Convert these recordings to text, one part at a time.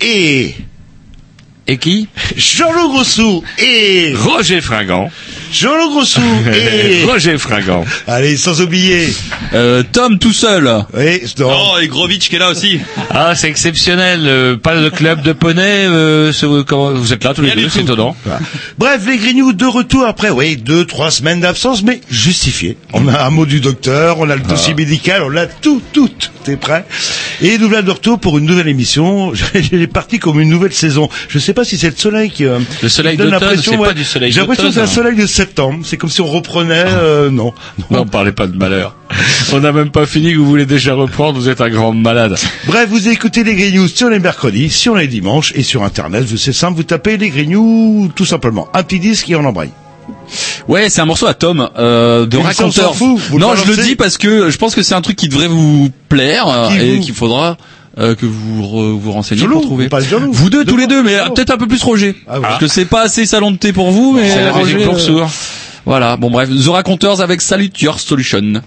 Et Et qui Jean-Loup Grossou et Roger Fringant. Jean-Loup Grossou et Roger Fringant. allez sans oublier Euh, Tom tout seul. oui non. Oh, et Grovitch qui est là aussi. Ah, c'est exceptionnel. euh, pas de club de poney. euh, comment- vous êtes là tous les deux, c'est étonnant. Bref, les Grignoux de retour après, oui, deux, trois semaines d'absence, mais justifié. On a un mot du docteur, on a le dossier Ah. médical, on a tout, tout, tout est prêt. Et nous voilà de retour pour une nouvelle émission. J'ai parti comme une nouvelle saison. Je sais pas si c'est le soleil qui... euh, Le soleil donne l'impression, c'est pas du soleil J'ai l'impression que c'est un soleil de septembre. C'est comme si on reprenait... euh, non. Non, on parlait pas de malheur. On n'a même pas fini que vous voulez déjà reprendre. Vous êtes un grand malade. Bref, vous écoutez les Grignoux sur les mercredis, sur les dimanches et sur Internet. Vous- C'est simple, vous tapez les Grignoux tout simplement. Un petit disque et on embraye. Ouais, c'est un morceau à Tom euh, de raconteur. fout, vous le non, je le dis parce que je pense que c'est un truc qui devrait vous plaire euh, Qui et qu'il faudra euh, que vous re- vous renseigniez Jean-Loup, pour trouver. Vous deux, De tous les deux, mais peut-être un peu plus Roger, Ah oui. parce que c'est pas assez salon de thé pour vous, mais C'est la Roger, pour euh, sourds. Voilà. Bon bref, The Raconteurs avec Salute Your Solution.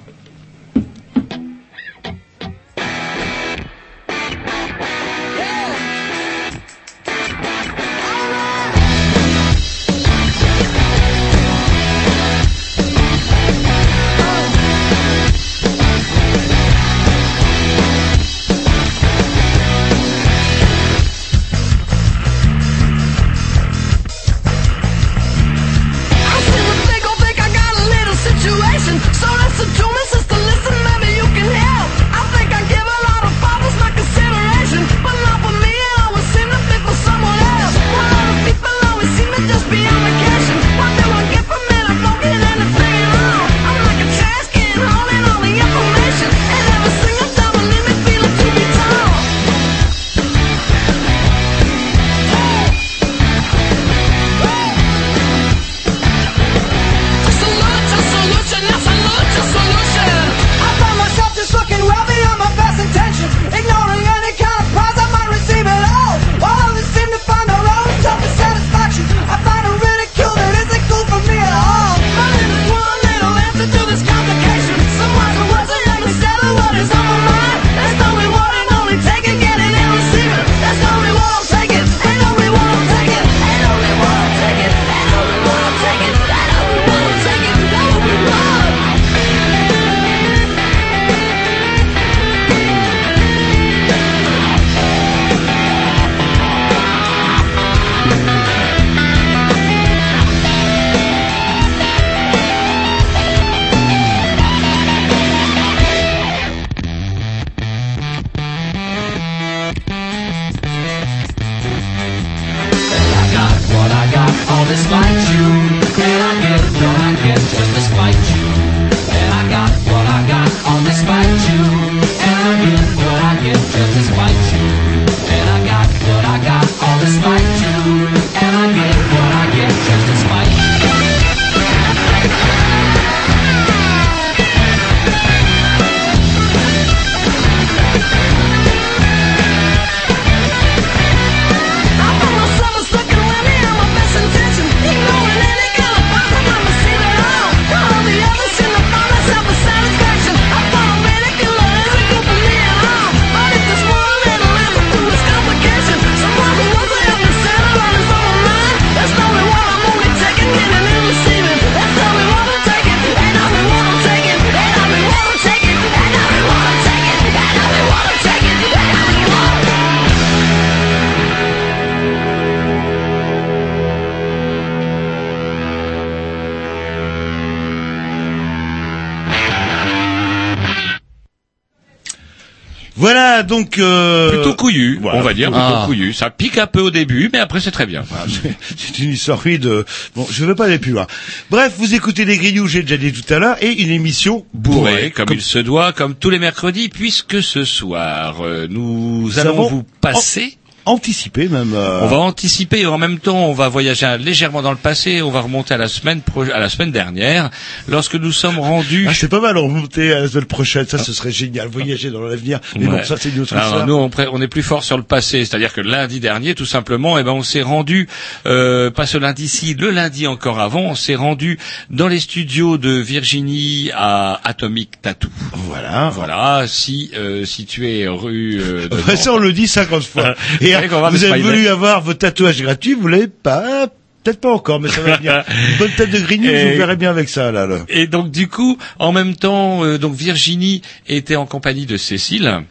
Donc... Euh... Plutôt couillu, voilà, on va dire, plutôt- Ah. couillu. Ça pique un peu au début, mais après c'est très bien. C'est- une histoire oui, de... Bon, je ne vais pas aller plus loin. Bref, vous écoutez Les Grignoux, j'ai déjà dit tout à l'heure, et une émission Bourré, comme, il se doit, comme tous les mercredis, puisque ce soir, euh, nous allons vous passer... anticipée même. euh, On va anticiper et en même temps on va voyager légèrement dans le passé. On va remonter à la semaine pro- à la semaine dernière, lorsque nous sommes rendus. Ah, c'est pas mal, on remonter à la semaine prochaine, ça ce serait génial, voyager dans l'avenir. Mais Ouais. bon, ça c'est une autre Alors, histoire. nous, on, est plus fort sur le passé, c'est-à-dire que lundi dernier, tout simplement, eh ben, on s'est rendu, euh, pas ce lundi-ci, le lundi encore avant, on s'est rendu dans les studios de Virginie à Atomic Tattoo. Voilà. Voilà, si euh, situé rue. Euh, de ça on le dit 50 fois. Et Qu'on vous avez voulu avoir vos tatouages gratuits, vous l'avez pas Peut-être pas encore, mais ça va venir. Une bonne tête de grignou, Et- vous verrez bien avec ça, là. là. Et donc du coup, en même temps, euh, donc Virginie était en compagnie de Cécile.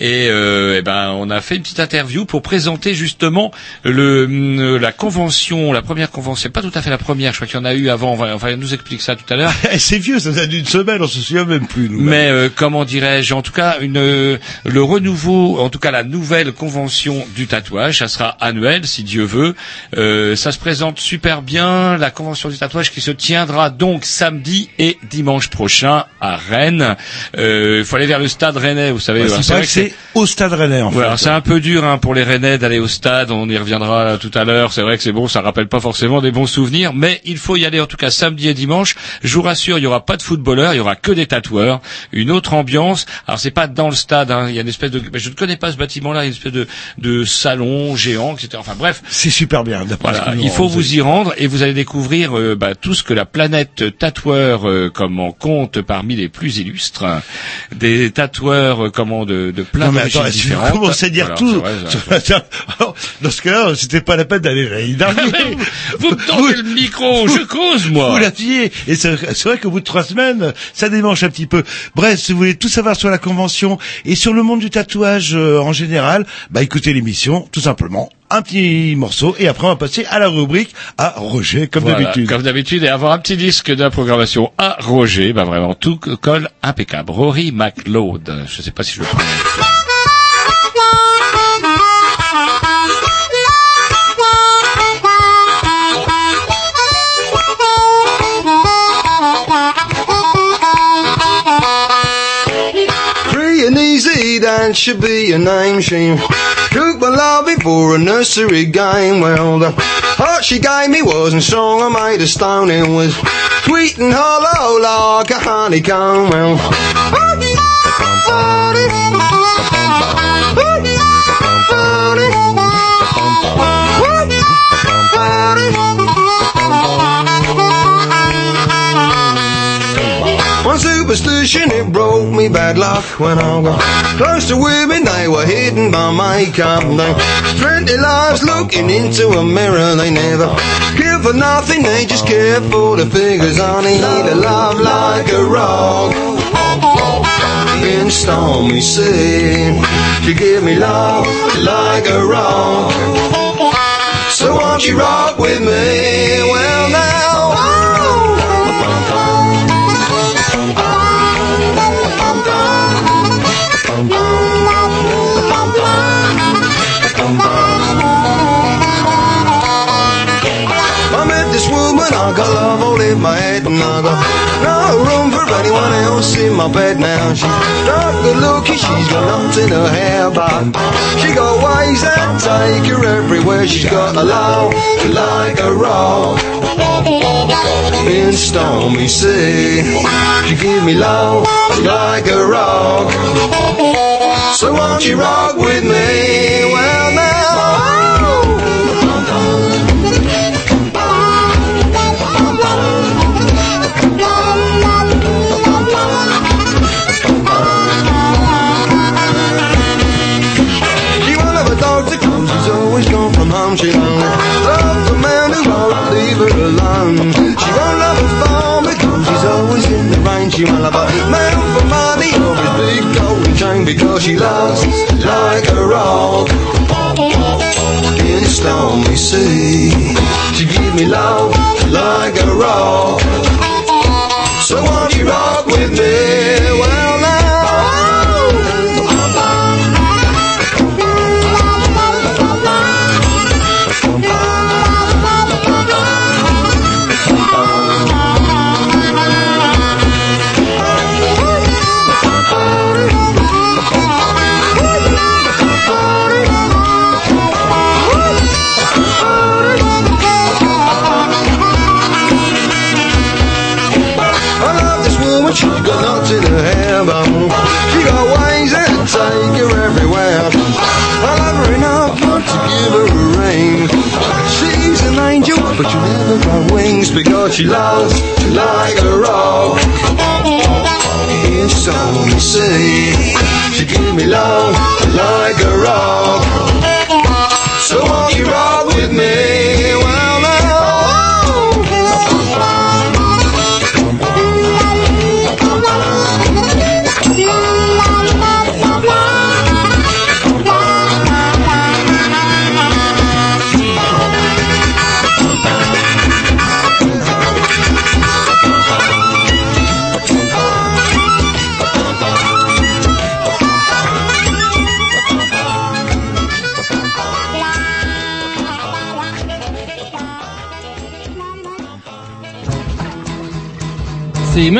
Et, euh, eh ben, on a fait une petite interview pour présenter justement le hum, la convention, la première convention, pas tout à fait la première, je crois qu'il y en a eu avant. On va, enfin, elle nous explique ça tout à l'heure. C'est vieux, ça date d'une semaine, on se souvient même plus, nous. Mais euh, comment dirais-je En tout cas, une, euh, le renouveau, en tout cas la nouvelle convention du tatouage, ça sera annuel si Dieu veut. Euh, ça se présente super bien. La convention du tatouage qui se tiendra donc samedi et dimanche prochain à Rennes. Euh, Il faut aller vers le stade rennais, vous savez. Ouais, Au stade rennais, en Ouais, c'est un peu dur hein, pour les Rennais d'aller au stade. On y reviendra là, tout à l'heure. C'est vrai que c'est bon, ça rappelle pas forcément des bons souvenirs, mais il faut y aller en tout cas samedi et dimanche. Je vous rassure, il y aura pas de footballeurs, il y aura que des tatoueurs, une autre ambiance. Alors c'est pas dans le stade. hein, Il y a une espèce de, mais je ne connais pas ce bâtiment-là, il y a une espèce de, de salon géant, etc. Enfin bref, C'est super bien, voilà, il faut vous y rendre et vous allez découvrir euh, bah, tout ce que la planète tatoueur euh, comment compte parmi les plus illustres, des tatoueurs euh, comment de, de plein Non mais attends, vous différentes. commencez à dire Voilà, tout, vrai, alors, dans ce cas-là, c'était pas la peine d'aller l'année dernière. Vous me tendez le micro, je cause moi. Vous l'aviez. Et c'est vrai qu'au bout de trois semaines, ça démange un petit peu. Bref, si vous voulez tout savoir sur la convention et sur le monde du tatouage euh, en général, bah écoutez l'émission, tout simplement. Un petit morceau et après on va passer à la rubrique à Roger, comme Voilà, d'habitude. Comme d'habitude, et avoir un petit disque de la programmation à Roger, bah vraiment tout colle impeccable. Rory McLeod, je sais pas si je le prononce. Free and easy, that should be your name. She took my love before a nursery game. Well, the heart she gave me wasn't strong, I made of stone. It was sweet and hollow like a honeycomb. Well, superstition, it broke me bad luck when I got close to women, they were hidden by makeup. They their lives looking into a mirror, they never care for nothing, they just care for the figures. I need a love like a rock in stormy sea. You give me love like a rock. So won't you rock with me? Well got no room for anyone else in my bed now. She's not good looking, she's got nothing in her hair, but she got ways that take her everywhere. She's got a love like a rock in stormy sea. She give me love like a rock. So won't you rock with me? Love she loves like a rock. In stormy sea, she give me love like a rock.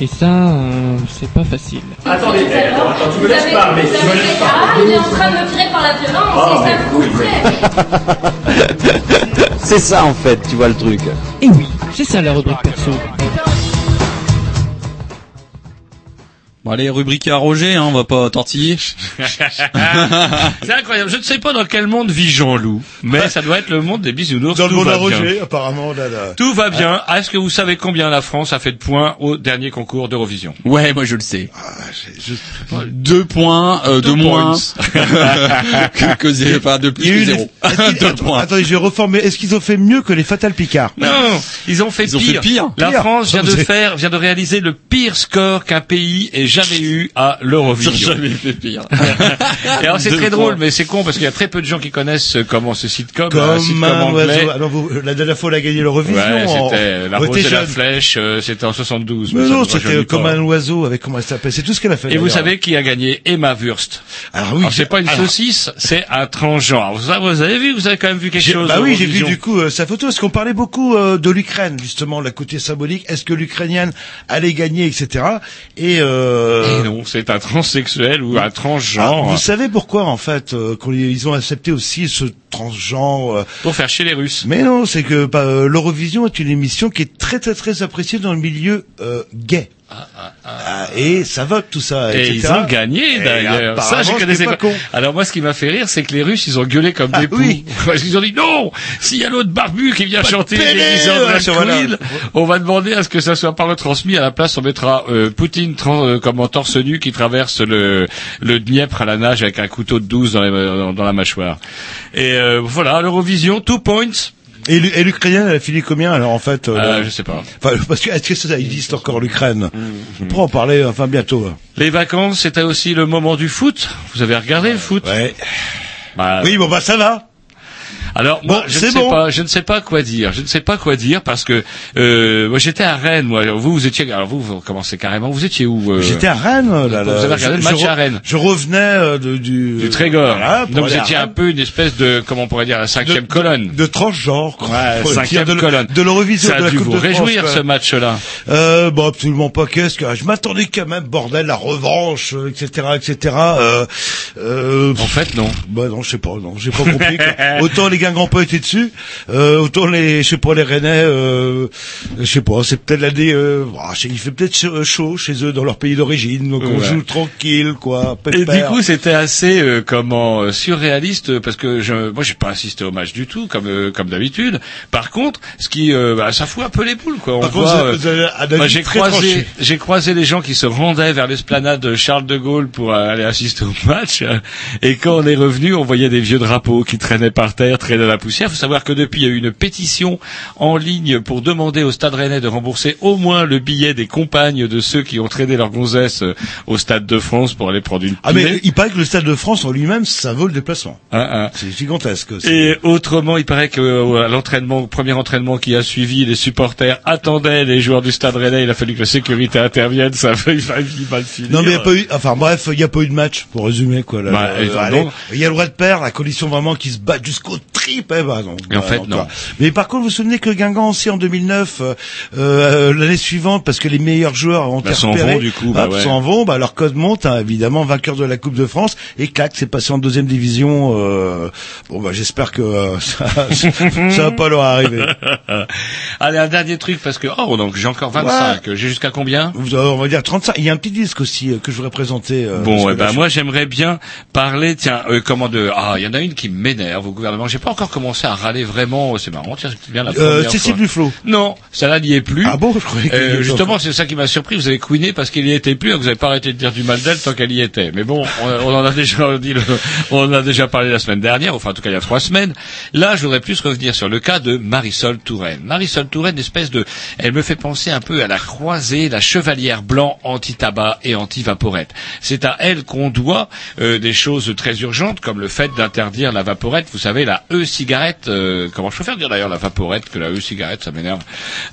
Et ça, euh, c'est pas facile. Attendez, eh, attends, attends, tu me laisses parler, tu me laisses Ah, parler. il est en train de me tirer par la violence, Oh, c'est ça mais vous fait. C'est ça en fait, tu vois le truc. Et oui, c'est ça la rubrique Bon allez, rubrique à Roger, hein, on va pas tortiller. C'est incroyable. Je ne sais pas dans quel monde vit Jean-Loup, mais ça doit être le monde des bisounours. Dans le Tout monde va à bien. Roger, apparemment, là, là. Tout va bien. Ah, Est-ce que vous savez combien la France a fait de points au dernier concours d'Eurovision? Ouais, moi je le sais. Ah, Deux points euh, de Deux moins points. que, que zéro, pas de plus que zéro. Deux attends, points. Attendez, je vais reformer. Est-ce qu'ils ont fait mieux que les Fatal Picard? Non, ils ont fait Ils ont pire. fait pire. La Pire. France vient de faire, vient de réaliser le pire score qu'un pays ait jamais eu à l'Eurovision. jamais fait pire. Et alors c'est très drôle, mais c'est con parce qu'il y a très peu de gens qui connaissent euh, comment ce sitcom, un Comme sitcom un anglais. oiseau. Ah non, vous- la dernière fois, on a gagné l'Eurovision. Ouais, en- c'était la rose et la flèche, euh, c'était en 72. Mais ça non, me c'était comme pas. un oiseau avec comment elle s'appelle. C'est tout ce qu'elle a fait. Et vous d'ailleurs. savez qui a gagné Emma Wurst Alors oui. Alors c'est pas une alors, saucisse, c'est un transgenre. Vous, avez- vous avez vu, vous avez quand même vu quelque j'ai- chose. Bah oui, j'ai vu du coup euh, sa photo parce qu'on parlait beaucoup euh, de l'Ukraine justement, le côté symbolique. Est-ce que l'Ukrainienne allait gagner, etc. Et, euh, Et non, c'est un transsexuel ou un ah, transgenre vous savez pourquoi en fait euh, qu'on- ils ont accepté aussi ce transgenre euh, pour faire chier les Russes. Mais non, c'est que bah, euh, l'Eurovision est une émission qui est très très très appréciée dans le milieu euh, gay. Ah, et ça vote tout ça. Et etc. ils ont gagné d'ailleurs. Ça, je connaissais pas. Alors moi, ce qui m'a fait rire, c'est que les Russes, ils ont gueulé comme Ah, des poux. oui. Parce qu'ils ont dit non, s'il y a l'autre barbu qui vient Pas de chanter les voilà. queen, on va demander à ce que ça soit pas retransmis. À la place, on mettra euh, Poutine euh, comme en torse nu qui traverse le le Dniepr à la nage avec un couteau de 12 dans, les- dans, dans la mâchoire. Et euh, voilà, l'Eurovision, two points. Et l'U- et l'Ukrainienne, elle a fini combien alors en fait euh, Euh, je sais pas. Enfin, parce que est-ce que ça existe encore l'Ukraine Mm. On pourra en parler enfin bientôt. Les vacances, c'était aussi le moment du foot. Vous avez regardé le foot? Ouais. Bah, Oui, bon bah ça va. Alors moi, Bon, je ne sais bon. pas, je ne sais pas quoi dire. Je ne sais pas quoi dire parce que euh, moi j'étais à Rennes. Moi, vous vous étiez. Alors vous, vous commencez carrément. Vous étiez où euh, J'étais à Rennes. Là, vous avez regardé le Je- match je re- à Rennes. Je revenais euh, de, du du Trégor. Voilà, Donc vous étiez un peu une espèce de comment on pourrait dire la cinquième colonne. de transgenre. quoi. Ouais, cinquième de, colonne. de l'Eurovision Ça de a la dû Coupe vous de réjouir ce match-là. Euh, bon, absolument pas. Qu'est-ce que je m'attendais quand même, bordel, la revanche, euh, etc., etc. Euh, euh, En fait, non. bah non, je sais pas, non, j'ai pas compris. autant les pas été dessus, euh, autant les, je sais pas, les Rennais, euh, je sais pas, c'est peut-être l'année, euh, ah, il fait peut-être chaud- chaud chez eux dans leur pays d'origine, donc on joue tranquille, quoi. Et du pépère. coup, c'était assez euh, comment euh, surréaliste euh, parce que je, moi, j'ai pas assisté au match du tout comme euh, comme d'habitude. Par contre, ce qui, euh, bah, ça fout un peu les boules, quoi. On Par contre, euh, j'ai croisé, j'ai croisé les gens qui se rendaient vers l'esplanade de Charles de Gaulle pour euh, aller assister au match. euh, Et quand on est revenu, on voyait des vieux drapeaux qui traînaient par terre, traînaient dans la poussière. Il faut savoir que depuis, il y a eu une pétition en ligne pour demander au Stade Rennais de rembourser au moins le billet des compagnes de ceux qui ont traîné leur gonzesse euh, au Stade de France pour aller prendre une Ah mais il paraît que le Stade de France en lui-même, ça vaut le déplacement. Hein, hein. C'est gigantesque. Et autrement, il paraît que euh, à l'entraînement, au premier entraînement qui a suivi, les supporters attendaient les joueurs du Stade Rennais. Il a fallu que la sécurité intervienne. Ça a failli failli mal finir. Non mais il y a pas eu, enfin bref, il y a pas eu de match pour résumer quoi. là. Bah, Euh, donc, il y a le droit de perdre, la condition vraiment qui se bat jusqu'au trip. Eh ben, non, Et en fait, non. Mais par contre, vous vous souvenez que Guingamp aussi en 2009, euh, euh, l'année suivante, parce que les meilleurs joueurs ont Bah, été s'en repérés, vont, du coup, bah ouais. s'en vont, bah, leur code monte, hein, évidemment, vainqueur de la Coupe de France, et clac, c'est passé en deuxième division. euh, bon bah j'espère que euh, ça, ça va pas leur arriver. Allez, un dernier truc parce que oh donc j'ai encore 25. J'ai jusqu'à combien? Vous on va dire 35. Il y a un petit disque aussi euh, que je voudrais présenter. euh, Bon, eh ben moi j'aimerais bien parler. Tiens, euh, comment de Ah, il y en a une qui m'énerve au gouvernement. J'ai pas encore commencé à râler vraiment. C'est marrant. Tiens, c'est bien la Euh, première Cécile fois. Duflo. Non, ça là n'y est plus. Ah bon, je croyais y Euh, justement, c'est ça qui m'a surpris. Vous avez couiné parce qu'il y était plus. que Vous n'avez pas arrêté de dire du mal d'elle tant qu'elle y était. Mais bon, on, on en a déjà dit, le- on en a déjà parlé la semaine dernière. Enfin, en tout cas, il y a trois semaines. Là, je voudrais plus revenir sur le cas de Marisol Touraine. Marisol Touraine, espèce de, elle me fait penser un peu à la croisée, la chevalière blanc anti-tabac et anti-vaporette. C'est à elle qu'on doit euh, des choses très urgentes comme le fait d'interdire la vaporette. Vous savez, la e-cigarette. euh, comment je préfère dire d'ailleurs la vaporette que la e-cigarette, ça m'énerve.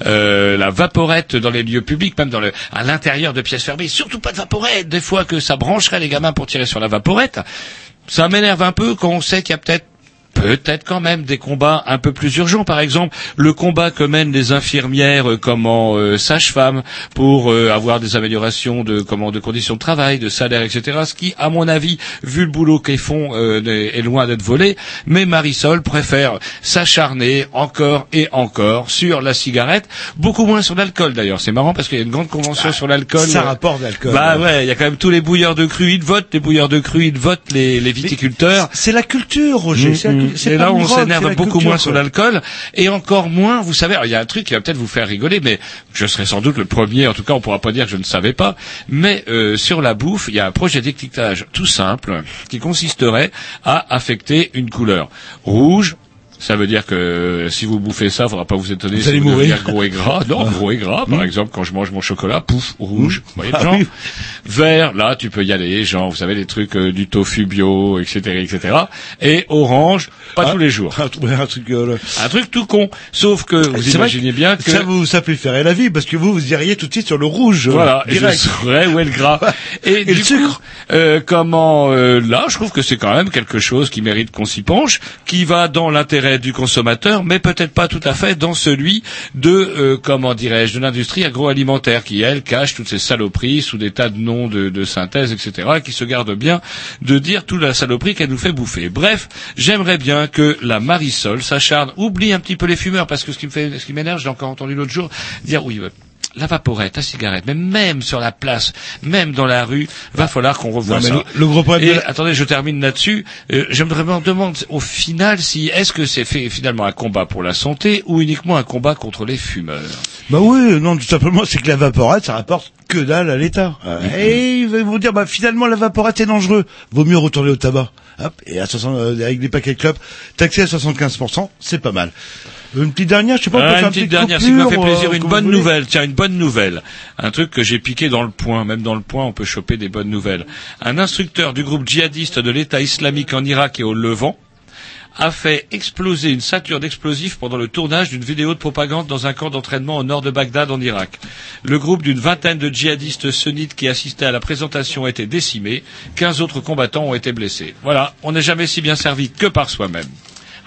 Euh, la vaporette dans les lieux publics, même dans le, à l'intérieur de pièces fermées. Surtout pas de vaporette. Des fois que ça brancherait les gamins pour tirer sur la vaporette. Ça m'énerve un peu quand on sait qu'il y a peut-être Peut-être quand même des combats un peu plus urgents, par exemple le combat que mènent les infirmières euh, comment euh, sages-femmes pour euh, avoir des améliorations de comment de conditions de travail, de salaire, etc. Ce qui, à mon avis, vu le boulot qu'ils font, euh, est loin d'être volé. Mais Marisol préfère s'acharner encore et encore sur la cigarette, beaucoup moins sur l'alcool d'ailleurs. C'est marrant parce qu'il y a une grande convention sur l'alcool. ça Euh, rapporte l'alcool. Bah ouais, il y a quand même tous les bouilleurs de cru, ils votent, les bouilleurs de cru, ils votent, les, les viticulteurs. C'est la culture, Roger. Mm. Et là, on s'énerve beaucoup moins sur l'alcool, et encore moins, vous savez, il y a un truc qui va peut-être vous faire rigoler, mais je serai sans doute le premier, en tout cas, on pourra pas dire que je ne savais pas, mais euh, sur la bouffe, il y a un projet d'étiquetage tout simple qui consisterait à affecter une couleur. Rouge, ça veut dire que euh, si vous bouffez ça, faudra pas vous étonner Vous si allez vous mourir. gros et gras. Non, gros et gras, par exemple, quand je mange mon chocolat, pouf, rouge. Vous voyez le Ah genre oui. Vert, là, tu peux y aller, genre, vous savez, les trucs euh, du tofu bio, etc., etc. Et orange, pas Ah. tous les jours. Un truc- un truc, euh, Un truc tout con. Sauf que vous C'est vrai imaginez bien que... Ça vous ça peut faire la vie parce que vous vous iriez tout de suite sur le rouge. euh, Voilà, et je saurais où est le gras. Et, le du sucre. coup, euh, comment euh, là, je trouve que c'est quand même quelque chose qui mérite qu'on s'y penche, qui va dans l'intérêt du consommateur, mais peut-être pas tout à fait dans celui de euh, comment dirais-je de l'industrie agroalimentaire qui elle cache toutes ces saloperies sous des tas de noms de, de synthèse, etc. et qui se garde bien de dire toute la saloperie qu'elle nous fait bouffer. Bref, j'aimerais bien que la Marisol s'acharne, oublie un petit peu les fumeurs parce que ce qui me fait, ce qui m'énerve, j'ai encore entendu l'autre jour dire oui. La vaporette, la cigarette, mais même sur la place, même dans la rue, va falloir qu'on revoie Non, ça. le- le gros problème Et de attendez, je termine là-dessus. Euh, je me demande- au final si est-ce que c'est fait finalement un combat pour la santé ou uniquement un combat contre les fumeurs? Bah oui, non, tout simplement, c'est que la vaporette, ça rapporte que dalle à l'État. Euh, Et ils vont vous dire, bah finalement, la vaporette est dangereux. Vaut mieux retourner au tabac. Hop, et à 60, euh, avec des paquets club, taxé à 75%, c'est pas mal. Une petite dernière, je sais pas, Ah, une petite dernière, si ça me fait plaisir, euh, une bonne nouvelle. Tiens, une bonne nouvelle. Un truc que j'ai piqué dans le point. Même dans le point, on peut choper des bonnes nouvelles. Un instructeur du groupe djihadiste de l'État islamique en Irak et au Levant a fait exploser une ceinture d'explosifs pendant le tournage d'une vidéo de propagande dans un camp d'entraînement au nord de Bagdad en Irak. Le groupe d'une vingtaine de djihadistes sunnites qui assistaient à la présentation a été décimé. Quinze autres combattants ont été blessés. Voilà, on n'est jamais si bien servi que par soi-même.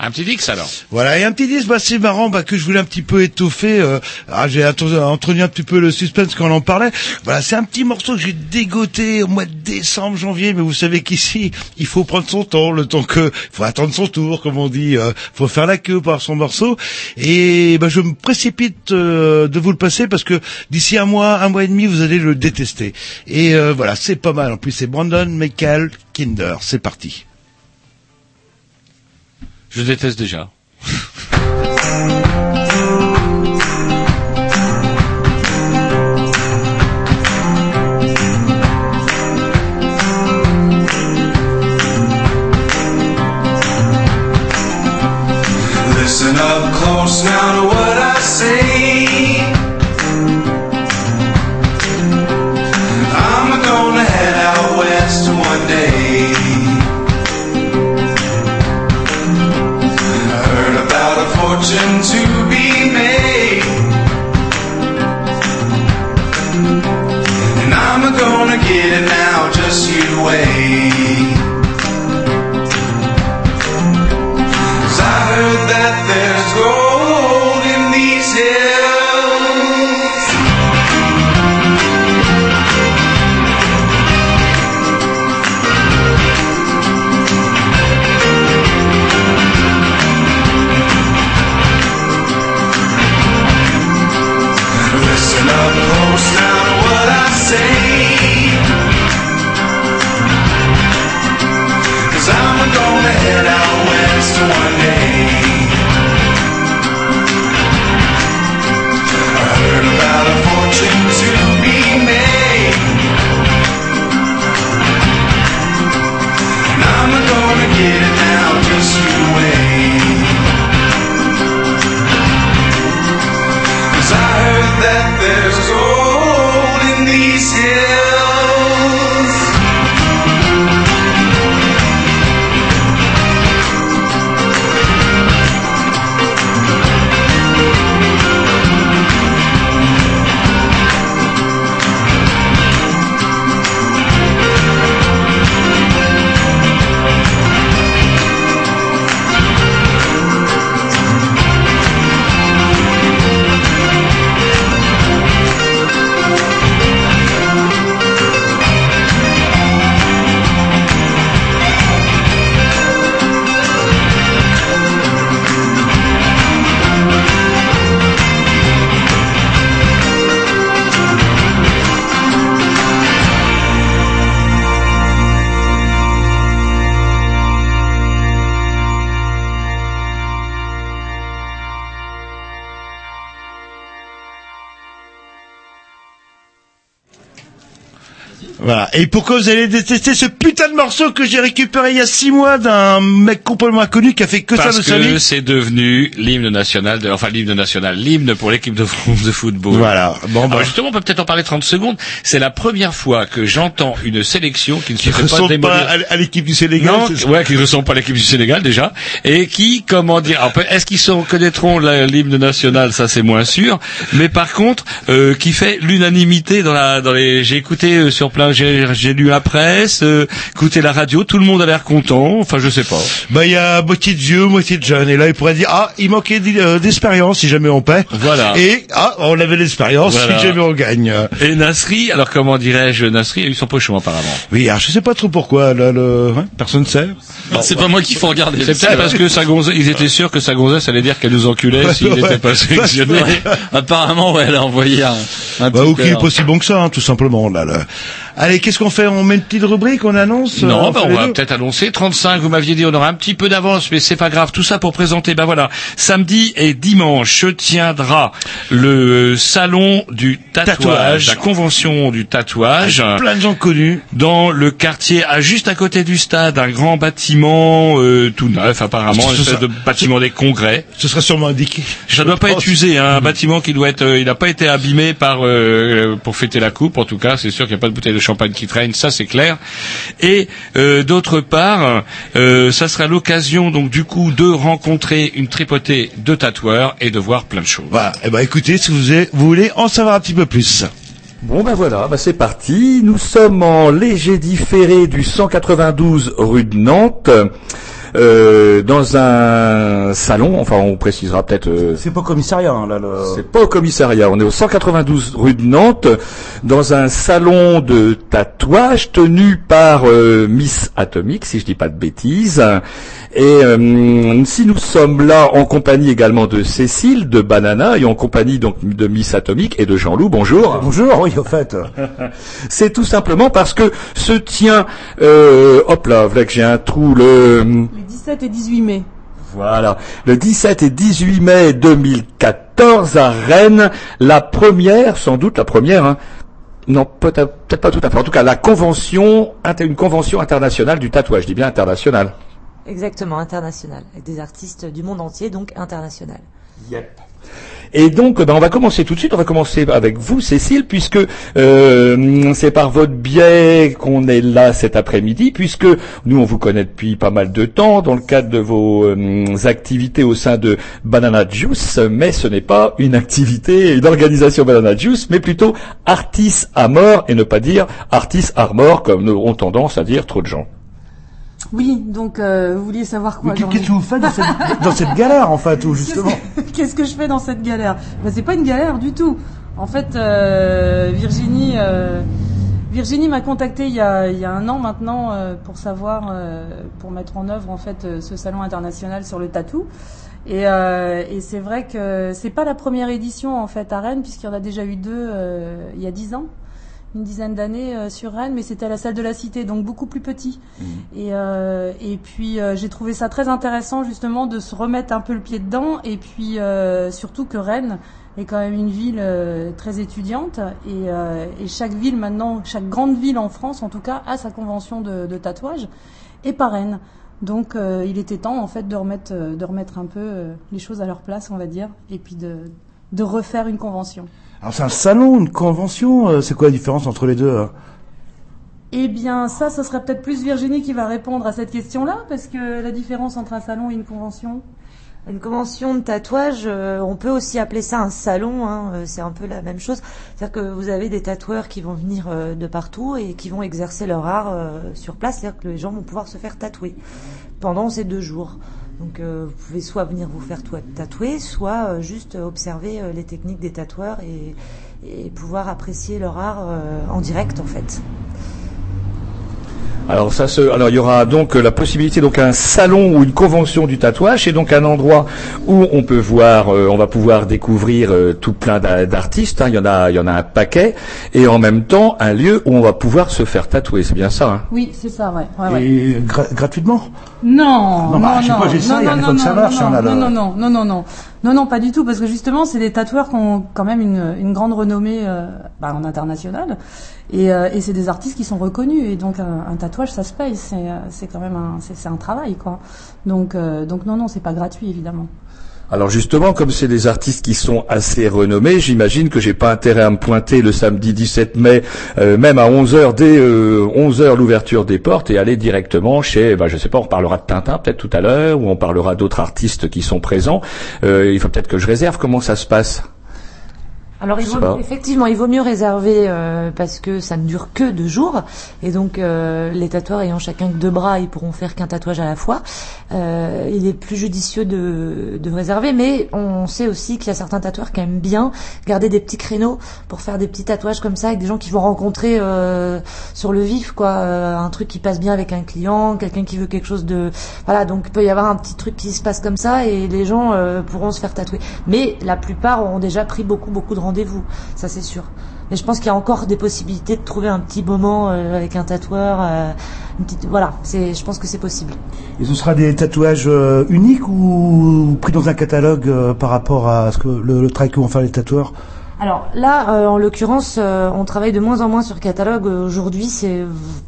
Un petit Dix alors. Voilà, et un petit disque, bah, c'est marrant, bah, que je voulais un petit peu étoffer. euh, ah, j'ai entretenu un petit peu le suspense quand on en parlait. Voilà, c'est un petit morceau que j'ai dégoté au mois de décembre, janvier, mais vous savez qu'ici, il faut prendre son temps, le temps que, il faut attendre son tour, comme on dit, euh, faut faire la queue pour avoir son morceau. Et bah, je me précipite euh, de vous le passer parce que d'ici un mois, un mois et demi, vous allez le détester. Et euh, voilà, c'est pas mal. En plus, c'est Brandon Michael Kinder. C'est parti. Je déteste déjà. Et pourquoi vous allez détester ce putain de morceau que j'ai récupéré il y a six mois d'un mec complètement inconnu qui a fait que ça Parce de sa que vie c'est devenu l'hymne national, de, enfin l'hymne national, l'hymne pour l'équipe de France de football. Voilà. Bon, Alors bah. justement, on peut peut-être en parler 30 secondes. C'est la première fois que j'entends une sélection qui ne se Qui fait pas ressemble démolir. pas à, l'équipe du Sénégal. Non, ouais, qui ne ressemble pas à l'équipe du Sénégal déjà, et qui, comment dire, est-ce qu'ils sont- connaîtront la- l'hymne national, ça c'est moins sûr, mais par contre, euh, qui fait l'unanimité dans la, dans les, j'ai écouté euh, sur plein, j'ai j'ai lu la presse, euh, écouté la radio, tout le monde a l'air content, enfin je sais pas. Bah, il y a moitié de vieux, moitié de jeunes. Et là, il pourrait dire, ah, il manquait euh, d'expérience si jamais on perd. Voilà. Et, ah, on avait l'expérience Voilà. si jamais on gagne. Et Nasri, alors comment dirais-je, Nasri a eu son pochon apparemment. Oui, alors je sais pas trop pourquoi, là, le, hein, personne sait. C'est pas moi qu'il faut regarder. C'est peut-être parce que sa gonzesse, ils étaient sûrs que sa gonzesse allait dire qu'elle nous enculait s'il Ouais. n'était pas sélectionné. Apparemment, ouais, elle a envoyé un, un Bah, ou qu'il est pas si bon que ça, hein, tout simplement, là, là. Allez, qu'est-ce qu'on fait? On met une petite rubrique, on annonce Non, euh, bah, on va peut-être annoncer 35. Vous m'aviez dit on aura un petit peu d'avance, mais c'est pas grave. Tout ça pour présenter. Ben voilà, samedi et dimanche se tiendra le salon du tatouage, Tatouage. la convention du tatouage. Avec plein de gens connus. Dans le quartier, à juste à côté du stade, un grand bâtiment euh, tout neuf apparemment, Ce une espèce de bâtiment des congrès. Ce sera sûrement indiqué. Ça doit pas être usé, hein, un bâtiment qui doit être, euh, il n'a pas été abîmé par euh, pour fêter la coupe. En tout cas, c'est sûr qu'il n'y a pas de bouteille de champagne qui traîne, ça c'est clair. Et euh, d'autre part, euh, ça sera l'occasion donc du coup de rencontrer une tripotée de tatoueurs et de voir plein de choses. Voilà. Eh ben, écoutez, si vous, avez- vous voulez en savoir un petit peu plus. Bon ben voilà, ben c'est parti. Nous sommes en léger différé du 192 rue de Nantes, euh, dans un salon. Enfin, on précisera peut-être. euh, C'est pas commissariat, hein, là, le... c'est pas au commissariat. On est au 192 rue de Nantes, dans un salon de tatouage tenu par euh, Miss Atomique, si je dis pas de bêtises. Et euh, si nous sommes là en compagnie également de Cécile de Banana et en compagnie donc de Miss Atomique et de Jean-Loup, bonjour. Bonjour, oui, au fait. C'est tout simplement parce que se tient, euh, hop là, voilà que j'ai un trou, le, Les 17 et 18 mai. voilà, le 17 et 18 mai 2014 à Rennes, la première, sans doute la première, hein, non, peut-être peut-être pas tout à fait, en tout cas la convention, une convention internationale du tatouage, je dis bien internationale. Exactement, international. Avec des artistes du monde entier, donc international. Et donc, ben, on va commencer tout de suite. On va commencer avec vous, Cécile, puisque euh, c'est par votre biais qu'on est là cet après-midi, puisque nous, on vous connaît depuis pas mal de temps dans le cadre de vos euh, activités au sein de Banana Juice, mais ce n'est pas une activité, une organisation Banana Juice, mais plutôt Artis à mort, et ne pas dire Artis Armor, comme nous ont tendance à dire trop de gens. Oui, donc euh, vous vouliez savoir quoi Qu'est-ce que vous faites dans cette, dans cette galère, en fait, ou justement Qu'est-ce que je fais dans cette galère? Ben, C'est pas une galère du tout. En fait, euh, Virginie, euh, Virginie m'a contacté il y a, il y a un an maintenant pour savoir, pour mettre en œuvre en fait ce salon international sur le tatou. Et, et c'est vrai que c'est pas la première édition en fait à Rennes puisqu'il y en a déjà eu deux il y a dix ans, une dizaine d'années euh, sur Rennes, mais c'était à la salle de la Cité, donc beaucoup plus petit. Et, euh, et puis euh, j'ai trouvé ça très intéressant justement de se remettre un peu le pied dedans et puis surtout que Rennes est quand même une ville très étudiante et, et chaque ville maintenant, chaque grande ville en France en tout cas a sa convention de, de tatouage et pas Rennes. Donc il était temps en fait de remettre, de remettre un peu les choses à leur place on va dire et puis de, de refaire une convention. Alors, c'est un salon, une convention, euh, c'est quoi la différence entre les deux hein Eh bien, ça, ce serait peut-être plus Virginie qui va répondre à cette question-là, parce que la différence entre un salon et une convention. Une convention de tatouage, euh, on peut aussi appeler ça un salon, hein, euh, c'est un peu la même chose. C'est-à-dire que vous avez des tatoueurs qui vont venir euh, de partout et qui vont exercer leur art euh, sur place, c'est-à-dire que les gens vont pouvoir se faire tatouer pendant ces deux jours. Donc euh, vous pouvez soit venir vous faire tatouer, soit euh, juste observer euh, les techniques des tatoueurs et, pouvoir apprécier leur art en direct en fait. Alors ça se, alors il y aura donc euh, la possibilité donc un salon ou une convention du tatouage, c'est donc un endroit où on peut voir, euh, on va pouvoir découvrir euh, tout plein d'a- d'artistes. hein. il y en a, il y en a un paquet, et en même temps un lieu où on va pouvoir se faire tatouer. C'est bien ça. Hein? Oui, c'est ça, ouais. ouais, ouais. Et gra- gratuitement? Non, Non, non, bah, non, je sais pas, j'essaye, non, non, non, ça non, marche, non, on a le- non, non, non, non, non, non, non, pas du tout, parce que justement, c'est des tatoueurs qui ont quand même une, une grande renommée euh, bah, en international, et, euh, et c'est des artistes qui sont reconnus, et donc un, tatouage, ça se paye, c'est, euh, quand même un, c'est un travail, quoi. Donc, euh, donc non, non, c'est pas gratuit, évidemment. Alors justement, comme c'est des artistes qui sont assez renommés, j'imagine que j'ai pas intérêt à me pointer le samedi 17 mai, euh, même à 11h dès 11h l'ouverture des portes et aller directement chez, bah, je sais pas, on parlera de Tintin peut-être tout à l'heure, ou on parlera d'autres artistes qui sont présents. Euh, il faut peut-être que je réserve. Comment ça se passe? Alors il Je vaut, sais pas. effectivement, il vaut mieux réserver euh, parce que ça ne dure que deux jours et donc euh, les tatoueurs ayant chacun que deux bras, ils pourront faire qu'un tatouage à la fois. Euh, il est plus judicieux de, de réserver, mais on sait aussi qu'il y a certains tatoueurs qui aiment bien garder des petits créneaux pour faire des petits tatouages comme ça avec des gens qui vont rencontrer euh, sur le vif, quoi, Euh, un truc qui passe bien avec un client, quelqu'un qui veut quelque chose de, voilà, donc il peut y avoir un petit truc qui se passe comme ça et les gens euh, pourront se faire tatouer. Mais la plupart ont déjà pris beaucoup beaucoup de rendez-vous, ça c'est sûr. Mais je pense qu'il y a encore des possibilités de trouver un petit moment euh, avec un tatoueur. euh, une petite, voilà, c'est, je pense que c'est possible. Et ce sera des tatouages euh, uniques ou pris dans un catalogue par rapport à ce que le, le travail que vont faire les tatoueurs? Alors là, euh, en l'occurrence, euh, on travaille de moins en moins sur catalogue. Aujourd'hui, c'est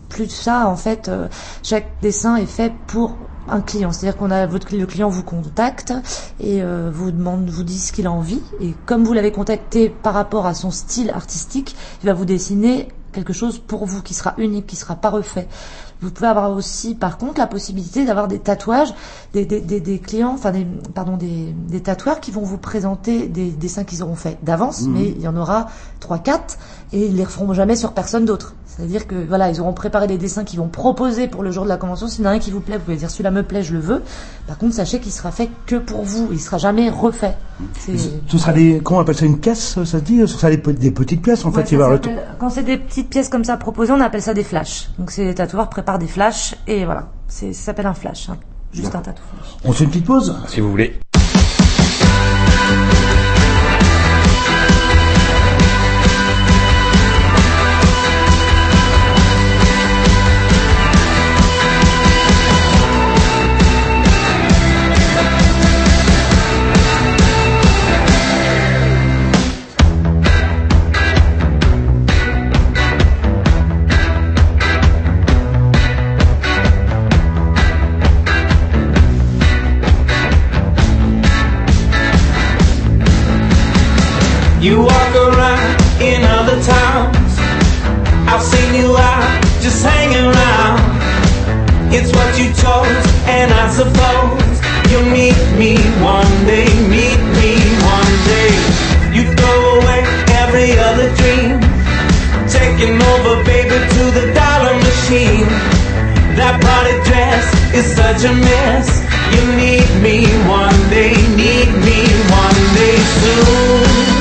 plus ça. En fait, euh, chaque dessin est fait pour un client. C'est-à-dire qu'on a votre le client vous contacte et euh, vous demande, vous dit ce qu'il a envie. Et comme vous l'avez contacté par rapport à son style artistique, il va vous dessiner quelque chose pour vous qui sera unique, qui sera pas refait. Vous pouvez avoir aussi, par contre, la possibilité d'avoir des tatouages, des, des, des, des clients, enfin des, pardon, des, des tatoueurs qui vont vous présenter des dessins qu'ils auront fait d'avance, Mhm. mais il y en aura trois, quatre, et ils les referont jamais sur personne d'autre. C'est-à-dire que voilà, ils auront préparé des dessins qu'ils vont proposer pour le jour de la convention. S'il y en a un qui vous plaît, vous pouvez dire celui-là me plaît, je le veux. Par contre, sachez qu'il sera fait que pour vous. Il sera jamais refait. Ce sera des, comment on appelle ça, une caisse, ça se dit? Ce sera des, pe- des petites pièces, en Ouais, fait, il va Quand c'est des petites pièces comme ça proposées, on appelle ça des flashs. Donc c'est les tatoueurs préparent des flashs et voilà, c'est ça s'appelle un flash, hein. juste un tatou. On fait une petite pause Si vous voulez. You walk around in other towns. I've seen you out just hanging around. It's what you chose, and I suppose you'll meet me one day. Meet me one day. You throw away every other dream, taking over, baby, to the dollar machine. That party dress is such a mess. You need me one day, need me one day soon.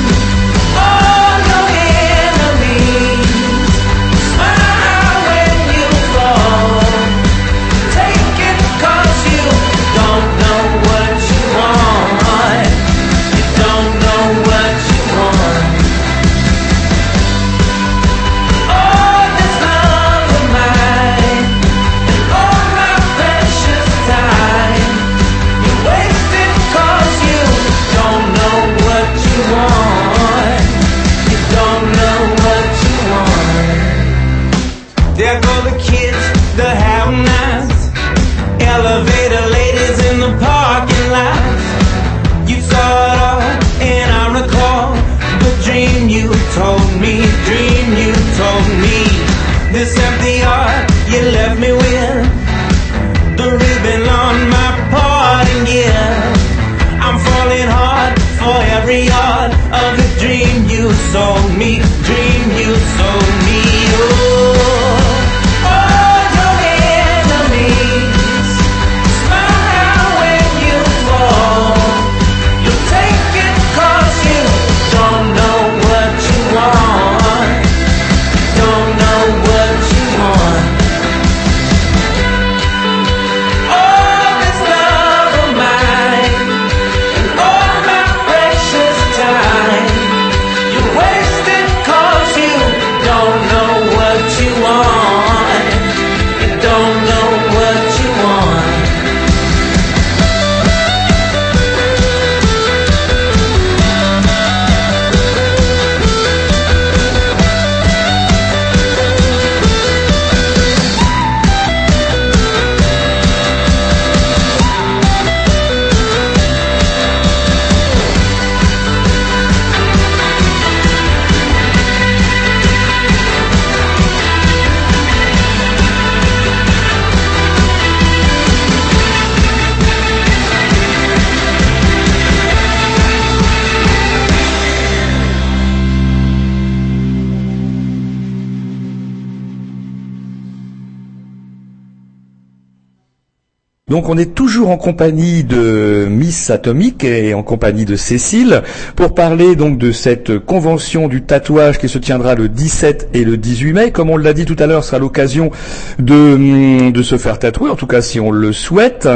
On est toujours en compagnie de Miss Atomic et en compagnie de Cécile pour parler donc de cette convention du tatouage qui se tiendra le 17 et le 18 mai. Comme on l'a dit tout à l'heure, ce sera l'occasion de, de se faire tatouer, en tout cas si on le souhaite.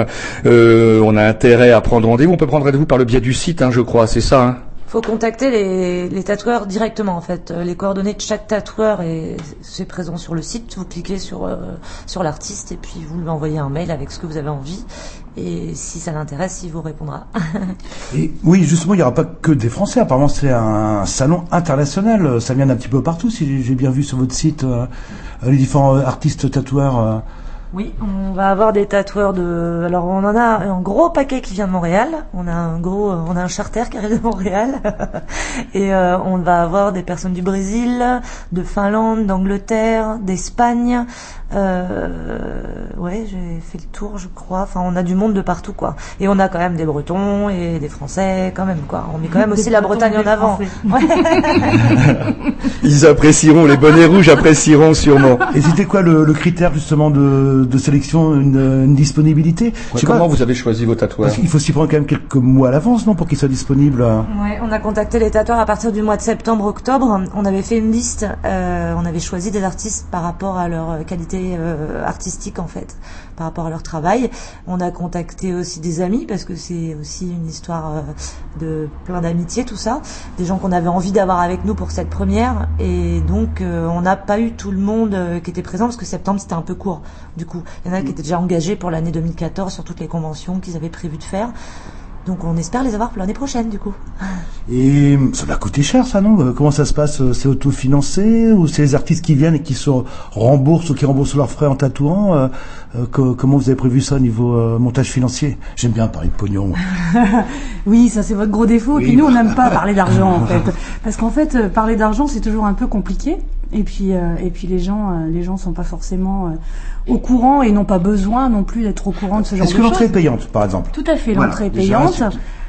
Euh, on a intérêt à prendre rendez-vous. On peut prendre rendez-vous par le biais du site, hein, je crois, c'est ça. hein? Faut contacter les, tatoueurs directement en fait. Euh, Les coordonnées de chaque tatoueur et c'est présent sur le site. Vous cliquez sur euh, sur l'artiste et puis vous lui envoyez un mail avec ce que vous avez envie. Et si ça l'intéresse, il vous répondra. Oui, justement, il n'y aura pas que des Français. Apparemment, c'est un salon international. Ça vient d'un petit peu partout, si j'ai bien vu sur votre site euh, les différents artistes tatoueurs. Oui, on va avoir des tatoueurs de. Alors on en a un gros paquet qui vient de Montréal. On a un gros, on a un charter qui arrive de Montréal. Et euh, on va avoir des personnes du Brésil, de Finlande, d'Angleterre, d'Espagne. Euh, ouais, j'ai fait le tour, je crois. Enfin, on a du monde de partout, quoi. Et on a quand même des Bretons et des Français, quand même, quoi. On met quand même Des aussi la Bretagne en avant. Ouais. Ils apprécieront, les bonnets rouges apprécieront sûrement. Et c'était quoi le, le critère justement de, de sélection, une, une disponibilité Je sais comment pas, vous avez choisi vos tatouages parce qu'il faut s'y prendre quand même quelques mois à l'avance, non, pour qu'ils soient disponibles. euh. Ouais, on a contacté les tatoueurs à partir du mois de septembre-octobre. On avait fait une liste. euh, on avait choisi des artistes par rapport à leur qualité euh, artistique en fait, par rapport à leur travail. On a contacté aussi des amis parce que c'est aussi une histoire euh, de plein d'amitié tout ça, des gens qu'on avait envie d'avoir avec nous pour cette première. Et donc euh, on n'a pas eu tout le monde euh, qui était présent parce que septembre c'était un peu court. Du coup, il y en a qui étaient déjà engagés pour l'année 2014 sur toutes les conventions qu'ils avaient prévu de faire. Donc on espère les avoir pour l'année prochaine du coup. Et ça va coûter cher, ça, non? Comment ça se passe? C'est autofinancé ou c'est les artistes qui viennent et qui se remboursent ou qui remboursent leurs frais en tatouant? Euh, euh, co- Comment vous avez prévu ça au niveau euh, montage financier? J'aime bien parler de pognon. Oui, ça c'est votre gros défaut. Et Oui. puis nous, on n'aime pas parler d'argent en fait, parce qu'en fait, parler d'argent c'est toujours un peu compliqué. Et puis, euh, et puis les gens, euh, les gens sont pas forcément euh, au courant et n'ont pas besoin non plus d'être au courant de ce genre de Est-ce que choses. l'entrée est payante, par exemple? Tout à fait, Voilà, l'entrée est payante.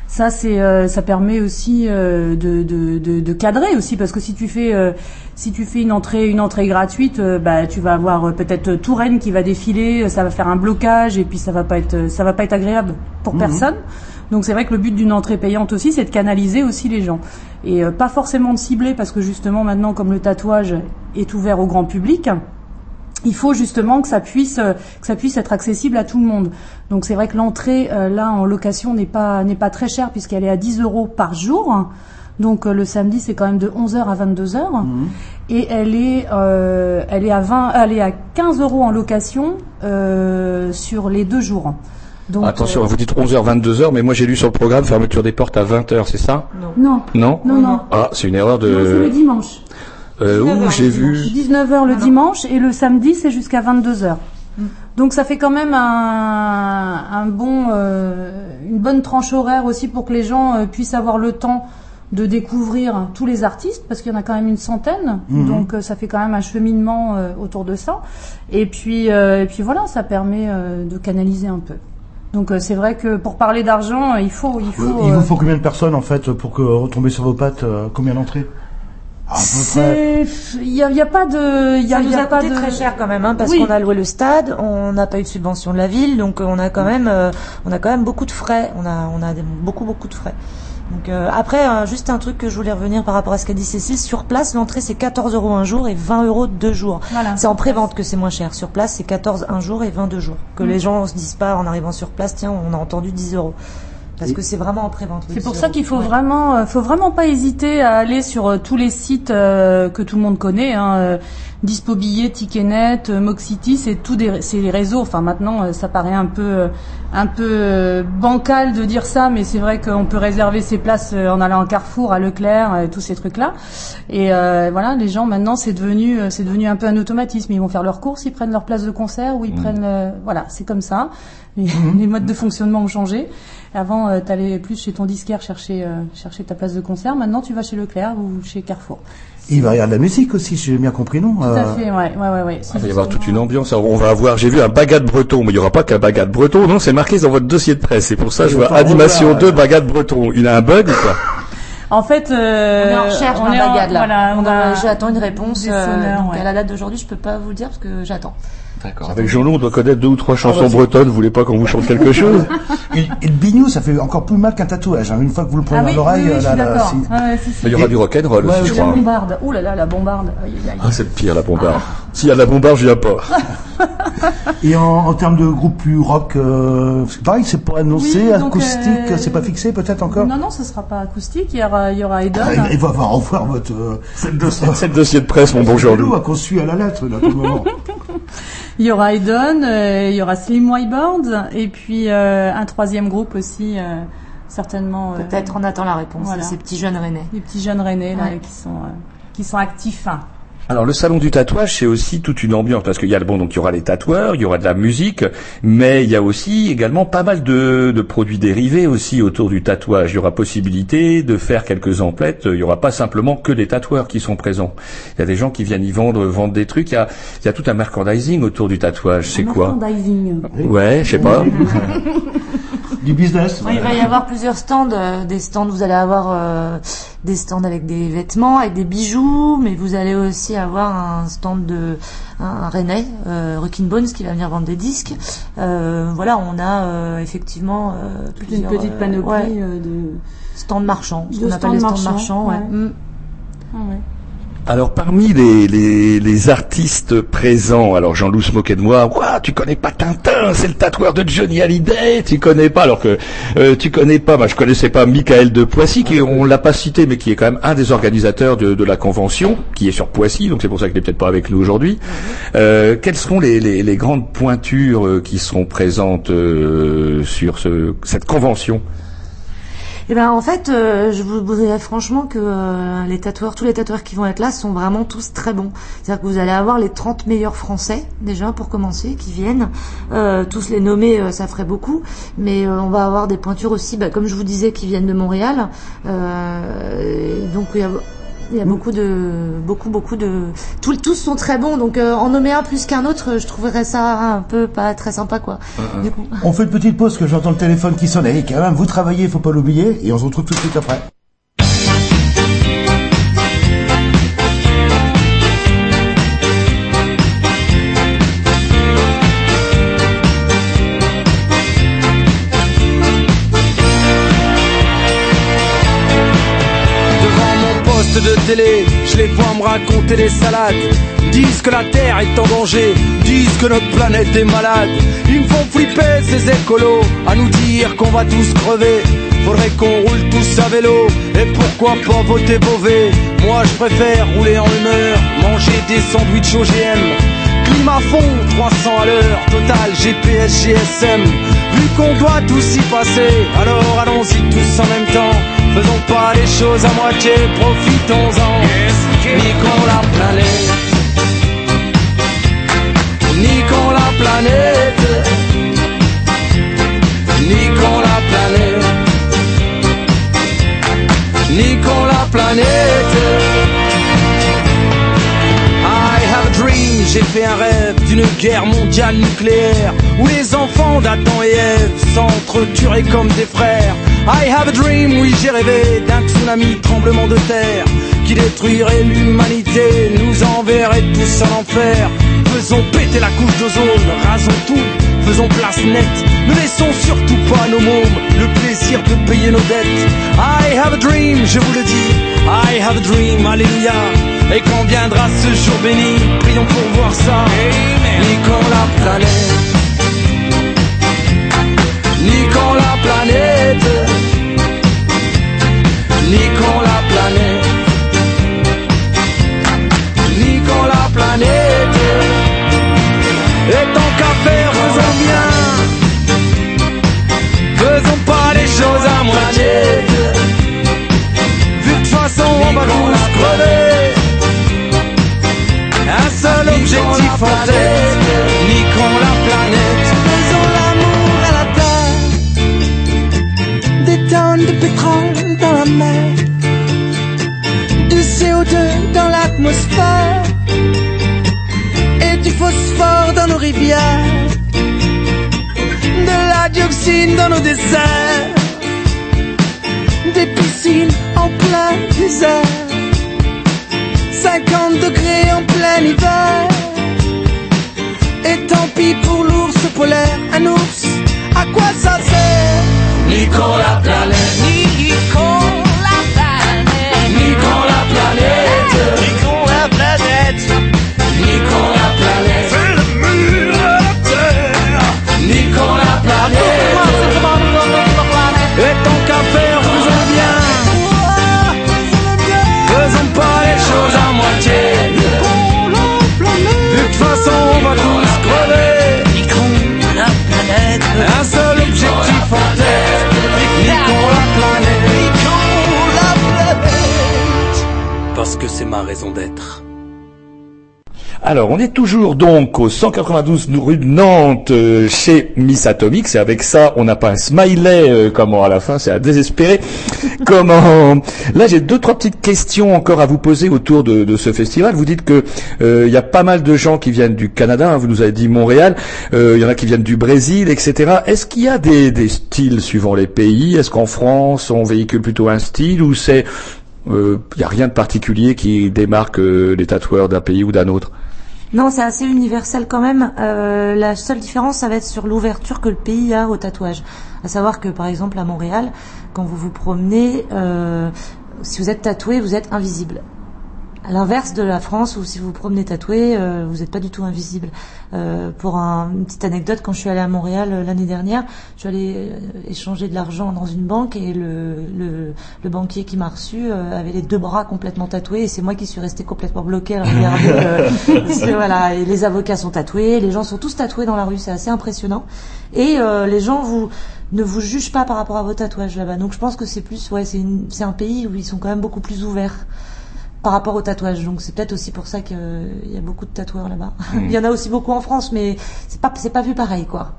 Ça, c'est, euh, ça permet aussi euh, de, de, de, de cadrer aussi, parce que si tu fais, euh, si tu fais une entrée, une entrée gratuite, bah, tu vas avoir euh, peut-être Touraine qui va défiler, ça va faire un blocage, et puis ça va pas être, ça va pas être agréable pour Mhm. personne. Donc c'est vrai que le but d'une entrée payante aussi, c'est de canaliser aussi les gens et euh, pas forcément de cibler, parce que justement maintenant, comme le tatouage est ouvert au grand public il faut justement que ça puisse euh, que ça puisse être accessible à tout le monde. Donc c'est vrai que l'entrée euh, là en location n'est pas n'est pas très chère puisqu'elle est à 10 euros par jour. Donc le samedi c'est quand même de 11h à 22h et elle est euh, elle est à 20 elle est à 15 euros en location euh, sur les deux jours. Donc Attention, euh, vous dites 11h, 22h, mais moi j'ai lu sur le programme fermeture des portes à 20h, c'est ça? Non Non non? Non. Ah, c'est une erreur Non, c'est le de... dimanche. Euh, où j'ai vu... 19h le dimanche et le samedi c'est jusqu'à 22h. Donc ça fait quand même un, un bon, euh, une bonne tranche horaire aussi pour que les gens euh, puissent avoir le temps de découvrir tous les artistes parce qu'il y en a quand même une centaine. Mhm. Donc euh, ça fait quand même un cheminement euh, autour de ça. Et puis, euh, et puis voilà, ça permet euh, de canaliser un peu. Donc euh, c'est vrai que pour parler d'argent, euh, il faut, il faut. Il euh, vous faut combien de personnes, en fait, pour que retomber sur vos pattes euh, Combien d'entrées? C'est, il y a, il y a pas de, il y a, ça il nous y a, a pas coûté de très cher quand même, hein, parce Oui. qu'on a loué le stade, on n'a pas eu de subvention de la ville, donc euh, on a quand même, euh, on a quand même beaucoup de frais. On a, on a des- beaucoup, beaucoup de frais. Donc euh, après, euh, juste un truc que je voulais revenir par rapport à ce qu'a dit Cécile. Sur place, l'entrée c'est 14 euros un jour et 20 euros deux jours. Voilà. c'est en pré-vente que c'est moins cher. Sur place, c'est 14 un jour et 22 jours. Que Mm. les gens se disent pas en arrivant sur place, tiens, on a entendu 10 euros. Parce que c'est vraiment en pré-vente. C'est pour 10 ça qu'il faut Ouais. vraiment, euh, faut vraiment pas hésiter à aller sur euh, tous les sites euh, que tout le monde connaît, hein, euh, Dispo Billet, Ticketnet, euh, Moxity, c'est tout des, c'est les réseaux. Enfin maintenant, euh, ça paraît un peu, un peu euh, bancal de dire ça, mais c'est vrai qu'on peut réserver ses places en allant à Carrefour, à Leclerc, euh, tous ces trucs-là. Et euh, voilà, les gens maintenant, c'est devenu, euh, c'est devenu un peu un automatisme. Ils vont faire leurs courses, ils prennent leur place de concert ou ils Mhm. prennent, euh, voilà, c'est comme ça. Les, les modes de fonctionnement ont changé. Avant, tu allais plus chez ton disquaire chercher, euh, chercher ta place de concert. Maintenant, tu vas chez Leclerc ou chez Carrefour. Il va y avoir de la musique aussi, si j'ai bien compris, non? Tout Euh, à fait, ouais, ouais, ouais. ouais. Il va y avoir toute une ambiance. Alors, on va avoir, j'ai vu un bagat breton, mais il n'y aura pas qu'un bagat breton, non, c'est marqué dans votre dossier de presse. C'est pour ça, je Je vois animation revoir, 2 bagat breton. Il a un bug ou quoi? En fait, euh, On est en recherche on d'un est en- bagade là. Voilà, on On a- a- J'attends une réponse. euh, sonneurs, donc ouais. à la date d'aujourd'hui, je peux pas vous le dire parce que j'attends. D'accord. Avec Jean-Loup, on doit connaître deux ou trois Ah, chansons bah, c'est- bretonnes. Vous voulez pas qu'on vous chante quelque chose? Et, et le bignou, ça fait encore plus mal qu'un tatouage. hein. Une fois que vous le prenez Ah oui, dans l'oreille, oui, oui, je là, là, Ah ouais, si, si. Mais il y aura du rock'n'roll Ouais, aussi, je La crois. bombarde. Ouh là là, la bombarde. Ah, c'est le pire, la bombarde. S'il y a de la bombarde, je viens pas. Et en, en termes de groupe plus rock, euh, c'est pareil, c'est pas annoncé, Oui, donc, acoustique, euh, c'est pas fixé peut-être encore Non, non, ce sera pas acoustique. Il y aura, il y aura Eden. Ah, il va falloir revoir votre... euh, C'est le dossier de presse, mon bon Jean-Loup. Jean-Loup, qu'on suit à la lettre, là, pour le moment. Il y aura Eden, euh, il y aura Slim Whiteboard, et puis euh, un troisième groupe aussi, euh, certainement. euh, Peut-être on attend la réponse. voilà. Ces petits jeunes rennais. Les petits jeunes rennais là, Ouais. qui sont euh, qui sont actifs. hein. Alors le salon du tatouage, c'est aussi toute une ambiance parce qu'il y a le bon, donc il y aura les tatoueurs, il y aura de la musique, mais il y a aussi également pas mal de, de produits dérivés aussi autour du tatouage. Il y aura possibilité de faire quelques emplettes. Il y aura pas simplement que les tatoueurs qui sont présents. Il y a des gens qui viennent y vendre, vendre des trucs. Il y a, il y a tout un merchandising autour du tatouage. C'est quoi Merchandising. Ouais, je sais pas. du business. Il va y avoir plusieurs stands, euh, des stands, vous allez avoir euh, des stands avec des vêtements, avec des bijoux, mais vous allez aussi avoir un stand de un, un Rennais, euh, Rockin' Bones, qui va venir vendre des disques. Euh, voilà, on a euh, effectivement euh, Toute une petite euh, panoplie ouais, de. stands marchands, ce qu'on appelle les stands marchands. marchands, ouais. ouais. Mm. Ah ouais. Alors parmi les, les, les artistes présents, alors Jean-Loup se moquait de moi, Ouah, tu connais pas Tintin, c'est le tatoueur de Johnny Hallyday, tu connais pas, alors que euh, tu connais pas, bah, je connaissais pas Michael de Poissy, qui on l'a pas cité, mais qui est quand même un des organisateurs de, de la convention, qui est sur Poissy, donc c'est pour ça qu'il est peut-être pas avec nous aujourd'hui. Euh, quelles seront les, les, les grandes pointures euh, qui seront présentes euh, sur ce, cette convention? Eh ben en fait, euh, je vous dirais franchement que euh, les tatoueurs, tous les tatoueurs qui vont être là sont vraiment tous très bons. C'est-à-dire que vous allez avoir les 30 meilleurs français déjà pour commencer qui viennent. Euh, tous les nommer, euh, ça ferait beaucoup, mais euh, on va avoir des pointures aussi, bah, comme je vous disais, qui viennent de Montréal. Euh, donc il y a il y a beaucoup de beaucoup beaucoup de tous tous sont très bons donc euh, en nommer un plus qu'un autre je trouverais ça un peu pas très sympa quoi du coup On fait une petite pause que j'entends le téléphone qui sonne. Et quand même, vous travaillez, faut pas l'oublier. Et on se retrouve tout de suite après. De télé, je les vois me raconter des salades. Disent que la Terre est en danger, disent que notre planète est malade. Ils me font flipper ces écolos, à nous dire qu'on va tous crever. Faudrait qu'on roule tous à vélo, et pourquoi pas voter Beauvais? Moi je préfère rouler en humeur, manger des sandwichs OGM. Climat fond, 300 à l'heure, total GPS GSM. Vu qu'on doit tous y passer, alors allons-y tous en même temps. Faisons pas les choses à moitié, profitons-en. Niquons la planète. Niquons la planète. Niquons la planète. Niquons la planète. I have a dream, j'ai fait un rêve d'une guerre mondiale nucléaire où les enfants d'Adam et Ève s'entretueraient comme des frères. I have a dream, oui j'ai rêvé d'un tsunami tremblement de terre qui détruirait l'humanité, nous enverrait tous en enfer. Faisons péter la couche d'ozone, rasons tout, faisons place nette. Ne laissons surtout pas nos mômes le plaisir de payer nos dettes. I have a dream, je vous le dis, I have a dream, alléluia. Et quand viendra ce jour béni, prions pour voir ça. Niquons la planète. Niquons la planète. Niquons la planète. Niquons la planète. Et tant qu'à faire, faisons bien. Faisons pas les choses à moitié. Vu de toute façon on va tous crever. Un seul objectif en tête. Niquons la Du CO2 dans l'atmosphère. Et du phosphore dans nos rivières. De la dioxine dans nos déserts. Des piscines en plein désert. 50 degrés en plein hiver. Et tant pis pour l'ours polaire, un ours, à quoi ça sert? La ma raison d'être. Alors, on est toujours donc au 192 rue de Nantes euh, chez Miss Atomic. C'est avec ça, on n'a pas un smiley, euh, comment à la fin, c'est à désespérer. comment? Là, j'ai deux trois petites questions encore à vous poser autour de, de ce festival. Vous dites que euh, il y a pas mal de gens qui viennent du Canada. hein, vous nous avez dit Montréal. Euh, Il y en a qui viennent du Brésil, etc. Est-ce qu'il y a des, des styles suivant les pays? Est-ce qu'en France, on véhicule plutôt un style ou c'est il n'y a rien de particulier qui démarque euh, les tatoueurs d'un pays ou d'un autre Non, c'est assez universel quand même. Euh, la seule différence, ça va être sur l'ouverture que le pays a au tatouage. À savoir que, par exemple, à Montréal, quand vous vous promenez, euh, si vous êtes tatoué, vous êtes invisible. À l'inverse de la France, où si vous vous promenez tatoué, euh, vous n'êtes pas du tout invisible. Euh, pour un- une petite anecdote, quand je suis allée à Montréal euh, l'année dernière, je suis allée euh, échanger de l'argent dans une banque et le, le, le banquier qui m'a reçu euh, avait les deux bras complètement tatoués et c'est moi qui suis restée complètement bloquée à regarder. euh, que, voilà, et les avocats sont tatoués, les gens sont tous tatoués dans la rue, c'est assez impressionnant. Et euh, les gens vous ne vous jugent pas par rapport à vos tatouages là-bas. Donc je pense que c'est plus, ouais, c'est un pays où ils sont quand même beaucoup plus ouverts par rapport au tatouage. Donc c'est peut-être aussi pour ça qu'il y a beaucoup de tatoueurs là-bas. Mm. Il y en a aussi beaucoup en France, mais c'est pas c'est pas vu pareil quoi.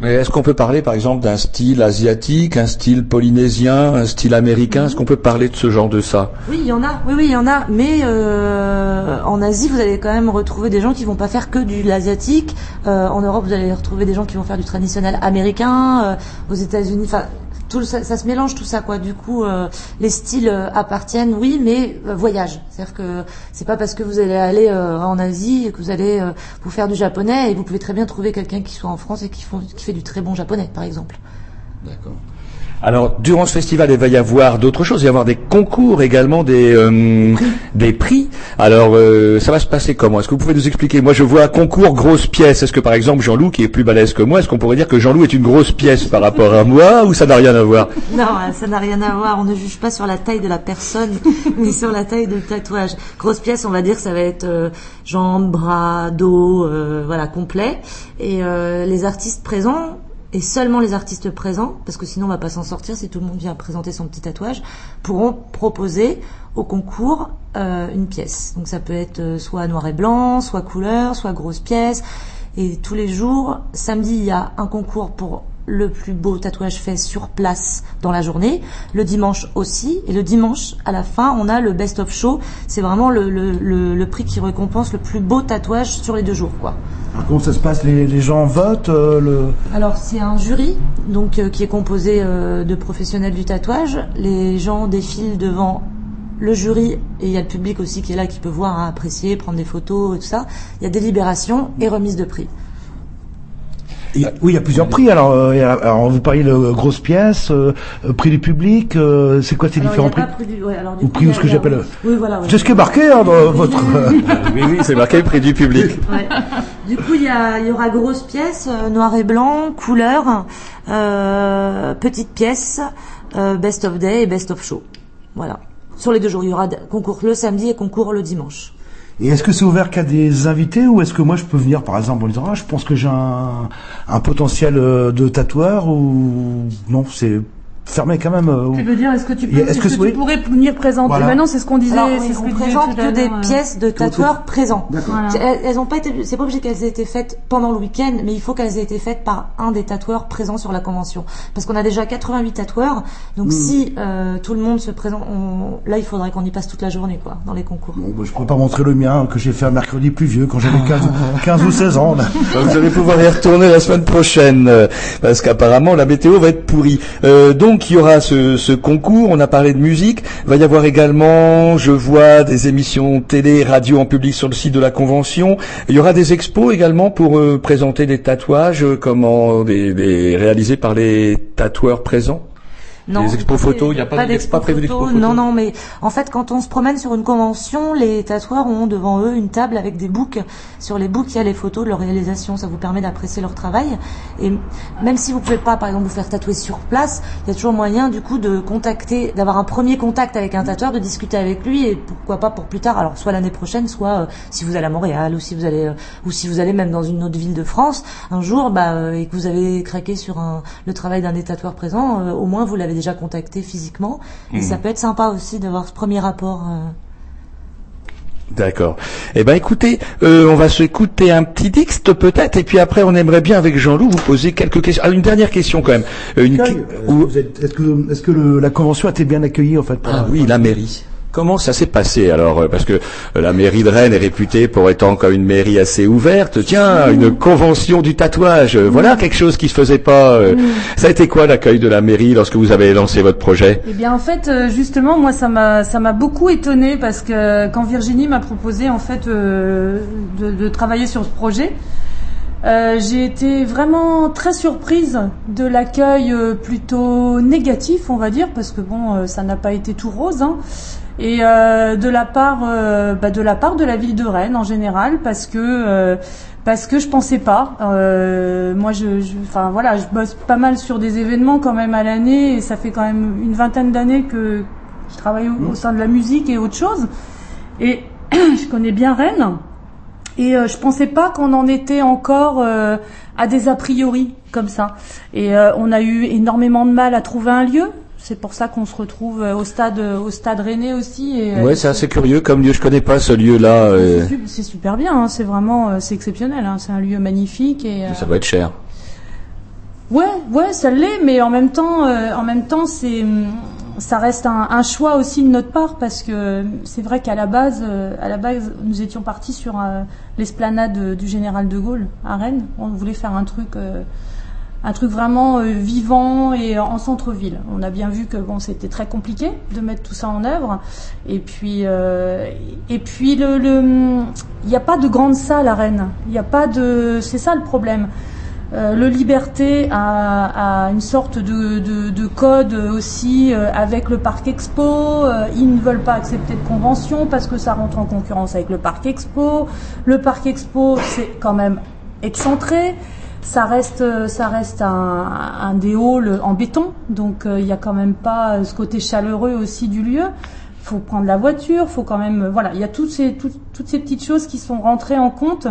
Mais est-ce qu'on peut parler, par exemple, d'un style asiatique, un style polynésien, un style américain? Est-ce qu'on peut parler de ce genre de ça? Oui, il y en a. Oui, oui, il y en a. Mais euh, en Asie, vous allez quand même retrouver des gens qui vont pas faire que du l'asiatique. Euh, en Europe, vous allez retrouver des gens qui vont faire du traditionnel américain. Euh, aux États-Unis, enfin. Ça, se mélange tout ça quoi. Du coup, euh, les styles euh, appartiennent, oui, mais euh, voyage. C'est-à-dire que c'est pas parce que vous allez aller en Asie que vous allez vous faire du japonais et vous pouvez très bien trouver quelqu'un qui soit en France et qui, qui fait du très bon japonais, par exemple. D'accord. Alors, durant ce festival, il va y avoir d'autres choses. Il va y avoir des concours également, des, euh, des prix. Alors, euh, ça va se passer comment? Est-ce que vous pouvez nous expliquer? Moi, je vois un concours grosse pièce. Est-ce que, par exemple, Jean-Loup, qui est plus balèze que moi, est-ce qu'on pourrait dire que Jean-Loup est une grosse pièce par rapport à moi ou ça n'a rien à voir? Non, euh, ça n'a rien à voir. On ne juge pas sur la taille de la personne, mais sur la taille de tatouage. Grosse pièce, on va dire, ça va être euh, jambes, bras, dos, euh, voilà, complet. Et euh, les artistes présents, et seulement les artistes présents, parce que sinon on va pas s'en sortir si tout le monde vient présenter son petit tatouage, pourront proposer au concours euh, une pièce. Donc ça peut être euh, soit noir et blanc, soit couleur, soit grosse pièce. Et tous les jours, samedi, il y a un concours pour le plus beau tatouage fait sur place dans la journée. Le dimanche aussi. Et le dimanche, à la fin, on a le Best of Show. C'est vraiment le, le, le, le prix qui récompense le plus beau tatouage sur les deux jours, quoi. Alors, comment ça se passe? Les, les gens votent euh, le... Alors c'est un jury donc euh, qui est composé euh, de professionnels du tatouage. Les gens défilent devant le jury et il y a le public aussi qui est là qui peut voir, hein, apprécier, prendre des photos et tout ça. Il y a délibération et remise de prix. Il oui, il y a plusieurs prix. Alors, euh, a- alors vous parlez de euh, grosses pièces, euh, prix du public. euh, c'est quoi ces Alors, différents prix prix du- ouais, alors, du Ou coup, prix ou ce que j'appelle. Oui, voilà. ouais. C'est ce qui est marqué hein, dans votre. Oui, oui, c'est marqué prix du public. Ouais. Du coup, il y, a- il y aura grosse pièce, euh, noir et blanc, couleur, euh, petite pièce, euh, best of day et best of show. Voilà. Sur les deux jours, il y aura concours le samedi et concours le dimanche. Et est-ce que c'est ouvert qu'à des invités ou est-ce que moi je peux venir par exemple en disant ah je pense que j'ai un, un potentiel euh, de tatoueur ou non c'est fermé quand même euh, Tu veux dire, est-ce que tu, peux, Et est-ce que, oui tu pourrais venir présenter Voilà. Maintenant, c'est ce qu'on disait. Alors, oui, c'est ce on que présente que des euh. pièces de tatoueurs présents. Voilà. C'est- Elles, ont pas été, c'est pas obligé qu'elles aient été faites pendant le week-end, mais il faut qu'elles aient été faites par un des tatoueurs présents sur la convention. Parce qu'on a déjà 88 tatoueurs, donc Mm. si euh, tout le monde se présente, on- là il faudrait qu'on y passe toute la journée, quoi, dans les concours. Bon, bah, je pourrais pas montrer le mien que j'ai fait un mercredi pluvieux quand j'avais 15, 15 ou 16 ans. là. Donc, vous allez pouvoir y retourner la semaine prochaine, euh, parce qu'apparemment la météo va être pourrie. Euh, donc il y aura ce, concours, on a parlé de musique, il va y avoir également, je vois, des émissions télé, radio en public sur le site de la convention. Il y aura des expos également pour euh, présenter des tatouages, euh, comment des- réalisés par les tatoueurs présents. Non, les expos photos, il n'y a pas, pas prévu d'expo photo. photos. Non, non, mais en fait, quand on se promène sur une convention, les tatoueurs ont devant eux une table avec des books. Sur les books, il y a les photos de leur réalisation. Ça vous permet d'apprécier leur travail. Et même si vous pouvez pas, par exemple, vous faire tatouer sur place, il y a toujours moyen, du coup, de contacter, d'avoir un premier contact avec un tatoueur, de discuter avec lui et pourquoi pas pour plus tard. Alors, soit l'année prochaine, soit euh, si vous allez à Montréal ou si vous allez, euh, ou si vous allez même dans une autre ville de France, un jour, bah, euh, et que vous avez craqué sur un, le travail d'un des tatoueurs présents, au moins vous l'avez déjà contacté physiquement. Et Mhm. ça peut être sympa aussi d'avoir ce premier rapport. euh. D'accord. Eh ben écoutez, euh, on va se écouter un petit dixte peut-être, et puis après on aimerait bien avec Jean-Loup vous poser quelques questions. Ah, une dernière question quand même. Euh, une Est-ce que, vous êtes- est-ce que, est-ce que le- la convention a été bien accueillie en fait par- Ah oui, la mairie. Comment ça s'est passé alors? Parce que euh, la mairie de Rennes est réputée pour étant comme une mairie assez ouverte. Tiens, une convention du tatouage. euh, Voilà quelque chose qui se faisait pas. euh. Ça a été quoi l'accueil de la mairie lorsque vous avez lancé votre projet? Eh bien, en fait, euh, justement, moi, ça m'a, ça m'a beaucoup étonnée parce que quand Virginie m'a proposé, en fait, euh, de, de travailler sur ce projet, euh, j'ai été vraiment très surprise de l'accueil plutôt négatif, on va dire, parce que bon, ça n'a pas été tout rose. Hein. Et euh, de la part, euh, bah, de la part de la ville de Rennes en général, parce que euh, parce que je pensais pas. Euh, moi, je, enfin voilà, je bosse pas mal sur des événements quand même à l'année, et ça fait quand même une vingtaine d'années que je travaille au, sein de la musique et autre chose. Et je connais bien Rennes. Et euh, je pensais pas qu'on en était encore euh, à des a priori comme ça. Et on a eu énormément de mal à trouver un lieu. C'est pour ça qu'on se retrouve euh, au stade, au stade Rennais aussi. Et, euh, Ouais, c'est assez curieux comme lieu. Je connais pas ce lieu-là. euh, c'est su- c'est super bien. hein. C'est vraiment, euh, c'est exceptionnel. hein. C'est un lieu magnifique et. euh, Ça doit être cher. Ouais, ouais, ça l'est, mais en même temps, euh, en même temps, c'est, hum, ça reste un, un choix aussi de notre part parce que c'est vrai qu'à la base, euh, à la base, nous étions partis sur euh, l'esplanade euh, du général de Gaulle à Rennes. On voulait faire un truc, euh, un truc vraiment euh, vivant et en centre-ville. On a bien vu que c'était très compliqué de mettre tout ça en œuvre. Et puis, euh, et puis il n'y a pas de grande salle à Rennes. Il a pas de, c'est ça le problème. Euh, le Liberté a, une sorte de, de, de code aussi avec le Parc Expo. Ils ne veulent pas accepter de convention parce que ça rentre en concurrence avec le Parc Expo. Le Parc Expo, c'est quand même excentré. Ça reste, ça reste un, un des en béton, donc euh, il n'y a quand même pas ce côté chaleureux aussi du lieu. Faut prendre la voiture, faut quand même, voilà, il y a toutes ces, toutes, toutes ces petites choses qui sont rentrées en compte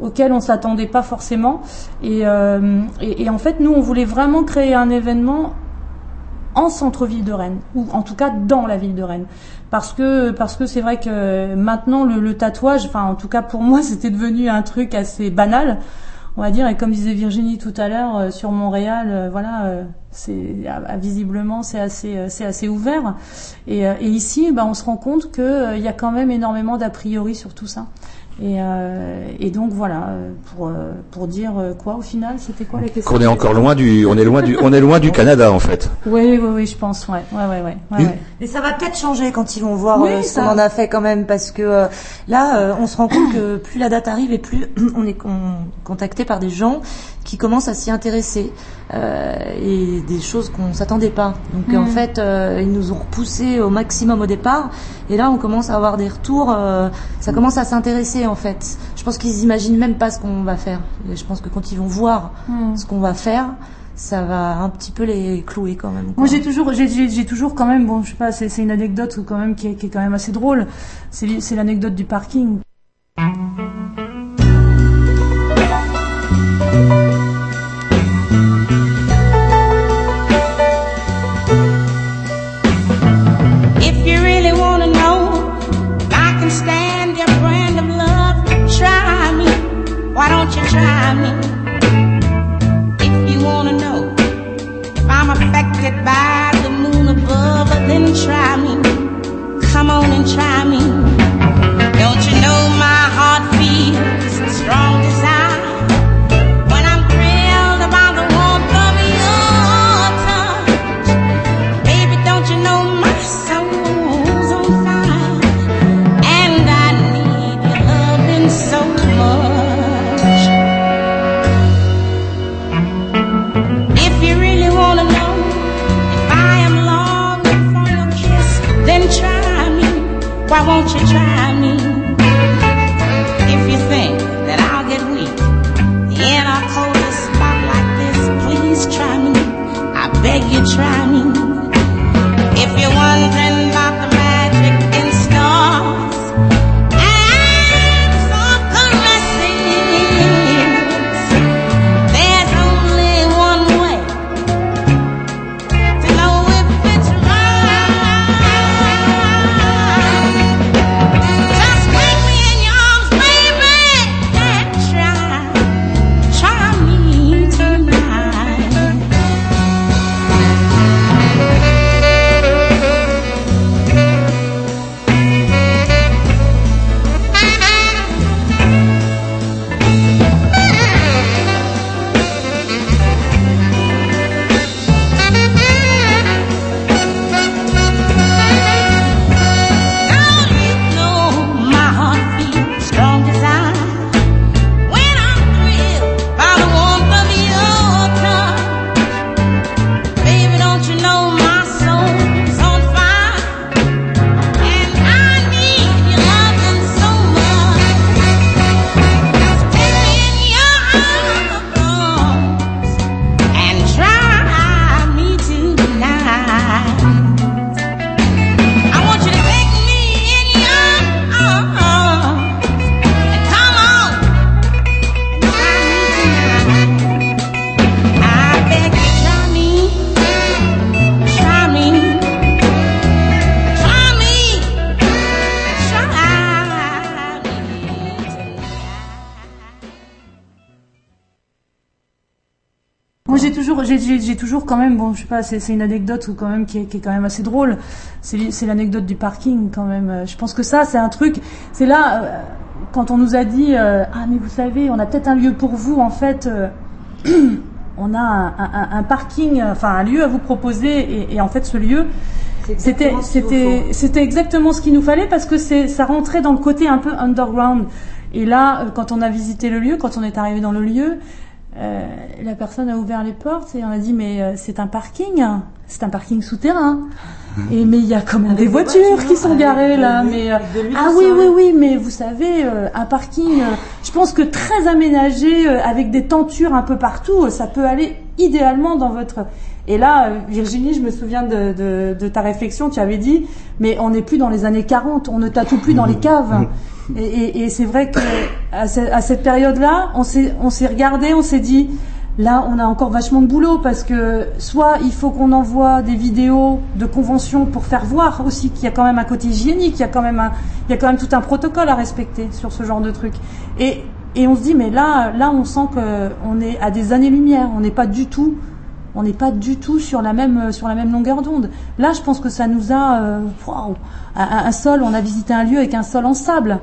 auxquelles on s'attendait pas forcément. Et, euh, et en fait, nous, on voulait vraiment créer un événement en centre-ville de Rennes, ou en tout cas dans la ville de Rennes. Parce que parce que c'est vrai que maintenant le, le tatouage, enfin en tout cas pour moi, c'était devenu un truc assez banal, on va dire. Et comme disait Virginie tout à l'heure euh, sur Montréal, euh, voilà, euh, c'est ah, visiblement c'est assez c'est assez ouvert. Et, ici, bah, on se rend compte que euh, il y a quand même énormément d'a priori sur tout ça. Et, euh, et donc voilà, euh, pour euh, pour dire euh, quoi au final, c'était quoi la question Qu'on est encore loin du, on est loin du, on est loin du Canada en fait. Oui, oui, oui, je pense, ouais, ouais, ouais, ouais. Mais ça va peut-être changer quand ils vont voir Oui, euh, ce qu'on ça- en a fait quand même, parce que euh, là, euh, on se rend compte que plus la date arrive et plus on est con- contacté par des gens qui commencent à s'y intéresser euh, et des choses qu'on s'attendait pas. Donc en fait, euh, ils nous ont repoussé au maximum au départ, et là, on commence à avoir des retours. euh, ça commence à s'intéresser en fait. Je pense qu'ils imaginent même pas ce qu'on va faire. Et je pense que quand ils vont voir Mhm. ce qu'on va faire, ça va un petit peu les clouer quand même. Moi, j'ai toujours, j'ai, toujours quand même, bon, je sais pas, c'est, une anecdote quand même qui est, qui est quand même assez drôle. C'est, l'anecdote du parking. J'ai, toujours quand même, bon, je sais pas, c'est, c'est une anecdote quand même qui est, qui est quand même assez drôle. C'est, l'anecdote du parking quand même. Euh, Je pense que ça, c'est un truc. C'est là euh, quand on nous a dit, euh, ah mais vous savez, on a peut-être un lieu pour vous. En fait, euh, on a un, un- un parking, enfin un lieu à vous proposer, et, et en fait, ce lieu. C'était, exactement ce qu'il vous c'était, c'était exactement ce qu'il nous fallait parce que c'est, ça rentrait dans le côté un peu underground. Et là, quand on a visité le lieu, quand on est arrivé dans le lieu, euh, la personne a ouvert les portes et on a dit mais euh, c'est un parking, c'est un parking souterrain. Et mais il y a quand même des voitures, qui sont garées là. Mais euh, ah oui oui oui, mais vous savez euh, un parking, je pense que très aménagé euh, avec des tentures un peu partout, ça peut aller idéalement dans votre. Et là, euh, Virginie, je me souviens de, de, de ta réflexion, tu avais dit, mais on n'est plus dans les années 40, on ne tatoue plus dans les caves. Et, et, et c'est vrai que à, ce- à cette période-là, on s'est on s'est regardé, on s'est dit, là, on a encore vachement de boulot parce que soit il faut qu'on envoie des vidéos de convention pour faire voir aussi qu'il y a quand même un côté hygiénique, il y a quand même un, il y a quand même tout un protocole à respecter sur ce genre de truc. Et et on se dit, mais là, là, on sent que on est à des années-lumière, on n'est pas du tout on n'est pas du tout sur la même sur la même longueur d'onde. Là, je pense que ça nous a euh, un, un sol. On a visité un lieu avec un sol en sable.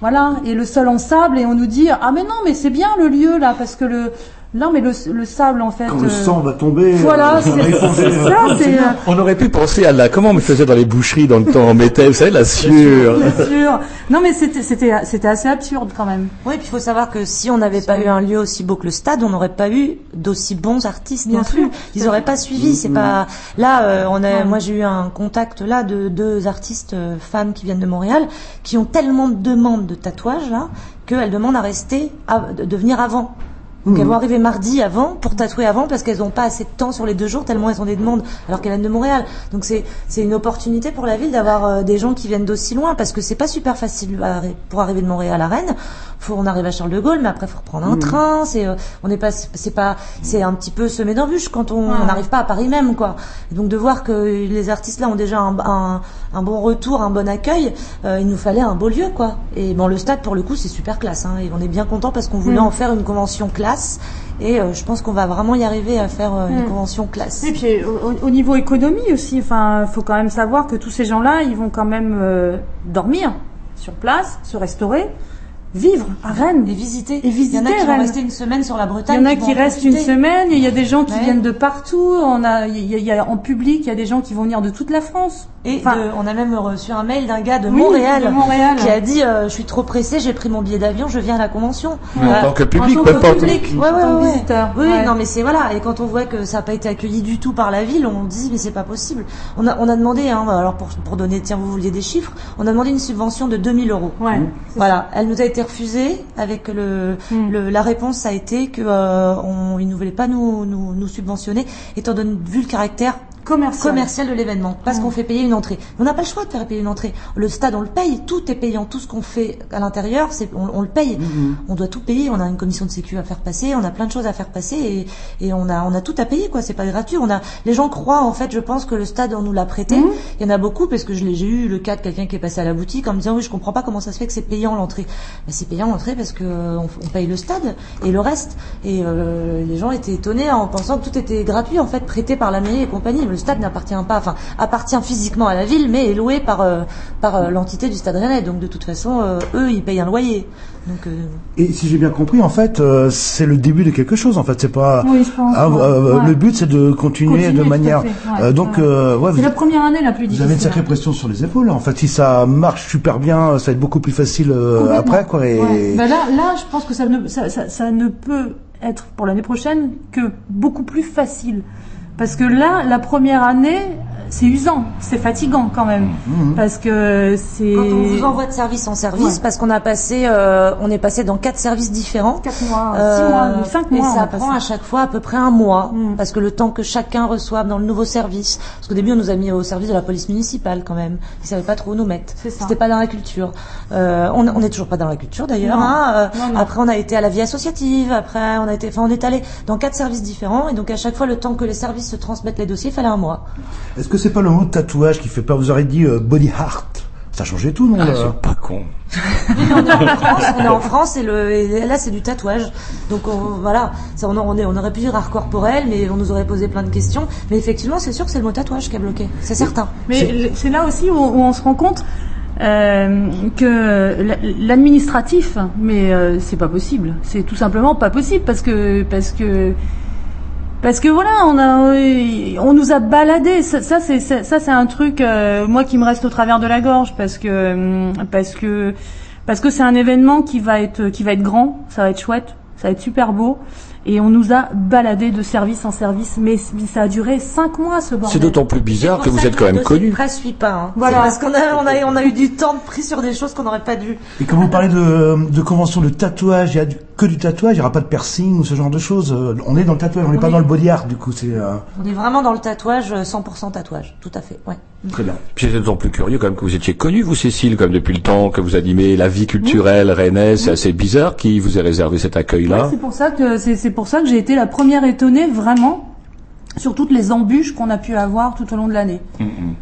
Voilà, et le sol en sable, et on nous dit ah mais non, mais c'est bien le lieu là parce que le non mais le, le sable en fait. Quand le euh, sang va tomber, Voilà, euh, c'est penser, c'est ça, c'est. euh, On aurait pu penser à la comment on me faisait dans les boucheries dans le temps, on mettait, vous savez, la sueur. Bien sûr. Non mais c'était assez absurde quand même. Oui, puis il faut savoir que si on n'avait pas eu un lieu aussi beau que le stade, on n'aurait pas eu d'aussi bons artistes Bien non sûr. plus. Ils n'auraient pas suivi. C'est pas là. euh, on a, Ouais. moi j'ai eu un contact là de deux artistes euh, femmes qui viennent de Montréal, qui ont tellement de demandes de tatouages là qu'elles demandent à rester, à, de venir avant. Donc elles vont arriver mardi avant pour tatouer avant parce qu'elles n'ont pas assez de temps sur les deux jours tellement elles ont des demandes alors qu'elles viennent de Montréal. Donc c'est c'est une opportunité pour la ville d'avoir euh, des gens qui viennent d'aussi loin parce que c'est pas super facile à pour arriver de Montréal à Rennes. Faut on arrive à Charles de Gaulle mais après faut reprendre un Mhm. train. C'est euh, on n'est pas c'est pas c'est un petit peu semé d'embûches quand on Ouais. n'arrive pas à Paris même quoi. Et donc de voir que les artistes là ont déjà un, un, un bon retour, un bon accueil, euh, il nous fallait un beau lieu quoi. Et bon le stade pour le coup c'est super classe hein, et on est bien content parce qu'on voulait Mhm. en faire une convention classe et euh, je pense qu'on va vraiment y arriver à faire euh, une Mhm. convention classe. Et puis au, au niveau économie aussi, enfin, faut quand même savoir que tous ces gens-là, ils vont quand même euh, dormir sur place, se restaurer, vivre à Rennes et visiter. Et visiter Il y en a qui vont Rennes. rester une semaine sur la Il Bretagne. y en a qui en restent une semaine, il y a des gens qui Ouais. viennent de partout, on a, il y a, il y a- en public, il y a des gens qui vont venir de toute la France. Et Enfin, de- on a même reçu un mail d'un gars de Oui, Montréal, de Montréal. qui a dit euh, je suis trop pressé, j'ai pris mon billet d'avion, je viens à la convention. En tant que public, tant que- public. Ouais, ouais, visiteur, Oui, ouais. non mais c'est voilà. Et quand on voit que ça n'a pas été accueilli du tout par la ville, on dit mais c'est pas possible. On a on a demandé hein, alors pour pour donner tiens vous vouliez des chiffres, on a demandé une subvention de 2000 euros. Ouais. Voilà, elle nous a été refusée avec le, Hmm. le- la réponse a été que euh, on, ils ne voulaient pas nous, nous, nous subventionner étant donné vu le caractère commercial. commercial de l'événement parce Hmm. qu'on fait payer une entrée. On n'a pas le choix de faire payer une entrée. Le stade on le paye, tout est payant, tout ce qu'on fait à l'intérieur, c'est on, on le paye. On doit tout payer, on a une commission de sécu à faire passer, on a plein de choses à faire passer et, et on a on a tout à payer quoi, c'est pas gratuit. On a les gens croient en fait, je pense que le stade on nous l'a prêté. Mhm. Il y en a beaucoup parce que j'ai eu le cas de quelqu'un qui est passé à la boutique en me disant oui, je comprends pas comment ça se fait que c'est payant l'entrée. Ben, c'est payant l'entrée parce que on, on paye le stade et le reste et euh, les gens étaient étonnés en pensant que tout était gratuit en fait prêté par la mairie et compagnie. Le stade n'appartient pas, enfin appartient physiquement à la ville mais est loué par euh, par euh, l'entité du stade Rennais. Donc de toute façon euh, eux ils payent un loyer. Donc euh, Et si j'ai bien compris, en fait, euh, c'est le début de quelque chose. En fait, c'est pas. Oui, je pense, Ah, ouais. euh. Le but, c'est de continuer, Continuer, de manière. ouais, euh, donc, ouais. euh, ouais, c'est vous, la première année la plus vous difficile. avez une sacrée pression sur les épaules. En fait, si ça marche super bien, ça va être beaucoup plus facile euh, après, quoi. Et Ouais. Ben là, là, je pense que ça ne, ça, ça, ça ne peut être pour l'année prochaine que beaucoup plus facile. Parce que là, la première année, c'est usant, c'est fatigant quand même. Parce que c'est... quand on vous envoie de service en service Ouais. parce qu'on a passé euh, on est passé dans quatre services différents. 4 mois, Euh, 6 mois, 5 mois. Et ça a prend à chaque fois à peu près un mois, Mm. parce que le temps que chacun reçoive dans le nouveau service. Parce qu'au début, on nous a mis au service de la police municipale quand même. Ils savaient pas trop où nous mettre. C'est ça. C'était pas dans la culture. Euh, on n'est toujours pas dans la culture d'ailleurs. Hein. Euh. Après, on a été à la vie associative. Après, on a été, enfin, on est allé dans quatre services différents. Et donc à chaque fois, le temps que les services se transmettent les dossiers, il fallait un mois. est-ce que c'est pas le mot tatouage qui fait peur Vous aurez dit euh, body heart Ça a changé tout, non Ah, là c'est pas con. on est en France, on est en France et, le, et là c'est du tatouage. Donc on, voilà, ça, on, on, est- on aurait pu dire art corporel, mais on nous aurait posé plein de questions. Mais effectivement, c'est sûr que c'est le mot tatouage qui a bloqué, c'est certain. Mais c'est là aussi où, où on se rend compte euh, que la- l'administratif, mais euh, c'est pas possible. C'est tout simplement pas possible parce que parce que parce que voilà, on a on nous a baladé. Ça, c'est ça, c'est un truc euh, moi qui me reste au travers de la gorge parce que hum, parce que parce que c'est un événement qui va être qui va être grand, ça va être chouette, ça va être super beau. Et on nous a baladé de service en service, mais ça a duré cinq mois ce bordel. C'est d'autant plus bizarre que vous êtes quand même connu. presse suit pas. Hein. Voilà. C'est Parce qu'on a, on a, on a eu du temps de pris sur des choses qu'on n'aurait pas dû. Et quand vous parlez de, de convention de tatouage, il y a du- que du tatouage, il n'y aura pas de piercing ou ce genre de choses. Euh, On est dans le tatouage, on n'est pas Oui. dans le body art, du coup, c'est euh, On est vraiment dans le tatouage, euh, 100% tatouage, tout à fait. Ouais. très bien. Puis j'étais d'autant plus curieux quand même que vous étiez connu, vous Cécile, comme depuis le temps que vous animez la vie culturelle rennaise. C'est assez bizarre qui vous ait réservé cet accueil-là. Ouais, c'est pour ça que c'est c'est pour ça que j'ai été la première étonnée vraiment sur toutes les embûches qu'on a pu avoir tout au long de l'année.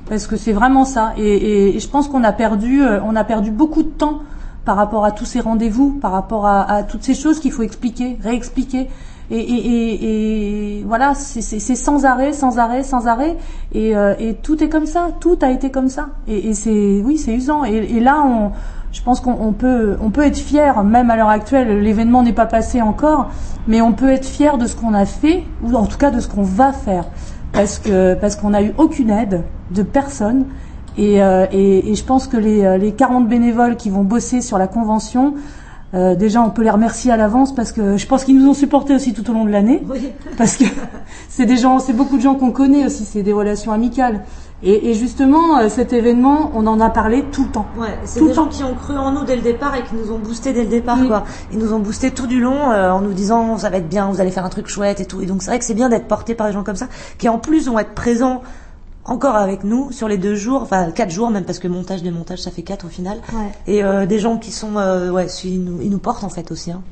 Parce que c'est vraiment ça. Et, et- et je pense qu'on a perdu, euh, on a perdu beaucoup de temps par rapport à tous ces rendez-vous, par rapport à, à toutes ces choses qu'il faut expliquer, réexpliquer. Et, et, et, voilà, c'est sans arrêt, sans arrêt, sans arrêt. Et, euh, et tout est comme ça, tout a été comme ça. Et, c'est, oui, c'est usant. Et, là, on, je pense qu'on on peut, on peut être fier, même à l'heure actuelle, l'événement n'est pas passé encore, mais on peut être fier de ce qu'on a fait, ou en tout cas de ce qu'on va faire, parce que parce qu'on n'a eu aucune aide de personne. Et, euh, et, et je pense que les, euh, les 40 bénévoles qui vont bosser sur la convention, euh, déjà on peut les remercier à l'avance parce que je pense qu'ils nous ont supportés aussi tout au long de l'année. Parce que c'est des gens, c'est beaucoup de gens qu'on connaît aussi, c'est des relations amicales. Et, et justement, euh, cet événement, on en a parlé tout le temps. Ouais, c'est Tout des le gens temps. qui ont cru en nous dès le départ et qui nous ont boosté dès le départ, quoi. Ils nous ont boosté tout du long euh, en nous disant ça va être bien, vous allez faire un truc chouette et tout. Et donc c'est vrai que c'est bien d'être porté par des gens comme ça, qui en plus vont être présents encore avec nous sur les deux jours, enfin quatre jours même parce que montage démontage ça fait quatre au final. Ouais. Et euh, des gens qui sont, euh, ouais, ils nous, ils nous portent en fait aussi. Hein.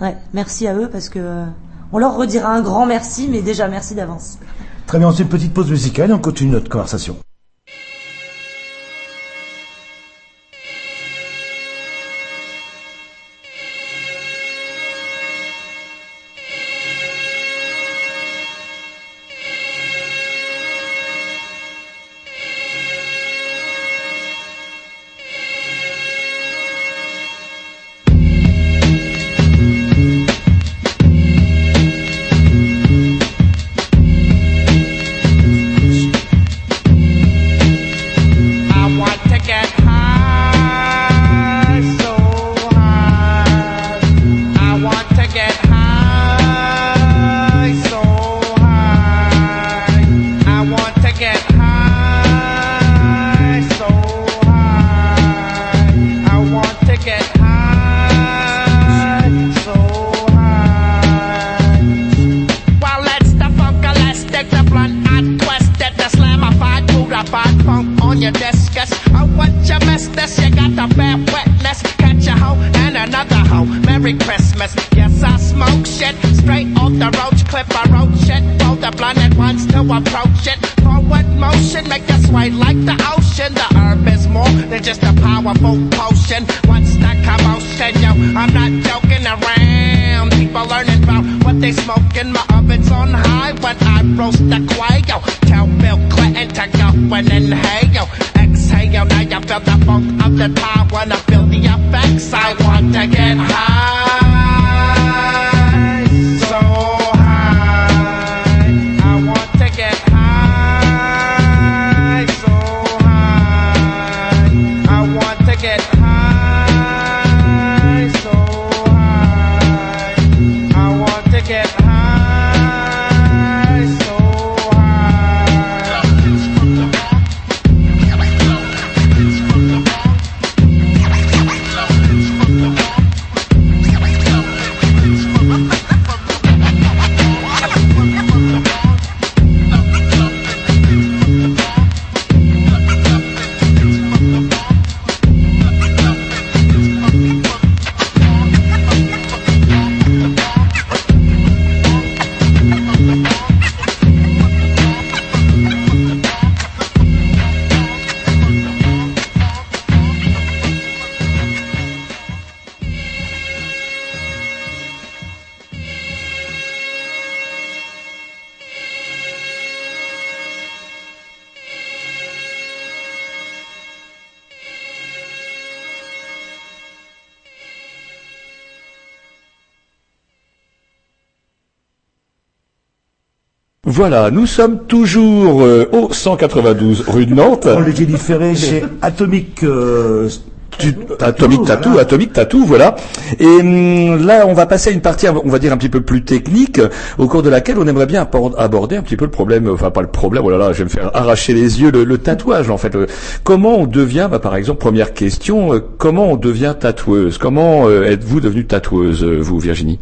Ouais, merci à eux parce que euh, on leur redira un grand merci, mais déjà merci d'avance. Très bien, on fait une petite pause musicale et on continue notre conversation. Voilà, nous sommes toujours euh, au 192 rue de Nantes. On les différé chez Atomic. euh, Tu- Atomic Tattoo, Atomic Tattoo, voilà. Et hum, là, on va passer à une partie, on va dire un petit peu plus technique, au cours de laquelle on aimerait bien aborder un petit peu le problème, enfin pas le problème, oh là là, je vais me faire arracher les yeux, le, le tatouage en fait. Le- comment on devient, bah, par exemple, première question, euh, comment on devient tatoueuse? Comment euh, êtes-vous devenue tatoueuse, euh, vous, Virginie?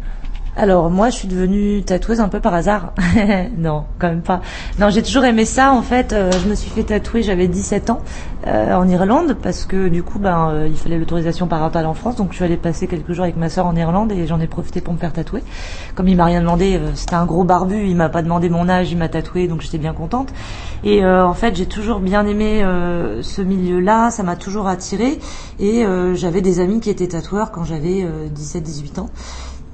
Alors moi, je suis devenue tatoueuse un peu par hasard. non, quand même pas. Non, j'ai toujours aimé ça. En fait, euh, je me suis fait tatouer, j'avais 17 ans, euh, en Irlande, parce que du coup, ben, euh, il fallait l'autorisation parentale en France. Donc, je suis allée passer quelques jours avec ma sœur en Irlande et j'en ai profité pour me faire tatouer. Comme il m'a rien demandé, euh, c'était un gros barbu, il m'a pas demandé mon âge, il m'a tatoué, donc j'étais bien contente. Et euh, en fait, j'ai toujours bien aimé ce milieu-là, ça m'a toujours attiré. Et j'avais des amis qui étaient tatoueurs quand j'avais 17-18 ans.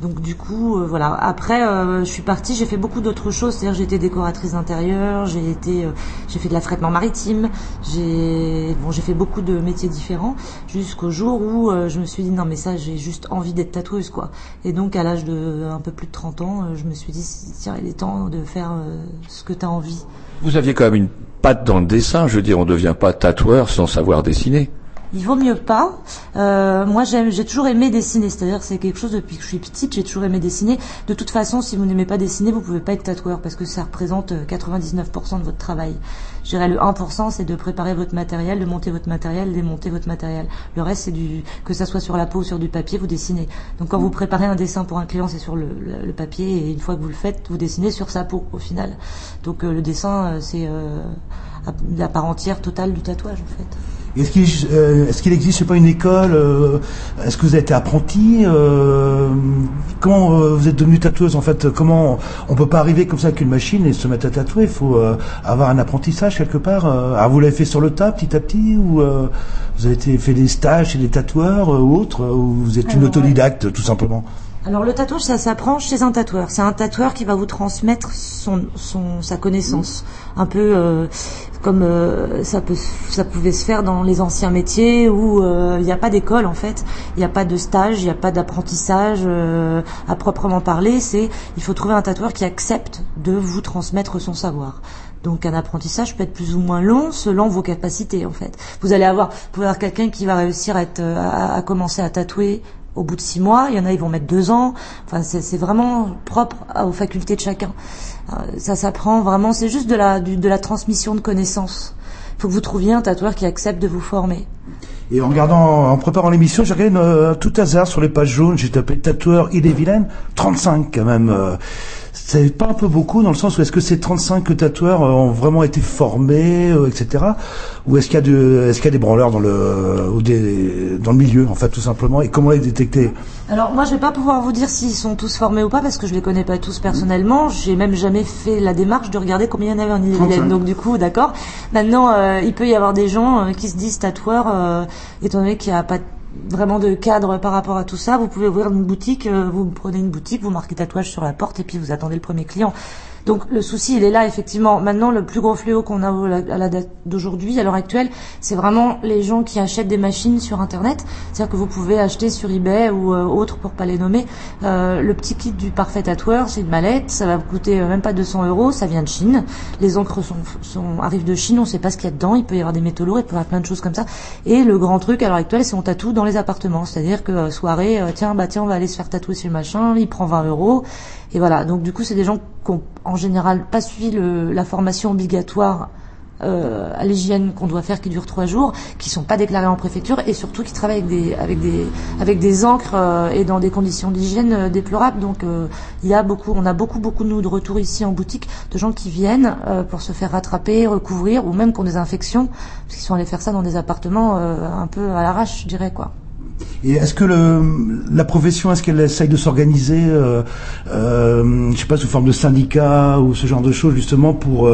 Donc du coup, euh, voilà. Après, euh, je suis partie, j'ai fait beaucoup d'autres choses. C'est-à-dire, j'ai été décoratrice d'intérieur, j'ai été, euh, j'ai fait de l'affrètement maritime, j'ai, bon, j'ai fait beaucoup de métiers différents jusqu'au jour où euh, je me suis dit non mais ça, j'ai juste envie d'être tatoueuse quoi. Et donc à l'âge de un peu plus de 30 ans, euh, je me suis dit tiens, il est temps de faire euh, ce que tu as envie. Vous aviez quand même une patte dans le dessin, je veux dire, on ne devient pas tatoueur sans savoir dessiner. Il vaut mieux pas. Euh, moi, j'ai toujours aimé dessiner. C'est-à-dire, c'est quelque chose depuis que je suis petite, j'ai toujours aimé dessiner. De toute façon, si vous n'aimez pas dessiner, vous pouvez pas être tatoueur parce que ça représente euh, 99% de votre travail. Je dirais le 1%, c'est de préparer votre matériel, de monter votre matériel, démonter votre matériel. Le reste, c'est du que ça soit sur la peau ou sur du papier, vous dessinez. Donc, quand vous préparez un dessin pour un client, c'est sur le, papier et une fois que vous le faites, vous dessinez sur sa peau au final. Donc, euh, le dessin, euh, c'est euh, la part entière totale du tatouage en fait. Est-ce qu'il euh, est-ce qu'il existe je sais pas une école euh, Est-ce que vous avez été apprenti euh, Comment vous êtes devenu tatoueuse en fait Comment on peut pas arriver comme ça avec une machine et se mettre à tatouer? Il faut avoir un apprentissage quelque part. Ah, vous l'avez fait sur le tas petit à petit ou vous avez été fait des stages chez des tatoueurs ou autres ou vous êtes une autodidacte tout simplement? Alors le tatouage, ça s'apprend chez un tatoueur. C'est un tatoueur qui va vous transmettre son, son sa connaissance, un peu euh, comme euh, ça peut ça pouvait se faire dans les anciens métiers où euh, il n'y a pas d'école en fait, il n'y a pas de stage, il n'y a pas d'apprentissage euh, à proprement parler. C'est il faut trouver un tatoueur qui accepte de vous transmettre son savoir. Donc un apprentissage peut être plus ou moins long selon vos capacités en fait. Vous allez avoir, vous pouvez avoir quelqu'un qui va réussir à, être, euh, à, à commencer à tatouer au bout de six mois. Il y en a, ils vont mettre deux ans. Enfin, c'est vraiment propre aux facultés de chacun. Euh, Ça s'apprend vraiment. C'est juste de la, du- de la transmission de connaissances. Il faut que vous trouviez un tatoueur qui accepte de vous former. Et en regardant, en préparant l'émission, j'ai regardé euh, tout hasard sur les pages jaunes, j'ai tapé tatoueur Ille-et-Vilaine, 35 quand même. euh, c'est pas un peu beaucoup dans le sens où est-ce que ces 35 tatoueurs euh, ont vraiment été formés, euh, etc. Ou est-ce qu'il y a de, est-ce qu'il y a des branleurs dans le, ou des, dans le milieu en fait tout simplement et comment les détecter? Alors moi, je vais pas pouvoir vous dire s'ils sont tous formés ou pas parce que je les connais pas tous personnellement. J'ai même jamais fait la démarche de regarder combien il y en avait en Ille-et-Vilaine. 35. Donc du coup, d'accord. Maintenant, euh, il peut y avoir des gens euh, qui se disent tatoueurs, euh, étant donné qu'il n'y a pas vraiment de cadre par rapport à tout ça. Vous pouvez ouvrir une boutique, euh, vous prenez une boutique, vous marquez tatouage sur la porte et puis vous attendez le premier client. Donc le souci, il est là effectivement. Maintenant, le plus gros fléau qu'on a à la date d'aujourd'hui, à l'heure actuelle, c'est vraiment les gens qui achètent des machines sur Internet. C'est-à-dire que vous pouvez acheter sur eBay ou euh, autre pour pas les nommer euh, le petit kit du parfait tatoueur. C'est une mallette, ça va vous coûter euh, même pas 200 euros. Ça vient de Chine. Les encres sont, sont arrivent de Chine. On sait pas ce qu'il y a dedans. Il peut y avoir des métaux lourds, il peut y avoir plein de choses comme ça. Et le grand truc à l'heure actuelle, c'est on tatoue dans les appartements. C'est-à-dire que euh, soirée, tiens, bah tiens, on va aller se faire tatouer sur le machin. Il prend 20 euros. Et voilà. Donc du coup, c'est des gens qui ont en général pas suivi la formation obligatoire euh, à l'hygiène qu'on doit faire qui dure trois jours, qui sont pas déclarés en préfecture et surtout qui travaillent avec des avec des avec des encres euh, et dans des conditions d'hygiène euh, déplorables. Donc il y a beaucoup, on a beaucoup beaucoup nous de retours ici en boutique de gens qui viennent pour se faire rattraper, recouvrir ou même qui ont des infections parce qu'ils sont allés faire ça dans des appartements un peu à l'arrache, je dirais quoi. Est-ce que la profession, est-ce qu'elle essaye de s'organiser, euh, euh, sais pas, sous forme de syndicat ou ce genre de choses, justement pour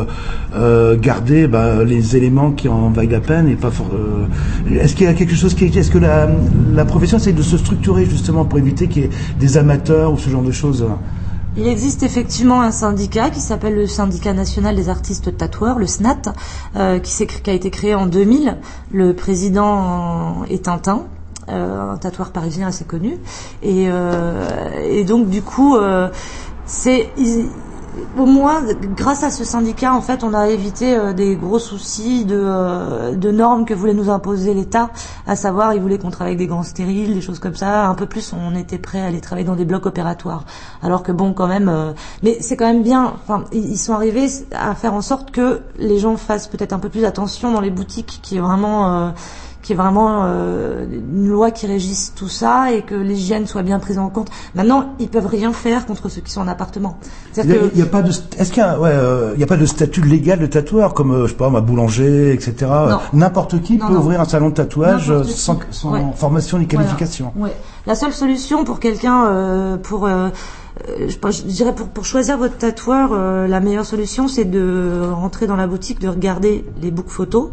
euh, garder bah, les éléments qui en vaillent la peine et pas. est-ce qu'il y a quelque chose qui, est-ce que la, profession essaye de se structurer justement pour éviter qu'il y ait des amateurs ou ce genre de choses? Il existe effectivement un syndicat qui s'appelle le Syndicat national des artistes tatoueurs, le SNAT, qui, qui a été créé en 2000. Le président est Tintin. Euh, un tatoueur parisien assez connu et, euh, et donc du coup euh, c'est au moins, grâce à ce syndicat, en fait, on a évité des gros soucis de, euh, de normes que voulait nous imposer l'État, à savoir, ils voulaient qu'on travaille avec des gants stériles, des choses comme ça. Un peu plus, on était prêt à aller travailler dans des blocs opératoires. Alors que bon, quand même, euh, mais c'est quand même bien. Enfin, ils sont arrivés à faire en sorte que les gens fassent peut-être un peu plus attention dans les boutiques, qui est vraiment qui est vraiment euh, une loi qui régisse tout ça et que l'hygiène soit bien prise en compte. Maintenant, ils peuvent rien faire contre ceux qui sont en appartement. Il C'est-à-dire que y a pas de, est-ce qu'il y a, ouais, euh, y a pas de statut légal de tatoueur comme, euh, je sais pas, ma boulanger, etc. Non. N'importe qui Non, peut non. ouvrir un salon de tatouage euh, sans, sans Ouais. formation ni Voilà. qualification. Ouais. La seule solution pour quelqu'un, euh, pour, euh, euh, je, je dirais pour, pour choisir votre tatoueur, euh, la meilleure solution, c'est de rentrer dans la boutique, de regarder les books photos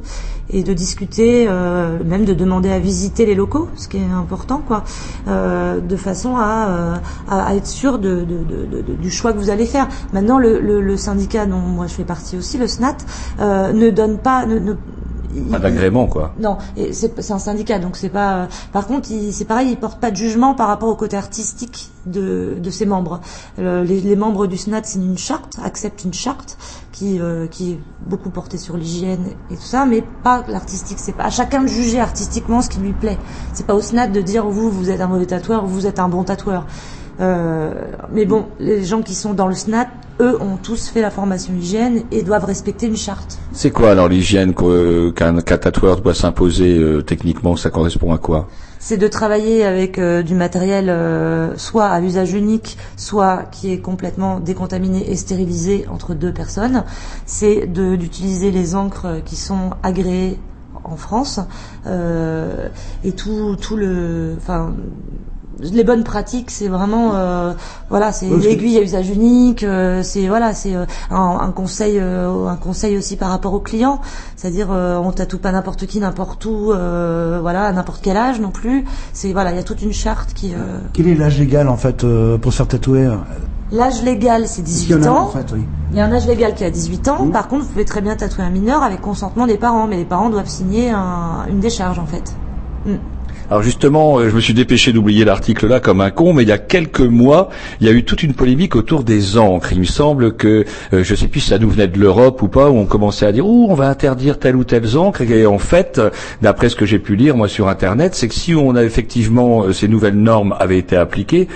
et de discuter, euh, même de demander à visiter les locaux, ce qui est important, quoi, euh, de façon à, euh, à, à être sûr de, de, de, du choix que vous allez faire. Maintenant, le, le, le syndicat dont moi je fais partie aussi, le SNAT, euh, ne donne pas, ne, ne- Pas d'agrément, quoi. non, c'est un syndicat, donc c'est pas. par contre, c'est pareil, il porte pas de jugement par rapport au côté artistique de, de ses membres. Les, membres du SNAT signent une charte, acceptent une charte qui euh, qui est beaucoup portée sur l'hygiène et tout ça, mais pas l'artistique. C'est pas à chacun de juger artistiquement ce qui lui plaît. C'est pas au SNAT de dire vous vous êtes un mauvais tatoueur ou vous êtes un bon tatoueur. Euh, mais bon, les gens qui sont dans le SNAT, eux, ont tous fait la formation hygiène et doivent respecter une charte. C'est quoi alors l'hygiène qu'o- qu'un tatoueur doit s'imposer euh, techniquement Ça correspond à quoi? C'est de travailler avec euh, du matériel euh, soit à usage unique, soit qui est complètement décontaminé et stérilisé entre deux personnes. C'est d'utiliser les encres euh, qui sont agréées en France euh, et tout tout le enfin les bonnes pratiques, c'est vraiment euh, voilà, c'est l'aiguille à usage unique, euh, c'est voilà, c'est euh, un, un conseil, euh, un conseil aussi par rapport aux clients, c'est-à-dire on tatoue pas n'importe qui, n'importe où, voilà, à n'importe quel âge non plus. C'est voilà, il y a toute une charte qui. Quel est l'âge légal en fait pour se faire tatouer L'âge légal, c'est S'il y 18 en a, ans. en fait, oui. Il y a un âge légal qui est à 18 ans. Par contre, vous pouvez très bien tatouer un mineur avec consentement des parents, mais les parents doivent signer un- une décharge en fait. Mm. Alors justement, euh, je me suis dépêché d'oublier l'article là comme un con, mais il y a quelques mois, il y a eu toute une polémique autour des encres. Il me semble que, euh, je sais plus si ça nous venait de l'Europe ou pas, où on commençait à dire, ouh, on va interdire telle ou telle encre. Et en fait, d'après ce que j'ai pu lire moi sur Internet, c'est que si on a effectivement euh, ces nouvelles normes avaient été appliquées,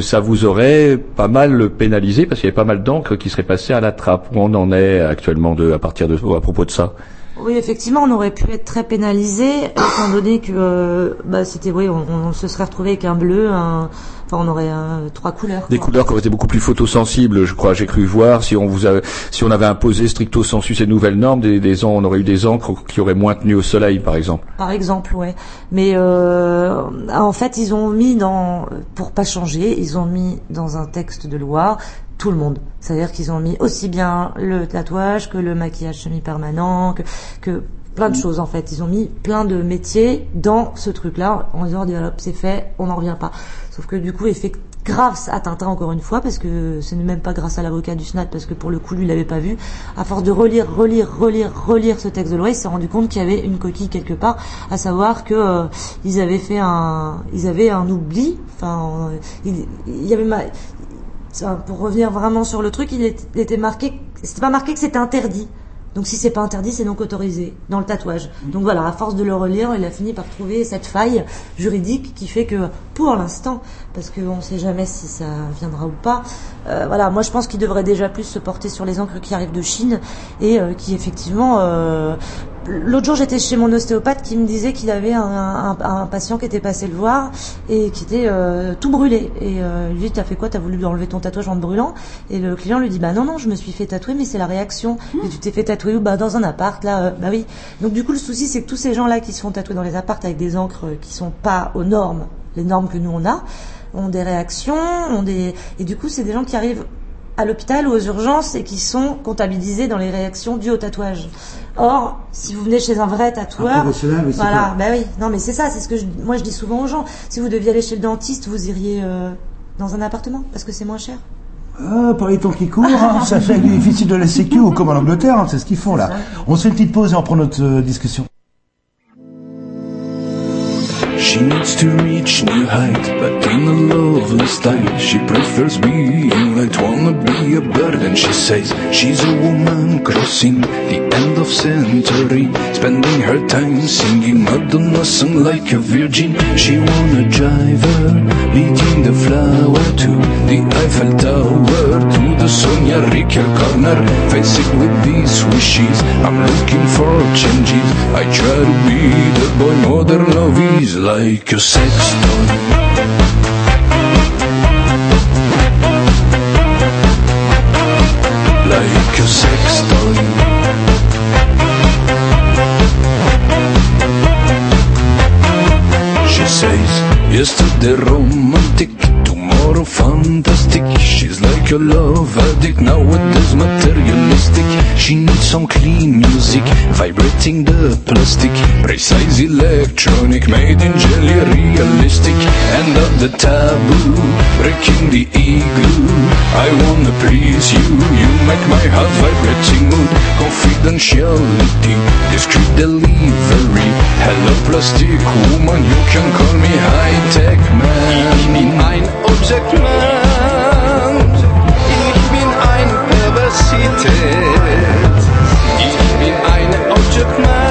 ça vous aurait pas mal pénalisé parce qu'il y avait pas mal d'encre qui serait passée à la trappe. Où on en est actuellement de, à partir de, à propos de ça? Oui, effectivement, on aurait pu être très pénalisé, étant donné que euh, bah, c'était, oui, on, on se serait retrouvé avec un bleu, un, on aurait euh, trois couleurs. Des quoi. couleurs qui auraient été beaucoup plus photosensibles, je crois. J'ai cru voir si on vous a, si on avait imposé stricto sensu ces nouvelles normes, des, des on aurait eu des encres qui auraient moins tenu au soleil, par exemple. Par exemple, ouais. Mais euh, en fait, ils ont mis dans, pour pas changer, ils ont mis dans un texte de loi tout le monde. C'est-à-dire qu'ils ont mis aussi bien le tatouage que le maquillage semi-permanent, que, que plein de choses en fait. Ils ont mis plein de métiers dans ce truc-là en disant hop, c'est fait, on n'en revient pas. Sauf que du coup, effect- grâce à Tintin encore une fois, parce que ce n'est même pas grâce à l'avocat du SNAT, parce que pour le coup, lui, il l'avait pas vu. À force de relire, relire, relire, relire ce texte de loi, il s'est rendu compte qu'il y avait une coquille quelque part, à savoir que euh, avaient fait un, ils avaient un oubli. Enfin, euh, il, il y avait ma, pour revenir vraiment sur le truc, il il était marqué, c'était pas marqué que c'était interdit. Donc si c'est pas interdit, c'est donc autorisé dans le tatouage. Donc voilà, à force de le relire, il a fini par trouver cette faille juridique qui fait que pour l'instant, parce qu'on sait jamais si ça viendra ou pas, euh, voilà, moi je pense qu'il devrait déjà plus se porter sur les encres qui arrivent de Chine et euh, qui effectivement euh, L'autre jour, j'étais chez mon ostéopathe qui me disait qu'il avait un, un- un patient qui était passé le voir et qui était euh, tout brûlé. Et euh, lui, t'as fait quoi? T'as voulu enlever ton tatouage en te brûlant Et le client lui dit, bah non, non, je me suis fait tatouer, mais c'est la réaction. Et tu t'es fait tatouer où Bah dans un appart, là. euh, bah oui. Donc du coup, le souci, c'est que tous ces gens-là qui se font tatouer dans les apparts avec des encres qui sont pas aux normes, les normes que nous on a, ont des réactions, ont des et du coup, c'est des gens qui arrivent à l'hôpital ou aux urgences et qui sont comptabilisés dans les réactions dues au tatouage. Or, si vous venez chez un vrai tatoueur, Un professionnel, oui, voilà, bah oui, non mais c'est ça, c'est ce que je- moi je dis souvent aux gens. Si vous deviez aller chez le dentiste, vous iriez euh, dans un appartement parce que c'est moins cher. Ah, par les temps qui courent, hein, ça fait déficit de la sécu ou comme en Angleterre, hein, c'est ce qu'ils font là. On se fait une petite pause et on prend notre euh, discussion. She needs to reach new heights, but in a lovely style. She prefers being light, wanna be a bird, and she says she's a woman crossing the end of century, spending her time singing Madonna song like a virgin. She wanna drive her, leading the flower to the Eiffel Tower, to the Sonia Riquel corner, face it with these wishes. I'm looking for changes. I try to be the boy modern love is like a sex toy. Like a sex toy. She says, yesterday tomorrow fantastic. She's like a love addict, nowadays materialistic. She needs some clean music, vibrating the plastic. Precise electronic, made in jelly, realistic. End of the taboo, breaking the igloo. I wanna please you, you make my heart vibrating mood. Confidentiality, discreet delivery. Hello plastic woman, you can call me high-tech man. Ich bin ein Jackman. Ich bin eine Perversität. Ich bin eine Objectman.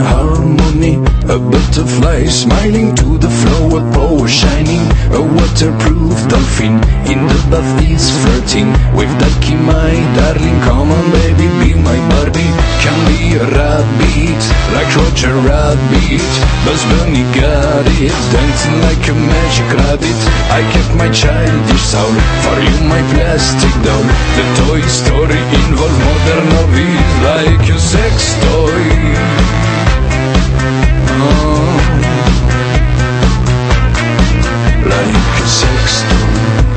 Harmony. A butterfly smiling to the flower, power shining. A waterproof dolphin in the bath is flirting with Ducky, my darling. Come on, baby, be my Barbie. Can be a rabbit, like Roger Rabbit. Buzz Bunny got it, dancing like a magic rabbit. I kept my childish soul for you, my plastic doll. The Toy Story involves modern novice like a sex toy. Like a sex toy.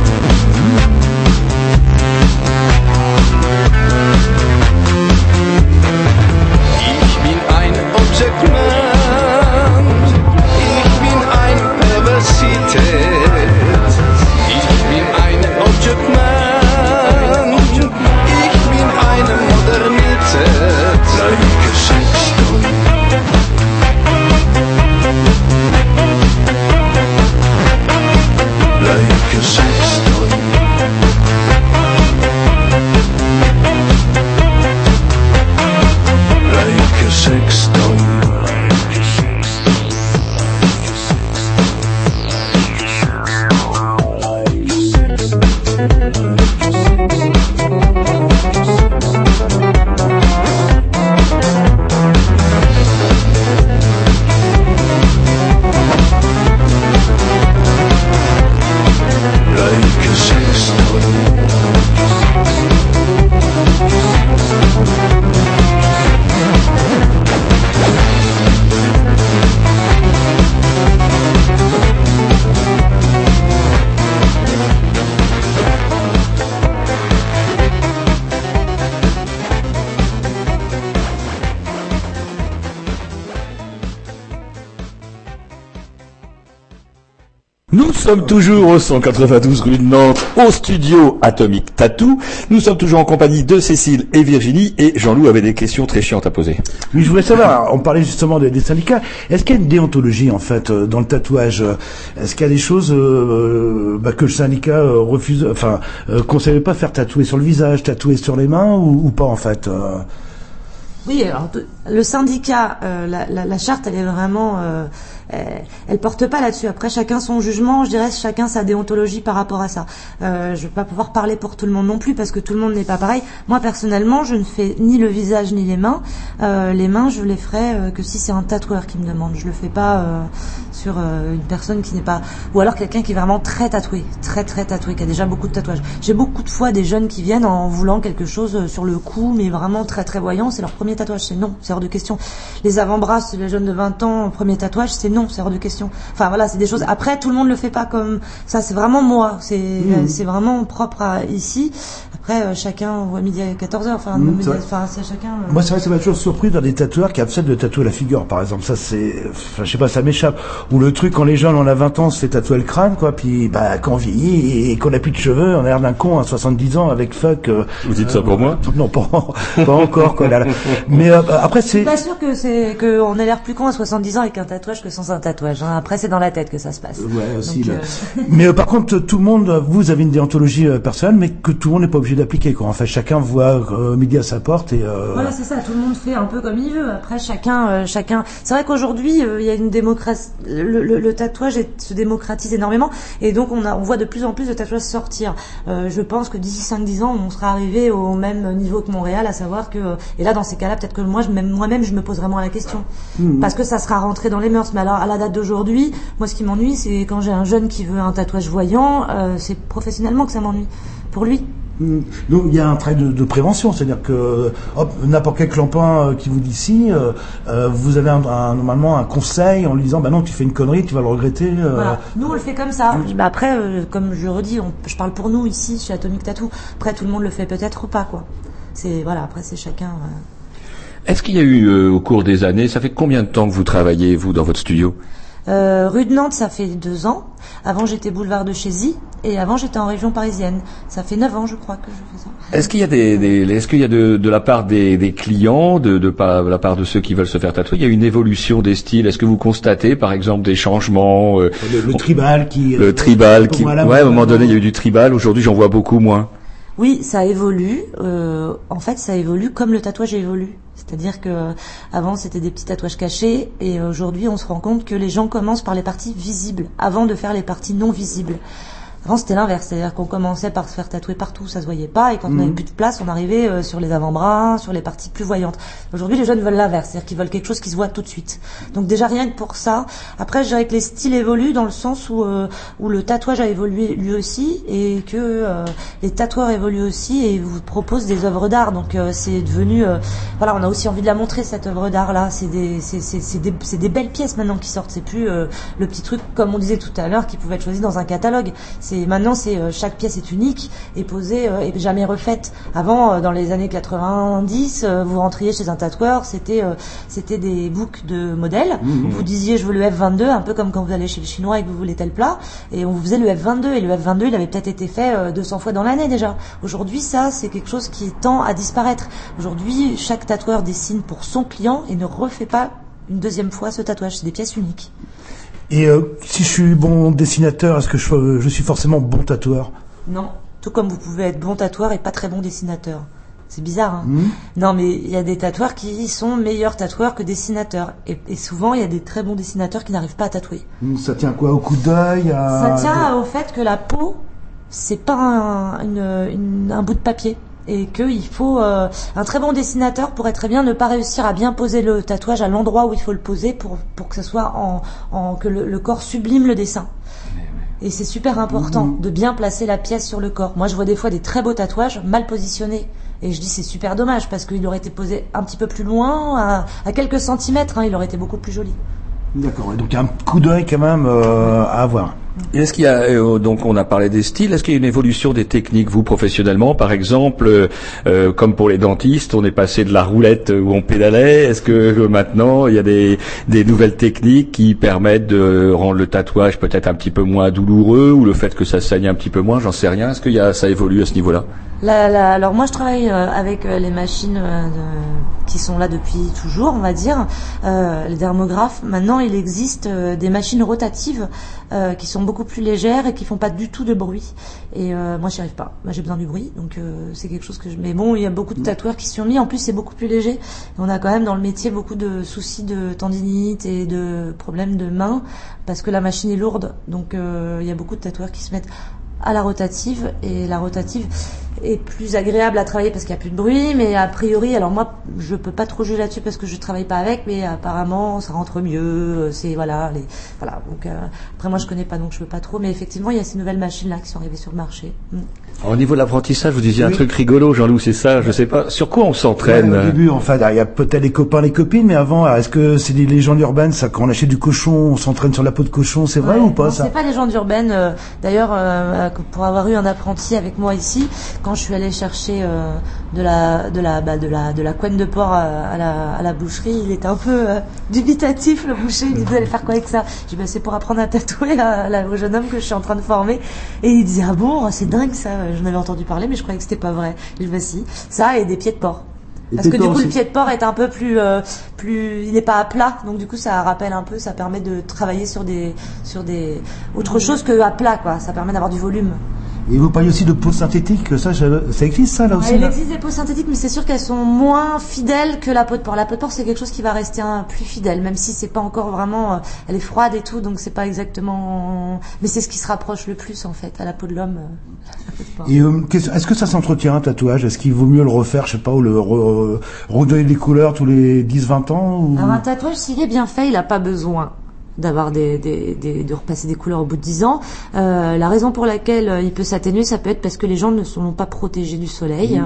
Sommes toujours au 192 rue de Nantes, au studio Atomic Tattoo. Nous sommes toujours en compagnie de Cécile et Virginie et Jean-Loup avait des questions très chiantes à poser. Oui, je voulais savoir, on parlait justement des, des syndicats. Est-ce qu'il y a une déontologie en fait euh, dans le tatouage euh, Est-ce qu'il y a des choses euh, bah, que le syndicat euh, refuse, enfin, euh, conseille pas faire tatouer sur le visage, tatouer sur les mains ou, ou pas en fait euh? Oui, alors le syndicat, euh, la, la, la charte, elle est vraiment, euh, euh, elle porte pas là-dessus. Après, chacun son jugement, je dirais, chacun sa déontologie par rapport à ça. Euh, je vais pas pouvoir parler pour tout le monde non plus parce que tout le monde n'est pas pareil. Moi, personnellement, je ne fais ni le visage ni les mains. Euh, les mains, je les ferai euh, que si c'est un tatoueur qui me demande. Je le fais pas sur une personne qui n'est pas, ou alors quelqu'un qui est vraiment très tatoué, très très tatoué, qui a déjà beaucoup de tatouages. J'ai beaucoup de fois des jeunes qui viennent en voulant quelque chose sur le cou, mais vraiment très très voyant. C'est leur premier tatouage, c'est non, c'est hors de question. Les avant-bras, les jeunes de 20 ans, premier tatouage, c'est non, c'est hors de question. Enfin voilà, c'est des choses. Après, tout le monde le fait pas comme ça. C'est vraiment moi. C'est Mhm. c'est vraiment propre à ici. Après, euh, chacun voit midi à 14h. Enfin, Mm, midi- enfin, c'est chacun. euh, Moi, c'est vrai, ça m'a toujours surpris dans des tatoueurs qui acceptent de tatouer la figure, par exemple. Ça, c'est, enfin, je sais pas, ça m'échappe. Ou le truc quand les jeunes, on a 20 ans, on se fait tatouer le crâne, quoi. Puis, bah, quand on vieillit et qu'on a plus de cheveux, on a l'air d'un con à 70 ans avec fuck. euh, Vous dites ça pour moi? Non, pas, pas encore, quoi. Là, là. Mais euh, après, Je c'est. suis pas sûr que c'est que on ait l'air plus con à 70 ans avec un tatouage que sans un tatouage. hein. Après, c'est dans la tête que ça se passe. Ouais, aussi. Donc, euh, Mais euh, par contre, tout le monde, vous avez une déontologie euh, personnelle, mais que tout le monde n'est pas obligé d'appliquer. Quoi. Enfin, chacun voit euh, midi à sa porte et. Euh, Voilà, c'est ça. Tout le monde fait un peu comme il veut. Après, chacun, euh, chacun. C'est vrai qu'aujourd'hui, il y a une démocratie. Le, le- le tatouage est- se démocratise énormément, et donc on a, on voit de plus en plus de tatouages sortir. Je pense que d'ici 5-10 ans, on sera arrivé au même niveau que Montréal, à savoir que. Et là, dans ces cas-là, peut-être que moi, je, même moi-même, je me pose vraiment la question, Mhm. parce que ça sera rentré dans les mœurs. Mais alors, à la date d'aujourd'hui, moi, ce qui m'ennuie, c'est quand j'ai un jeune qui veut un tatouage voyant, c'est professionnellement que ça m'ennuie. Pour lui. Donc il y a un travail de, de prévention, c'est-à-dire que hop, n'importe quel clampin euh, qui vous dit si, euh, euh, vous avez un, un- normalement un conseil en lui disant bah non tu fais une connerie, tu vas le regretter. euh, Voilà. Nous, on le fait comme ça. Bah, après, euh, comme je le redis, on- je parle pour nous ici chez Atomic Tattoo. Après, tout le monde le fait peut-être pas, quoi. C'est voilà. Après, c'est chacun. euh. Est-ce qu'il y a eu euh, au cours des années, ça fait combien de temps que vous travaillez, vous, dans votre studio? Euh, rue de Nantes, ça fait deux ans. Avant, j'étais boulevard de Chézy. Et avant, j'étais en région parisienne. Ça fait neuf ans, je crois, que je fais ça. Est-ce qu'il y a des, des- est-ce qu'il y a de, de la part des, des clients, de, de pa- la part de ceux qui veulent se faire tatouer, il y a une évolution des styles? Est-ce que vous constatez, par exemple, des changements euh, Le, le tribal qui. Le tribal qui, ouais, à un moment donné, il y a eu du tribal. Aujourd'hui, j'en vois beaucoup moins. Oui, ça évolue. Euh, en fait, ça évolue comme le tatouage évolue. C'est-à-dire que avant c'était des petits tatouages cachés et aujourd'hui on se rend compte que les gens commencent par les parties visibles avant de faire les parties non visibles. Avant c'était l'inverse, c'est-à-dire qu'on commençait par se faire tatouer partout, ça se voyait pas, et quand on Mhm. avait plus de place, on arrivait euh, sur les avant-bras, sur les parties plus voyantes. Aujourd'hui, les jeunes veulent l'inverse, c'est-à-dire qu'ils veulent quelque chose qui se voit tout de suite. Donc déjà rien que pour ça. Après, je dirais que les styles évoluent dans le sens où euh, où le tatouage a évolué lui aussi et que euh, les tatoueurs évoluent aussi et vous proposent des œuvres d'art. Donc euh, c'est devenu euh, voilà, on a aussi envie de la montrer cette œuvre d'art là. C'est des c'est c'est c'est des c'est des belles pièces maintenant qui sortent. C'est plus euh, le petit truc comme on disait tout à l'heure qui pouvait être choisi dans un catalogue. C'est maintenant c'est euh, chaque pièce est unique et posée euh, et jamais refaite. Avant euh, dans les années 90, euh, vous rentriez chez un tatoueur, c'était c'était des books de modèles. Mhm. Vous disiez je veux le F22 un peu comme quand vous allez chez le chinois et que vous voulez tel plat et on vous faisait le F22 et le F22 il avait peut-être été fait euh, 200 fois dans l'année déjà. Aujourd'hui ça c'est quelque chose qui tend à disparaître. Aujourd'hui chaque tatoueur dessine pour son client et ne refait pas une deuxième fois ce tatouage. C'est des pièces uniques. Et euh, si je suis bon dessinateur, est-ce que je, je suis forcément bon tatoueur Non. Tout comme vous pouvez être bon tatoueur et pas très bon dessinateur. C'est bizarre, hein Mhm. Non, mais il y a des tatoueurs qui sont meilleurs tatoueurs que dessinateurs. Et, et souvent, il y a des très bons dessinateurs qui n'arrivent pas à tatouer. Hmm, Ça tient quoi au coup d'œil à... Ça tient au fait que la peau, c'est pas un, une- une- un bout de papier. Et qu'il faut euh, un très bon dessinateur pourrait très bien ne pas réussir à bien poser le tatouage à l'endroit où il faut le poser pour, pour que ce soit en, en que le, le corps sublime le dessin. Et c'est super important de bien placer la pièce sur le corps. Moi, je vois des fois des très beaux tatouages mal positionnés. Et je dis c'est super dommage parce qu'il aurait été posé un petit peu plus loin, à, à quelques centimètres, hein, il aurait été beaucoup plus joli. D'accord. Donc il y a un coup d'œil quand même euh, à avoir. Est-ce qu'il y a euh, donc on a parlé des styles, est-ce qu'il y a une évolution des techniques vous professionnellement par exemple euh, euh, comme pour les dentistes, on est passé de la roulette où on pédalait, est-ce que maintenant il y a des nouvelles techniques qui permettent de rendre le tatouage peut-être un petit peu moins douloureux ou le fait que ça saigne un petit peu moins, j'en sais rien, est-ce qu'il y a ça évolue à ce niveau-là La- la- alors moi je travaille avec les machines qui sont là depuis toujours, on va dire, les dermographes. Maintenant il existe des machines rotatives euh, qui sont beaucoup plus légères et qui font pas du tout de bruit. Et euh, moi j'y arrive pas. Moi j'ai besoin du bruit, donc euh, c'est quelque chose que je. Mais bon, il y a beaucoup de tatoueurs qui s'y sont mis. En plus c'est beaucoup plus léger. Et on a quand même dans le métier beaucoup de soucis de tendinite et de problèmes de main parce que la machine est lourde. Donc euh, il y a beaucoup de tatoueurs qui se mettent à la rotative et la rotative est plus agréable à travailler parce qu'il n'y a plus de bruit mais a priori alors moi je peux pas trop juger là-dessus parce que je travaille pas avec mais apparemment ça rentre mieux euh, c'est voilà les voilà donc euh, après moi je connais pas donc je peux pas trop mais effectivement il y a ces nouvelles machines là qui sont arrivées sur le marché Mm. Au niveau de l'apprentissage, vous disiez un truc rigolo, Jean-Loup, c'est ça, je sais pas. Sur quoi on s'entraîne Ouais, au début, enfin, il y a peut-être les copains, les copines, mais avant, est-ce que c'est des légendes urbaines, ça, quand on achète du cochon, on s'entraîne sur la peau de cochon, c'est vrai Ouais, ou pas non, ça C'est pas légende urbaine. euh, D'ailleurs, euh, euh, pour avoir eu un apprenti avec moi ici, quand je suis allée chercher euh, de la de la bah, de la de la couenne de porc à, à la à la boucherie, il était un peu euh, dubitatif le boucher. Il dit vous allez faire quoi avec ça? Je dis bah, c'est pour apprendre à tatouer à, la- au jeune homme que je suis en train de former. Et il disait ah bon c'est dingue ça. J'en avais entendu parler mais je croyais que c'était pas vrai. Je dis bah si ça et des pieds de porc. Et Parce que du coup le pied de porc est un peu plus euh, plus il n'est pas à plat donc du coup ça rappelle un peu ça permet de travailler sur des sur des autre chose que à plat quoi ça permet d'avoir du volume Et vous parliez aussi de peau synthétique, ça, ça existe ça là aussi il existe des peaux synthétiques mais c'est sûr qu'elles sont moins fidèles que la peau de porc. La peau de porc c'est quelque chose qui va rester plus fidèle même si c'est pas encore vraiment euh, elle est froide et tout donc c'est pas exactement mais c'est ce qui se rapproche le plus en fait à la peau de l'homme euh. Et euh, est-ce que ça s'entretient un tatouage? Est-ce qu'il vaut mieux le refaire, je sais pas, ou le re- redonner des couleurs tous les 10-20 ans ou... Alors un tatouage, s'il est bien fait, il n'a pas besoin d'avoir des, des, des- de repasser des couleurs au bout de 10 ans. Euh, la raison pour laquelle euh, il peut s'atténuer, ça peut être parce que les gens ne sont pas protégés du soleil.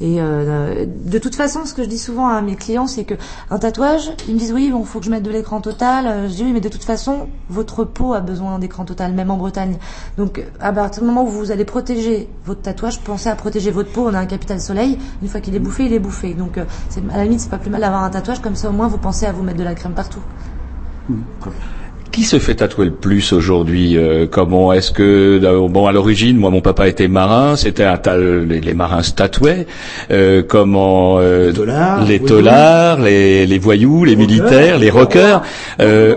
Et euh, de toute façon, ce que je dis souvent à mes clients, c'est que un tatouage, ils me disent oui, bon, faut que je mette de l'écran total. Je dis oui, mais de toute façon, votre peau a besoin d'écran total, même en Bretagne. Donc, à partir du moment où vous allez protéger votre tatouage, pensez à protéger votre peau. On a un capital soleil. Une fois qu'il est bouffé, il est bouffé. Donc, à la limite, c'est pas plus mal d'avoir un tatouage comme ça. Au moins, vous pensez à vous mettre de la crème partout. Qui se fait tatouer le plus aujourd'hui euh, Comment est-ce que euh, bon à l'origine, moi mon papa était marin, c'était un les, les marins se tatouaient. Euh, comment euh, les tolards, les, les voyous, les militaires, les rockers. Euh,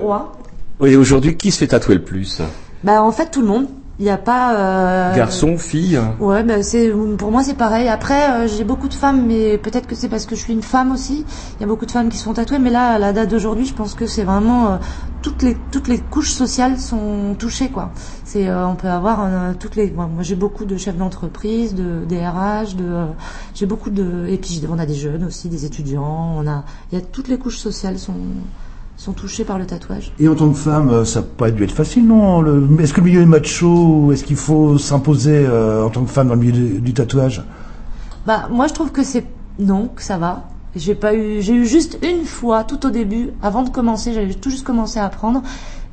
oui, aujourd'hui, qui se fait tatouer le plus? Bah, en fait, tout le monde. Il n'y a pas. euh, Garçon, fille Ouais, bah c'est pour moi c'est pareil. Après, euh, j'ai beaucoup de femmes, mais peut-être que c'est parce que je suis une femme aussi. Il y a beaucoup de femmes qui se font tatouer, mais là, à la date d'aujourd'hui, je pense que c'est vraiment euh, toutes les toutes les couches sociales sont touchées, quoi. C'est on peut avoir toutes les. Moi, moi, j'ai beaucoup de chefs d'entreprise, de DRH, de. j'ai beaucoup de. Et puis on a des jeunes aussi, des étudiants. On a. Il y a toutes les couches sociales sont sont touchées par le tatouage. Et en tant que femme, euh, ça n'a pas dû être facile, non le- Est-ce que le milieu est macho est-ce qu'il faut s'imposer euh, en tant que femme dans le milieu du, du tatouage? Bah, moi, je trouve que c'est non, que ça va. J'ai pas eu, j'ai eu juste une fois, tout au début, avant de commencer, j'avais tout juste commencé à apprendre.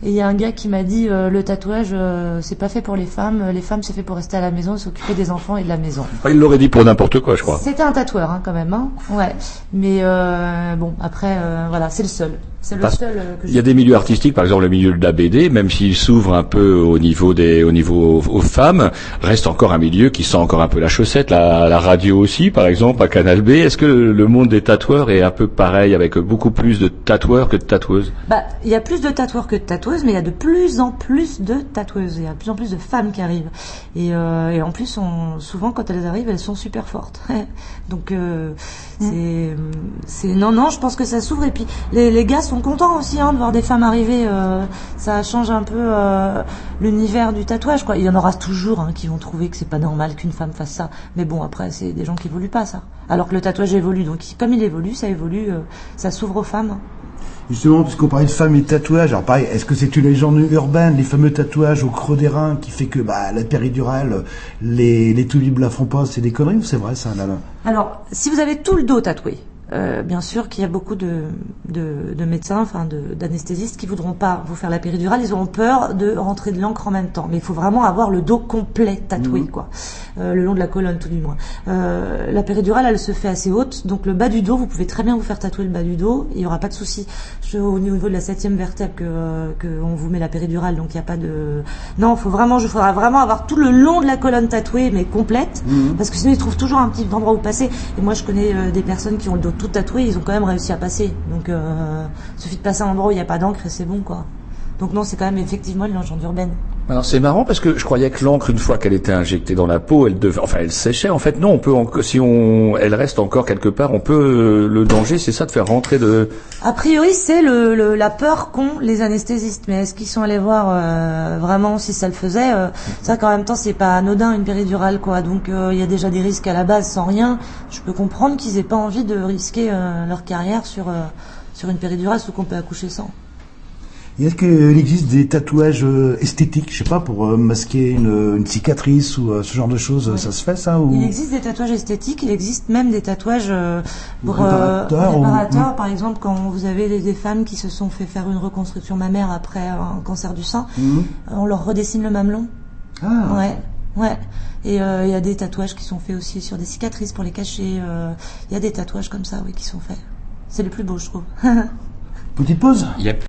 Et il y a un gars qui m'a dit euh, le tatouage, euh, c'est pas fait pour les femmes. Les femmes, c'est fait pour rester à la maison, s'occuper des enfants et de la maison. Enfin, Il l'aurait dit pour n'importe quoi, je crois. C'était un tatoueur, hein, quand même, hein. Ouais. Mais euh, bon, après, euh, voilà, c'est le seul. C'est le Parce- seul euh, Il y a des milieux artistiques, par exemple le milieu de la BD, même s'il s'ouvre un peu au niveau des, au niveau aux, aux femmes, reste encore un milieu qui sent encore un peu la chaussette. La, la radio aussi, par exemple, à Canal B. Est-ce que le monde des tatoueurs est un peu pareil, avec beaucoup plus de tatoueurs que de tatoueuses? Bah, il y a plus de tatoueurs que de tatoueuses, mais il y a de plus en plus de tatoueuses. Il y a de plus en plus de femmes qui arrivent. Et, euh, et en plus, on, souvent, quand elles arrivent, elles sont super fortes. Donc, euh, c'est, c'est, non, non, je pense que ça s'ouvre. Et puis, les, les gars sont contents aussi hein, de voir des femmes arriver. euh, ça change un peu euh, l'univers du tatouage. Quoi. Il y en aura toujours hein, qui vont trouver que c'est pas normal qu'une femme fasse ça. Mais bon, après, c'est des gens qui évoluent pas ça. Alors que le tatouage évolue. Donc, comme il évolue, ça évolue, euh, ça s'ouvre aux femmes. Justement, puisqu'on parlait de femmes et de tatouages, alors pareil, est-ce que c'est une légende urbaine, les fameux tatouages au creux des reins qui fait que bah, la péridurale, les, les tulipes la font pas, c'est des conneries ou c'est vrai ça, Alors, si vous avez tout le dos tatoué, euh, bien sûr qu'il y a beaucoup de, de, de médecins, enfin de- d'anesthésistes qui voudront pas vous faire la péridurale, ils auront peur de rentrer de l'encre en même temps. Mais il faut vraiment avoir le dos complet tatoué, quoi, Euh, le long de la colonne tout du moins. Euh, la péridurale, elle se fait assez haute, donc le bas du dos, vous pouvez très bien vous faire tatouer le bas du dos, il y aura pas de souci. Je- Au niveau de la septième vertèbre que, euh, que on vous met la péridurale, donc il n'y a pas de. Non, faut vraiment, je faudra vraiment avoir tout le long de la colonne tatouée, mais complète, parce que sinon ils trouvent toujours un petit endroit où passer. Et moi, je connais euh, des personnes qui ont le dos tout tatoué, ils ont quand même réussi à passer. Donc, euh, il suffit de passer à un endroit où il n'y a pas d'encre et c'est bon, quoi. Donc non, c'est quand même effectivement une légende urbaine. Alors c'est marrant parce que je croyais que l'encre, une fois qu'elle était injectée dans la peau, elle devait, enfin elle séchait. En fait, non, on peut, si on, elle reste encore quelque part, on peut. euh, Le danger, c'est ça de faire rentrer de. A priori, c'est le, le- la peur qu'ont les anesthésistes. Mais est-ce qu'ils sont allés voir euh, vraiment si ça le faisait euh, vrai qu'en même temps, c'est pas anodin une péridurale, quoi. Donc euh, il y a déjà des risques à la base sans rien. Je peux comprendre qu'ils aient pas envie de risquer leur carrière sur sur une péridurale, sauf qu'on peut accoucher sans. Est-ce qu'il existe des tatouages euh, esthétiques, je sais pas, pour euh, masquer une, une cicatrice ou euh, ce genre de choses Ça se fait ça ou... Il existe des tatouages esthétiques, il existe même des tatouages pour Réparateurs euh, réparateurs. Par exemple, quand vous avez des, des femmes qui se sont fait faire une reconstruction mammaire après un cancer du sein, Mhm. on leur redessine le mamelon. Ah. Ouais, ouais. Et euh, il y a des tatouages qui sont faits aussi sur des cicatrices pour les cacher. euh, Il y a des tatouages comme ça, oui, qui sont faits. C'est le plus beau, je trouve. Petite pause Yep.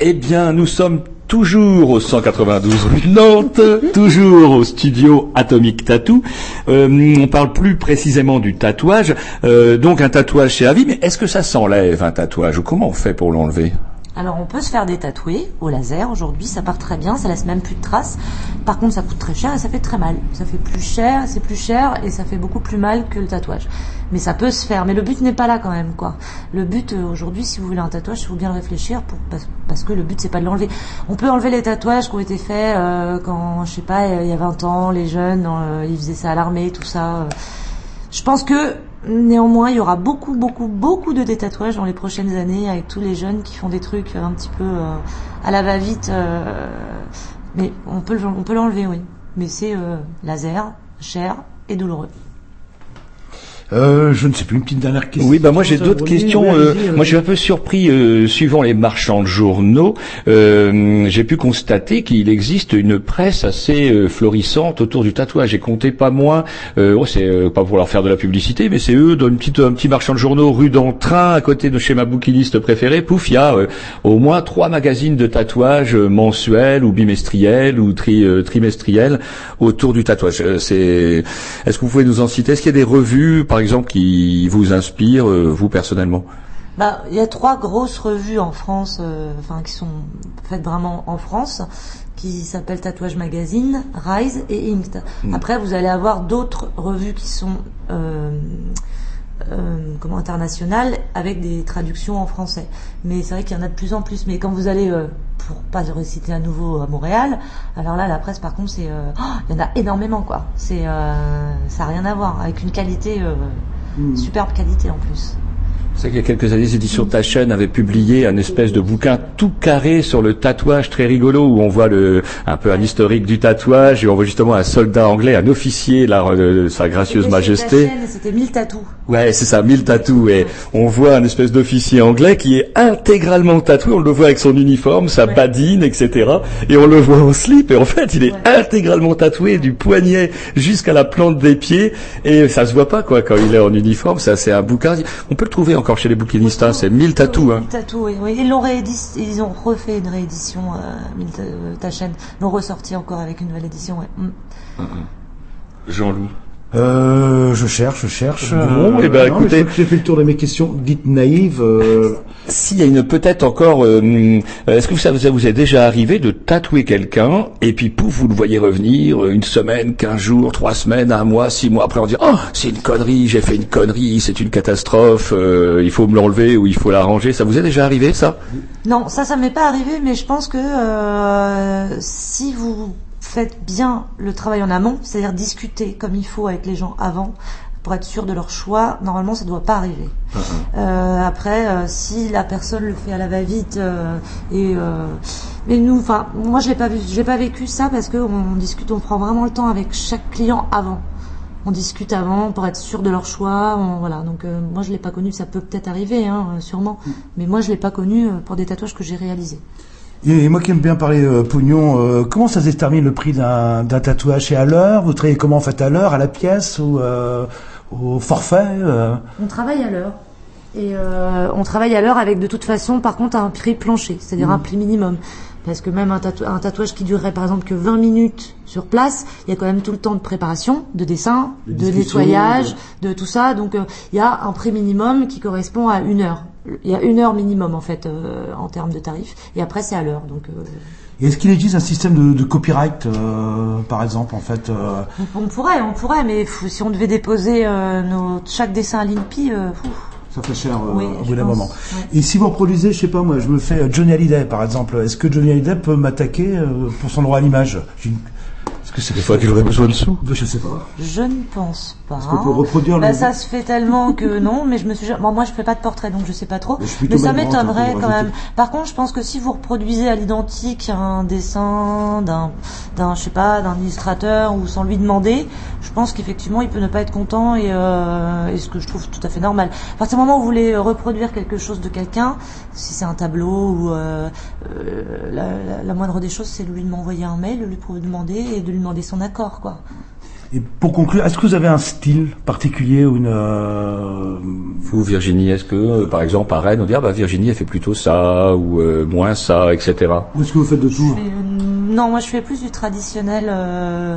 Eh bien, nous sommes toujours au 192 rue de Nantes, toujours au studio Atomic Tattoo. Euh, on parle plus précisément du tatouage. Euh, donc un tatouage chez Avi, mais est-ce que ça s'enlève un tatouage ou comment on fait pour l'enlever? Alors on peut se faire détatouer au laser aujourd'hui, ça part très bien, ça laisse même plus de traces. Par contre ça coûte très cher et ça fait très mal. Ça fait plus cher, c'est plus cher et ça fait beaucoup plus mal que le tatouage. Mais ça peut se faire, mais le but n'est pas là quand même quoi. Le but euh, aujourd'hui si vous voulez un tatouage, il faut bien le réfléchir pour, parce, parce que le but c'est pas de l'enlever. On peut enlever les tatouages qui ont été faits euh, quand je sais pas il y a 20 ans, les jeunes euh, ils faisaient ça à l'armée, tout ça. euh. Je pense que néanmoins, il y aura beaucoup, beaucoup, beaucoup de détatouages dans les prochaines années avec tous les jeunes qui font des trucs un petit peu euh, à la va-vite. euh, mais on peut, on peut l'enlever, oui. Mais c'est euh, laser, cher et douloureux. Euh, je ne sais plus, une petite dernière question. Oui, bah moi j'ai d'autres questions. oui, euh, moi je suis un peu surpris, euh, suivant les marchands de journaux, euh, j'ai pu constater qu'il existe une presse assez euh, florissante autour du tatouage. J'ai compté pas moins, euh, oh, c'est euh, pas pour leur faire de la publicité, mais c'est eux dans une petite, un petit marchand de journaux rue d'Entrain, à côté de chez ma bouquiniste préférée. Pouf, il y a euh, au moins trois magazines de tatouage mensuels ou bimestriels ou tri, trimestriels autour du tatouage. Euh, c'est, est-ce que vous pouvez nous en citer? Est-ce qu'il y a des revues, par exemple, qui vous inspirent, euh, vous personnellement Bah, il y a trois grosses revues en France, euh, enfin qui sont faites vraiment en France, qui s'appellent Tatouage Magazine, Rise et Inked. Mm. Après, vous allez avoir d'autres revues qui sont euh, comment internationales avec des traductions en français. Mais c'est vrai qu'il y en a de plus en plus. Mais quand vous allez, euh, pour pas le réciter à nouveau à Montréal, alors là, la presse, par contre, c'est, euh, oh, il y en a énormément, quoi. C'est, euh, ça a rien à voir avec une qualité, euh, superbe qualité en plus. C'est qu'il y a quelques années, les éditions Taschen avaient publié un espèce de bouquin tout carré sur le tatouage très rigolo où on voit le, un peu un historique du tatouage et on voit justement un soldat anglais, un officier, là, de sa gracieuse majesté. C'était 1000 tatous. Ouais, c'est ça, mille tatous. Et on voit un espèce d'officier anglais qui est intégralement tatoué. On le voit avec son uniforme, sa badine, etc. Et on le voit en slip. Et en fait, il est intégralement tatoué du poignet jusqu'à la plante des pieds. Et ça se voit pas, quoi, quand il est en uniforme. Ça, c'est un bouquin. On peut le trouver encore chez les bouquinistes. hein. C'est mille tatous. Hein. 1000 tatous, oui, oui. Ils l'ont réédité, ils ont refait une réédition, euh, 1000 ta- euh, Taschen. Ils l'ont ressorti encore avec une nouvelle édition, ouais. Mm. Jean-Loup. Euh, je cherche, je cherche. Bon, Euh, eh ben, non, écoutez- J'ai fait le tour de mes questions dites naïves. euh, S'il y a une peut-être encore, euh, hum, est-ce que ça vous, ça vous est déjà arrivé de tatouer quelqu'un et puis pouf vous le voyez revenir euh, une semaine, quinze jours, trois semaines, un mois, six mois après on dit oh c'est une connerie, j'ai fait une connerie, c'est une catastrophe, euh, il faut me l'enlever ou il faut l'arranger. Ça vous est déjà arrivé ça? Non, ça, ça m'est pas arrivé, mais je pense que euh, si vous faites bien le travail en amont, c'est-à-dire discuter comme il faut avec les gens avant, pour être sûr de leur choix, normalement, ça ne doit pas arriver. Euh, après, euh, si la personne le fait à la va-vite euh, et mais nous, enfin, moi, je l'ai pas vu, j'ai pas vécu ça parce que on discute, on prend vraiment le temps avec chaque client avant. On discute avant pour être sûr de leur choix. on- voilà, donc moi je l'ai pas connu. Ça peut peut-être arriver, hein, sûrement. Mais moi je l'ai pas connu pour des tatouages que j'ai réalisés. Et moi qui aime bien parler euh, pognon, euh, comment ça se détermine le prix d'un tatouage? C'est à l'heure? Vous travaillez comment en fait à l'heure, à la pièce ou euh, au forfait euh? On travaille à l'heure. Et on travaille à l'heure avec de toute façon, par contre, un prix plancher, c'est-à-dire un prix minimum. Parce que même un, tatou- un tatouage qui durerait par exemple que 20 minutes sur place, il y a quand même tout le temps de préparation, de dessin, De de, nettoyage, de tout ça. Donc il y a un prix minimum qui correspond à une heure. Il y a une heure minimum en fait euh, en termes de tarifs. Et après c'est à l'heure. Donc euh, Est-ce qu'il existe un système de, de copyright, euh, par exemple, en fait on, pourrait, on pourrait, mais fou, si on devait déposer nos, chaque dessin à l'INPI. Ça fait cher Oui, au bout d'un moment. ouais. Et si vous reproduisez, je sais pas moi, je me fais Johnny Hallyday par exemple, est-ce que Johnny Hallyday peut m'attaquer pour son droit à l'image? J'ai une- Est-ce que c'est Des fois qu'il aurait besoin de sous. Je sais pas. Je ne pense pas. Est-ce qu'on peut reproduire Bah, le- ça se fait tellement que non, mais je me suis bon, moi je fais pas de portrait donc je sais pas trop. Mais ça m'étonnerait quand même. Par contre, je pense que si vous reproduisez à l'identique un dessin d'un d'un je sais pas, d'un illustrateur ou sans lui demander, je pense qu'effectivement, il peut ne pas être content et euh, et ce que je trouve tout à fait normal. À partir du moment où vous voulez reproduire quelque chose de quelqu'un, si c'est un tableau ou euh, euh, la, la- la moindre des choses, c'est de lui m'envoyer un mail, de lui demander et de lui demander son accord quoi. Et pour conclure, est-ce que vous avez un style particulier ou une euh, Vous, Virginie, est-ce que, euh, par exemple, à Rennes, on dit, ah bah Virginie, elle fait plutôt ça, ou euh, moins ça, etc. Ou est-ce que vous faites de tout Euh, Non, moi je fais plus du traditionnel, euh,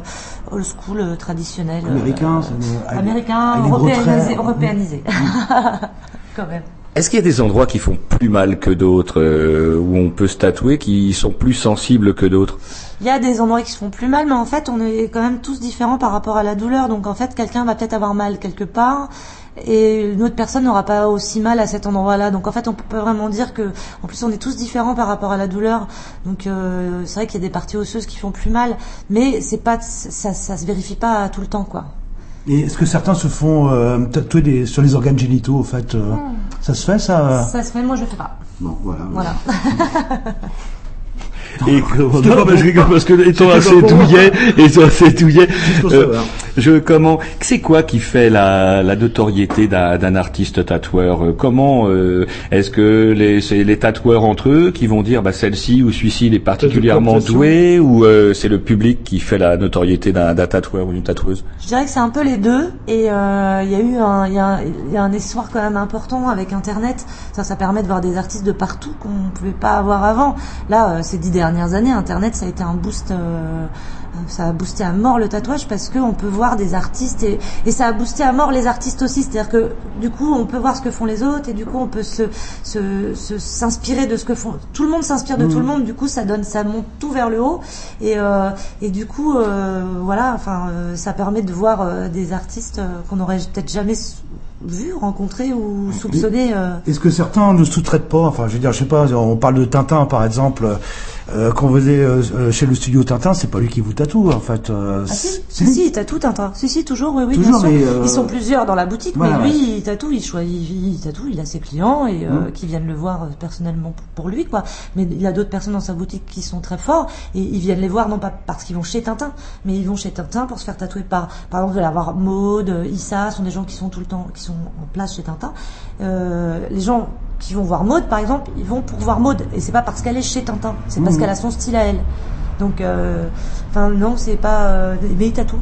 old school euh, traditionnel. euh, Américain, américain, européanisé, européanisé. Quand même. Est-ce qu'il y a des endroits qui font plus mal que d'autres, euh, où on peut se tatouer, qui sont plus sensibles que d'autres? Il y a des endroits qui se font plus mal, mais en fait, on est quand même tous différents par rapport à la douleur. Donc en fait, quelqu'un va peut-être avoir mal quelque part. Et une autre personne n'aura pas aussi mal à cet endroit-là. Donc en fait, on peut vraiment dire que, en plus, on est tous différents par rapport à la douleur. Donc euh, c'est vrai qu'il y a des parties osseuses qui font plus mal, mais c'est pas, ça, ça se vérifie pas tout le temps, quoi. Et est-ce que certains se font euh, tatouer des, sur les organes génitaux, au fait euh, Ça se fait, ça Ça se fait, moi je le fais pas. Bon, voilà. Voilà. Et comment C'était non, pas mais je rigole parce que étant assez douillet, étant assez douillet, euh, je comment, c'est quoi qui fait la, la notoriété d'un artiste tatoueur? Euh, Comment euh, est-ce que les, c'est les tatoueurs entre eux qui vont dire, bah celle-ci ou celui-ci il est particulièrement doué, ou euh, c'est le public qui fait la notoriété d'un tatoueur ou d'une tatoueuse? Je dirais que c'est un peu les deux. Et euh, il y a eu un, il y a, un- il y a un espoir quand même important avec Internet. Ça, ça permet de voir des artistes de partout qu'on ne pouvait pas avoir avant. Là, euh, ces dix dernières années, Internet, ça a été un boost. euh, ça a boosté à mort le tatouage parce que on peut voir des artistes et, et ça a boosté à mort les artistes aussi. C'est-à-dire que du coup, on peut voir ce que font les autres et du coup, on peut se se- se- s'inspirer de ce que font. Tout le monde s'inspire de Mhm. tout le monde. Du coup, ça donne, ça monte tout vers le haut et euh, et du coup, euh, voilà, enfin, euh, ça permet de voir des artistes qu'on n'aurait peut-être jamais vus, rencontrés ou soupçonnés. euh. Est-ce que certains ne sous-traitent pas? Enfin, je veux dire, je sais pas, on parle de Tintin par exemple. Euh, quand vous êtes euh, chez le studio Tintin, c'est pas lui qui vous tatoue en fait. euh, Ah si, si, si, il tatoue Tintin. Si, si, toujours, oui, oui, Toujours, bien sûr. euh, Ils sont plusieurs dans la boutique, voilà, mais lui, ouais. il tatoue, il choisit, il tatoue, il a ses clients et Mm. qui viennent le voir personnellement pour- lui, quoi. Mais il y a d'autres personnes dans sa boutique qui sont très forts et ils viennent les voir non pas parce qu'ils vont chez Tintin, mais ils vont chez Tintin pour se faire tatouer par, par exemple, vous allez avoir Maude, Issa, sont des gens qui sont tout le temps, qui sont en place chez Tintin. Les gens qui vont voir Maude, par exemple, ils vont pour voir Maude et c'est pas parce qu'elle est chez Tintin, c'est parce Mhm. qu'elle a son style à elle. Donc, euh, enfin non, c'est pas, euh, mais il tatoue.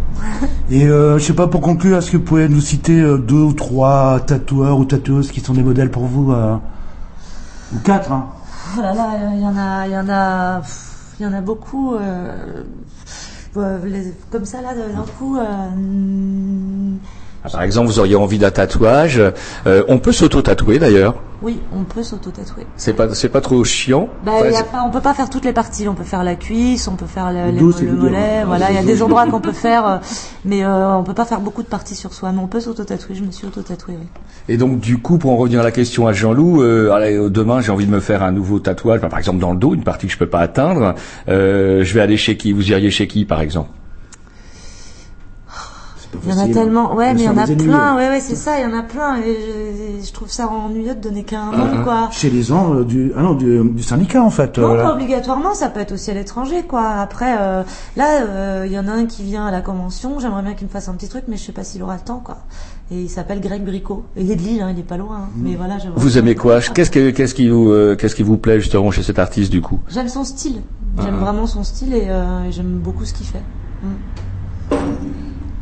Et euh, je sais pas pour conclure, est-ce que vous pouvez nous citer euh, deux ou trois tatoueurs ou tatoueuses qui sont des modèles pour vous euh, Ou quatre, hein? Oh là là, il y en a, il y en a, il y en a beaucoup. euh, euh, comme ça là, d'un coup. Ah, Par exemple, vous auriez envie d'un tatouage. euh, on peut s'auto-tatouer d'ailleurs. oui, on peut s'auto-tatouer. C'est pas, c'est pas trop chiant? Bah, Enfin, y a pas, on peut pas faire toutes les parties. On peut faire la cuisse, on peut faire le, Le mollet. Voilà, il y a des endroits qu'on peut faire, euh, mais euh, on peut pas faire beaucoup de parties sur soi. Mais on peut s'auto-tatouer. Je me suis auto-tatouée. Oui. Et donc, du coup, pour en revenir à la question à Jean-Loup, euh, allez, euh, demain, j'ai envie de me faire un nouveau tatouage, par exemple dans le dos, une partie que je peux pas atteindre. Euh, je vais aller chez qui? Vous iriez chez qui, par exemple? Il y en a tellement, ouais, mais il y en a plein, euh. ouais, ouais, c'est ça, il y en a plein, et je, je trouve ça ennuyeux de donner qu'un Ah, nom, quoi. Chez les gens euh, du, ah non, du, du syndicat en fait. Non, euh, pas obligatoirement, ça peut être aussi à l'étranger, quoi. Après, euh, là, euh, il y en a un qui vient à la convention, j'aimerais bien qu'il me fasse un petit truc, mais je sais pas s'il aura le temps, quoi. Et il s'appelle Greg Bricot. Il est de Lille, hein, il est pas loin, hein. mais voilà, j'aimerais- Vous aimez quoi? Qu'est-ce que- qu'est-ce qui vous, euh, qu'est-ce qui vous plaît justement chez cet artiste du coup? J'aime son style. J'aime Ah. vraiment son style et, euh, et j'aime beaucoup ce qu'il fait. Mm.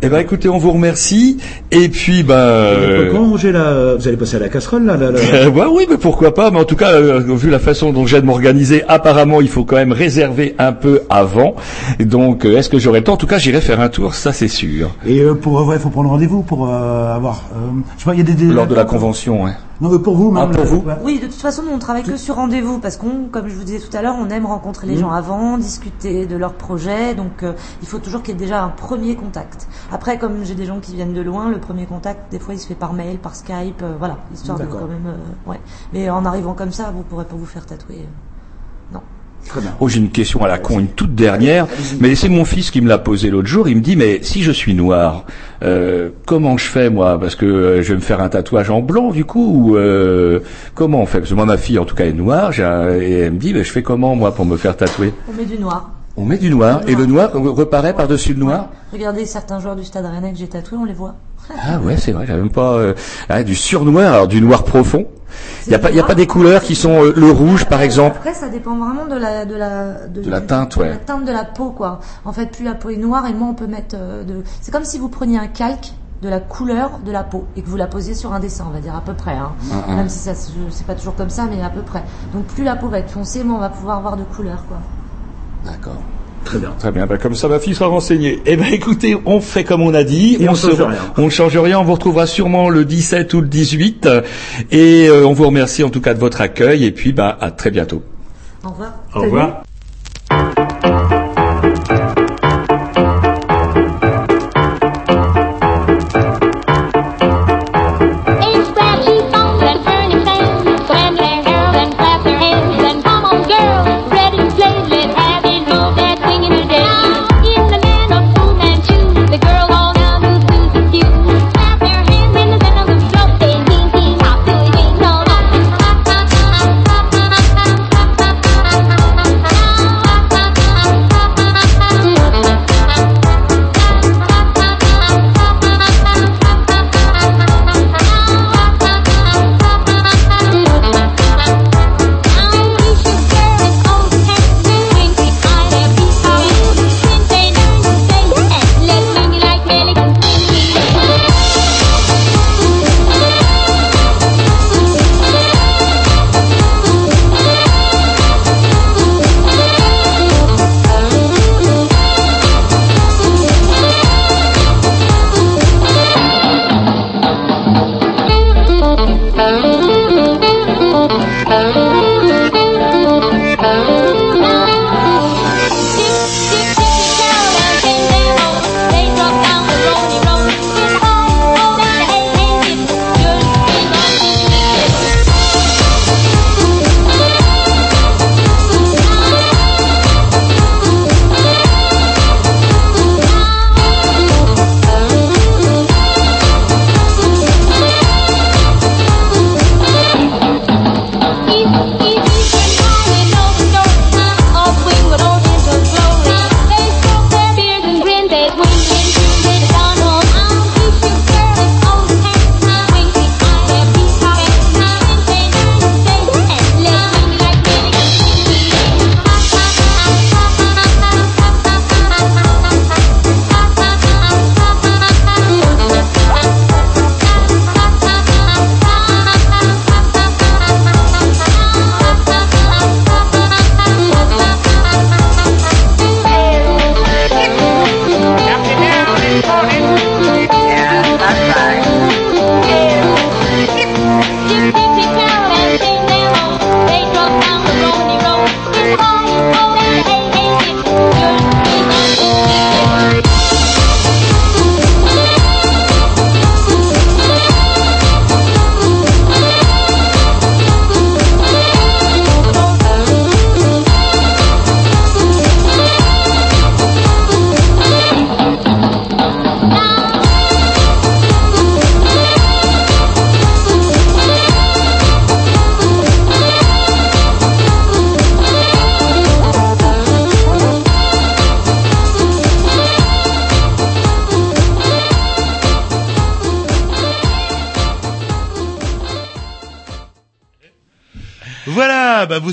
Eh ben, écoutez, on vous remercie. Et puis, ben. euh, Comment manger la... Vous allez passer à la casserole là, là, là. Euh, oui, mais pourquoi pas. Mais en tout cas, euh, vu la façon dont j'ai de m'organiser, apparemment, il faut quand même réserver un peu avant. Donc, euh, est-ce que j'aurai le temps? En tout cas, j'irai faire un tour, ça c'est sûr. Et euh, pour ouais, faut prendre rendez-vous pour euh, avoir. euh, je sais pas, il y a des, des Lors de la convention, ouais. Non, mais pour vous, même. Ah, pour vous ouais. Oui, de toute façon, nous, on travaille que sur rendez-vous parce qu'on, comme je vous disais tout à l'heure, on aime rencontrer les Mhm. gens avant, discuter de leurs projets. Donc, euh, il faut toujours qu'il y ait déjà un premier contact. Après, comme j'ai des gens qui viennent de loin, le premier contact, des fois, il se fait par mail, par Skype, euh, voilà, histoire de quand même. euh, ouais. Mais en arrivant comme ça, vous pourrez pas vous faire tatouer. euh, Non. Très bien. Oh, j'ai une question à la con, une toute dernière. Mais c'est mon fils qui me l'a posée l'autre jour. Il me dit, mais si je suis noir, euh, comment je fais moi? Parce que euh, je vais me faire un tatouage en blanc du coup. Ou, euh, comment on fait? Parce que moi, ma fille en tout cas est noire. j'ai un- et elle me dit, mais je fais comment moi pour me faire tatouer? On met du noir. On met du noir et le noir reparaît par-dessus le noir. Regardez certains joueurs du Stade Rennais que j'ai tatoués, on les voit. Ah ouais, c'est vrai, j'avais même pas euh, ah, du surnoir, alors du noir profond. Il y a pas, il y a pas des couleurs qui sont euh, le rouge par exemple. Après, ça dépend vraiment de la de la De la teinte, de la teinte de la peau, quoi. En fait, plus la peau est noire et moins on peut mettre euh, de. C'est comme si vous preniez un calque de la couleur de la peau et que vous la posiez sur un dessin, on va dire à peu près. Hein. Mm, mm. Même si ça c'est pas toujours comme ça, mais à peu près. Donc plus la peau va être foncée, moins on va pouvoir avoir de couleur, quoi. D'accord. Très bien. Très bien. Ben, comme ça, ma fille sera renseignée. Eh ben, écoutez, on fait comme on a dit. Et on se- change rien. On ne change rien. On vous retrouvera sûrement le 17 ou le 18. Et euh, on vous remercie en tout cas de votre accueil. Et puis, bah, à très bientôt. Au revoir. Au revoir.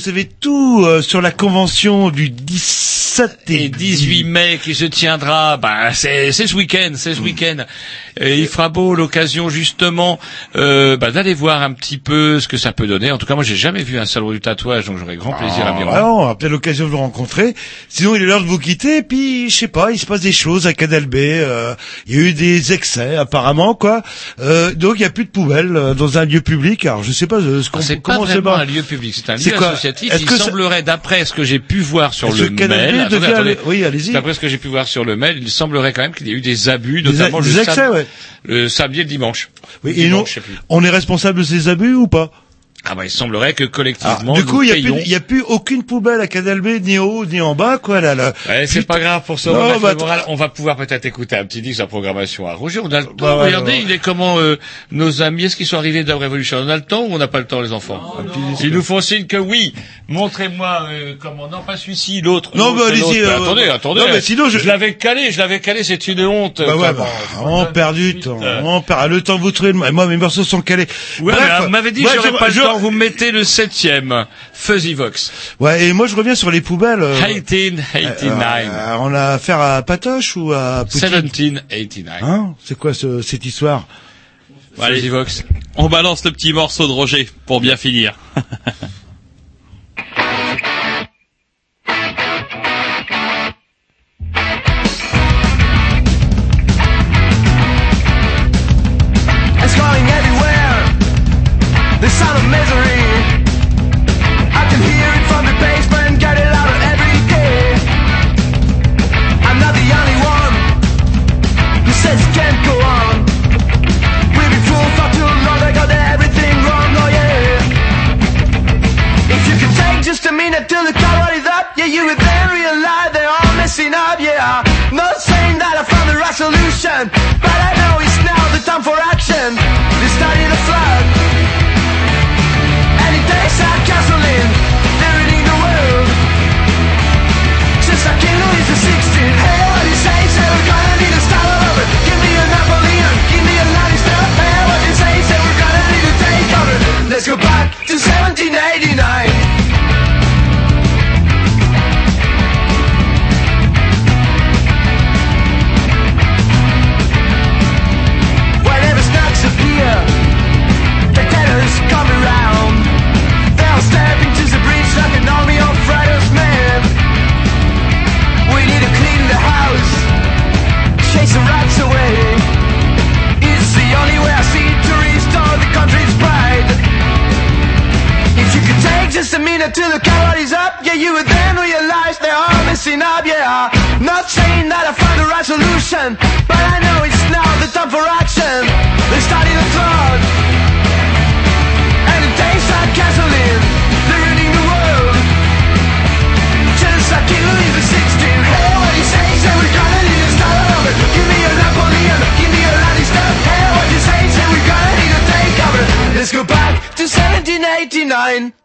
Bah, vous savez tout euh, sur la convention du 17 et, Et 18 mai qui se tiendra, bah, c'est ce week-end, c'est ce Mm. week-end. Et il fera beau l'occasion justement euh, bah, d'aller voir un petit peu ce que ça peut donner. En tout cas, moi, j'ai jamais vu un salon du tatouage, donc j'aurais grand plaisir à m'y Ah, rendre. on aura peut-être l'occasion de vous rencontrer. Sinon, il est l'heure de vous quitter. Et puis, je sais pas, il se passe des choses à Canal B. euh, il y a eu des excès, apparemment, quoi. Euh, donc, il y a plus de poubelles euh, dans un lieu public. Alors, je sais pas euh, ce qu'on Ah, C'est pas vraiment un lieu public, c'est un lieu associatif. Il semblerait, d'après ce que j'ai pu voir sur le mail, attendez, oui, allez-y. d'après ce que j'ai pu voir sur le mail, il semblerait quand même qu'il y ait eu des abus, notamment des le, excès, sam- ouais. le samedi et le dimanche. Oui, Le et dimanche, on est responsable de ces abus ou pas? Ah bah il semblerait que collectivement Ah, Du coup, il nous y a plus, payons. il y a plus aucune poubelle à Canal B, ni en haut, ni en bas, quoi, là, là. Ouais, c'est pas grave pour ça. Non, on, va mettre bah, on va pouvoir peut-être écouter un petit disque de la programmation à Roger. On a le temps. Bah, ouais, Regardez, ouais. il est comment euh, nos amis. Est-ce qu'ils sont arrivés de la Révolution? On a le temps ou on n'a pas le temps, les enfants? Ils nous font signe que oui. Montrez-moi euh, comment. Non, pas celui-ci, l'autre. Non, bah, allez-y, euh, attendez, attendez. non, mais sinon, je- l'avais calé. Je l'avais calé. C'est une honte. Bah ouais, bah, on perd du temps. On perd le temps vous trouver. le- Moi, mes morceaux sont calés. Ouais, m'avez dit j'aurais je- pas le je- temps. Vous me mettez le septième. Fuzzy Vox. Ouais, et moi, je reviens sur les poubelles. euh, 1889. euh, on a affaire à Patoche ou à Poutine 1789. Hein C'est quoi ce, cette histoire Allez, Fuzzy Vox. on balance le petit morceau de Roger pour bien finir. Revolution. Just till the calories up, yeah, you would then realize they're all messing up, yeah. I'm Not saying that I found the right solution, but I know it's now the time for action. They started a flood, and it tastes like gasoline. They're ruining the world, just like in Louis the 16th. Hey, what you say? Say we're gonna need to start all over. Give me a Napoleon, give me a Lannister. Hey, what you say? Say we're gonna need to take over. Let's go back to 1789.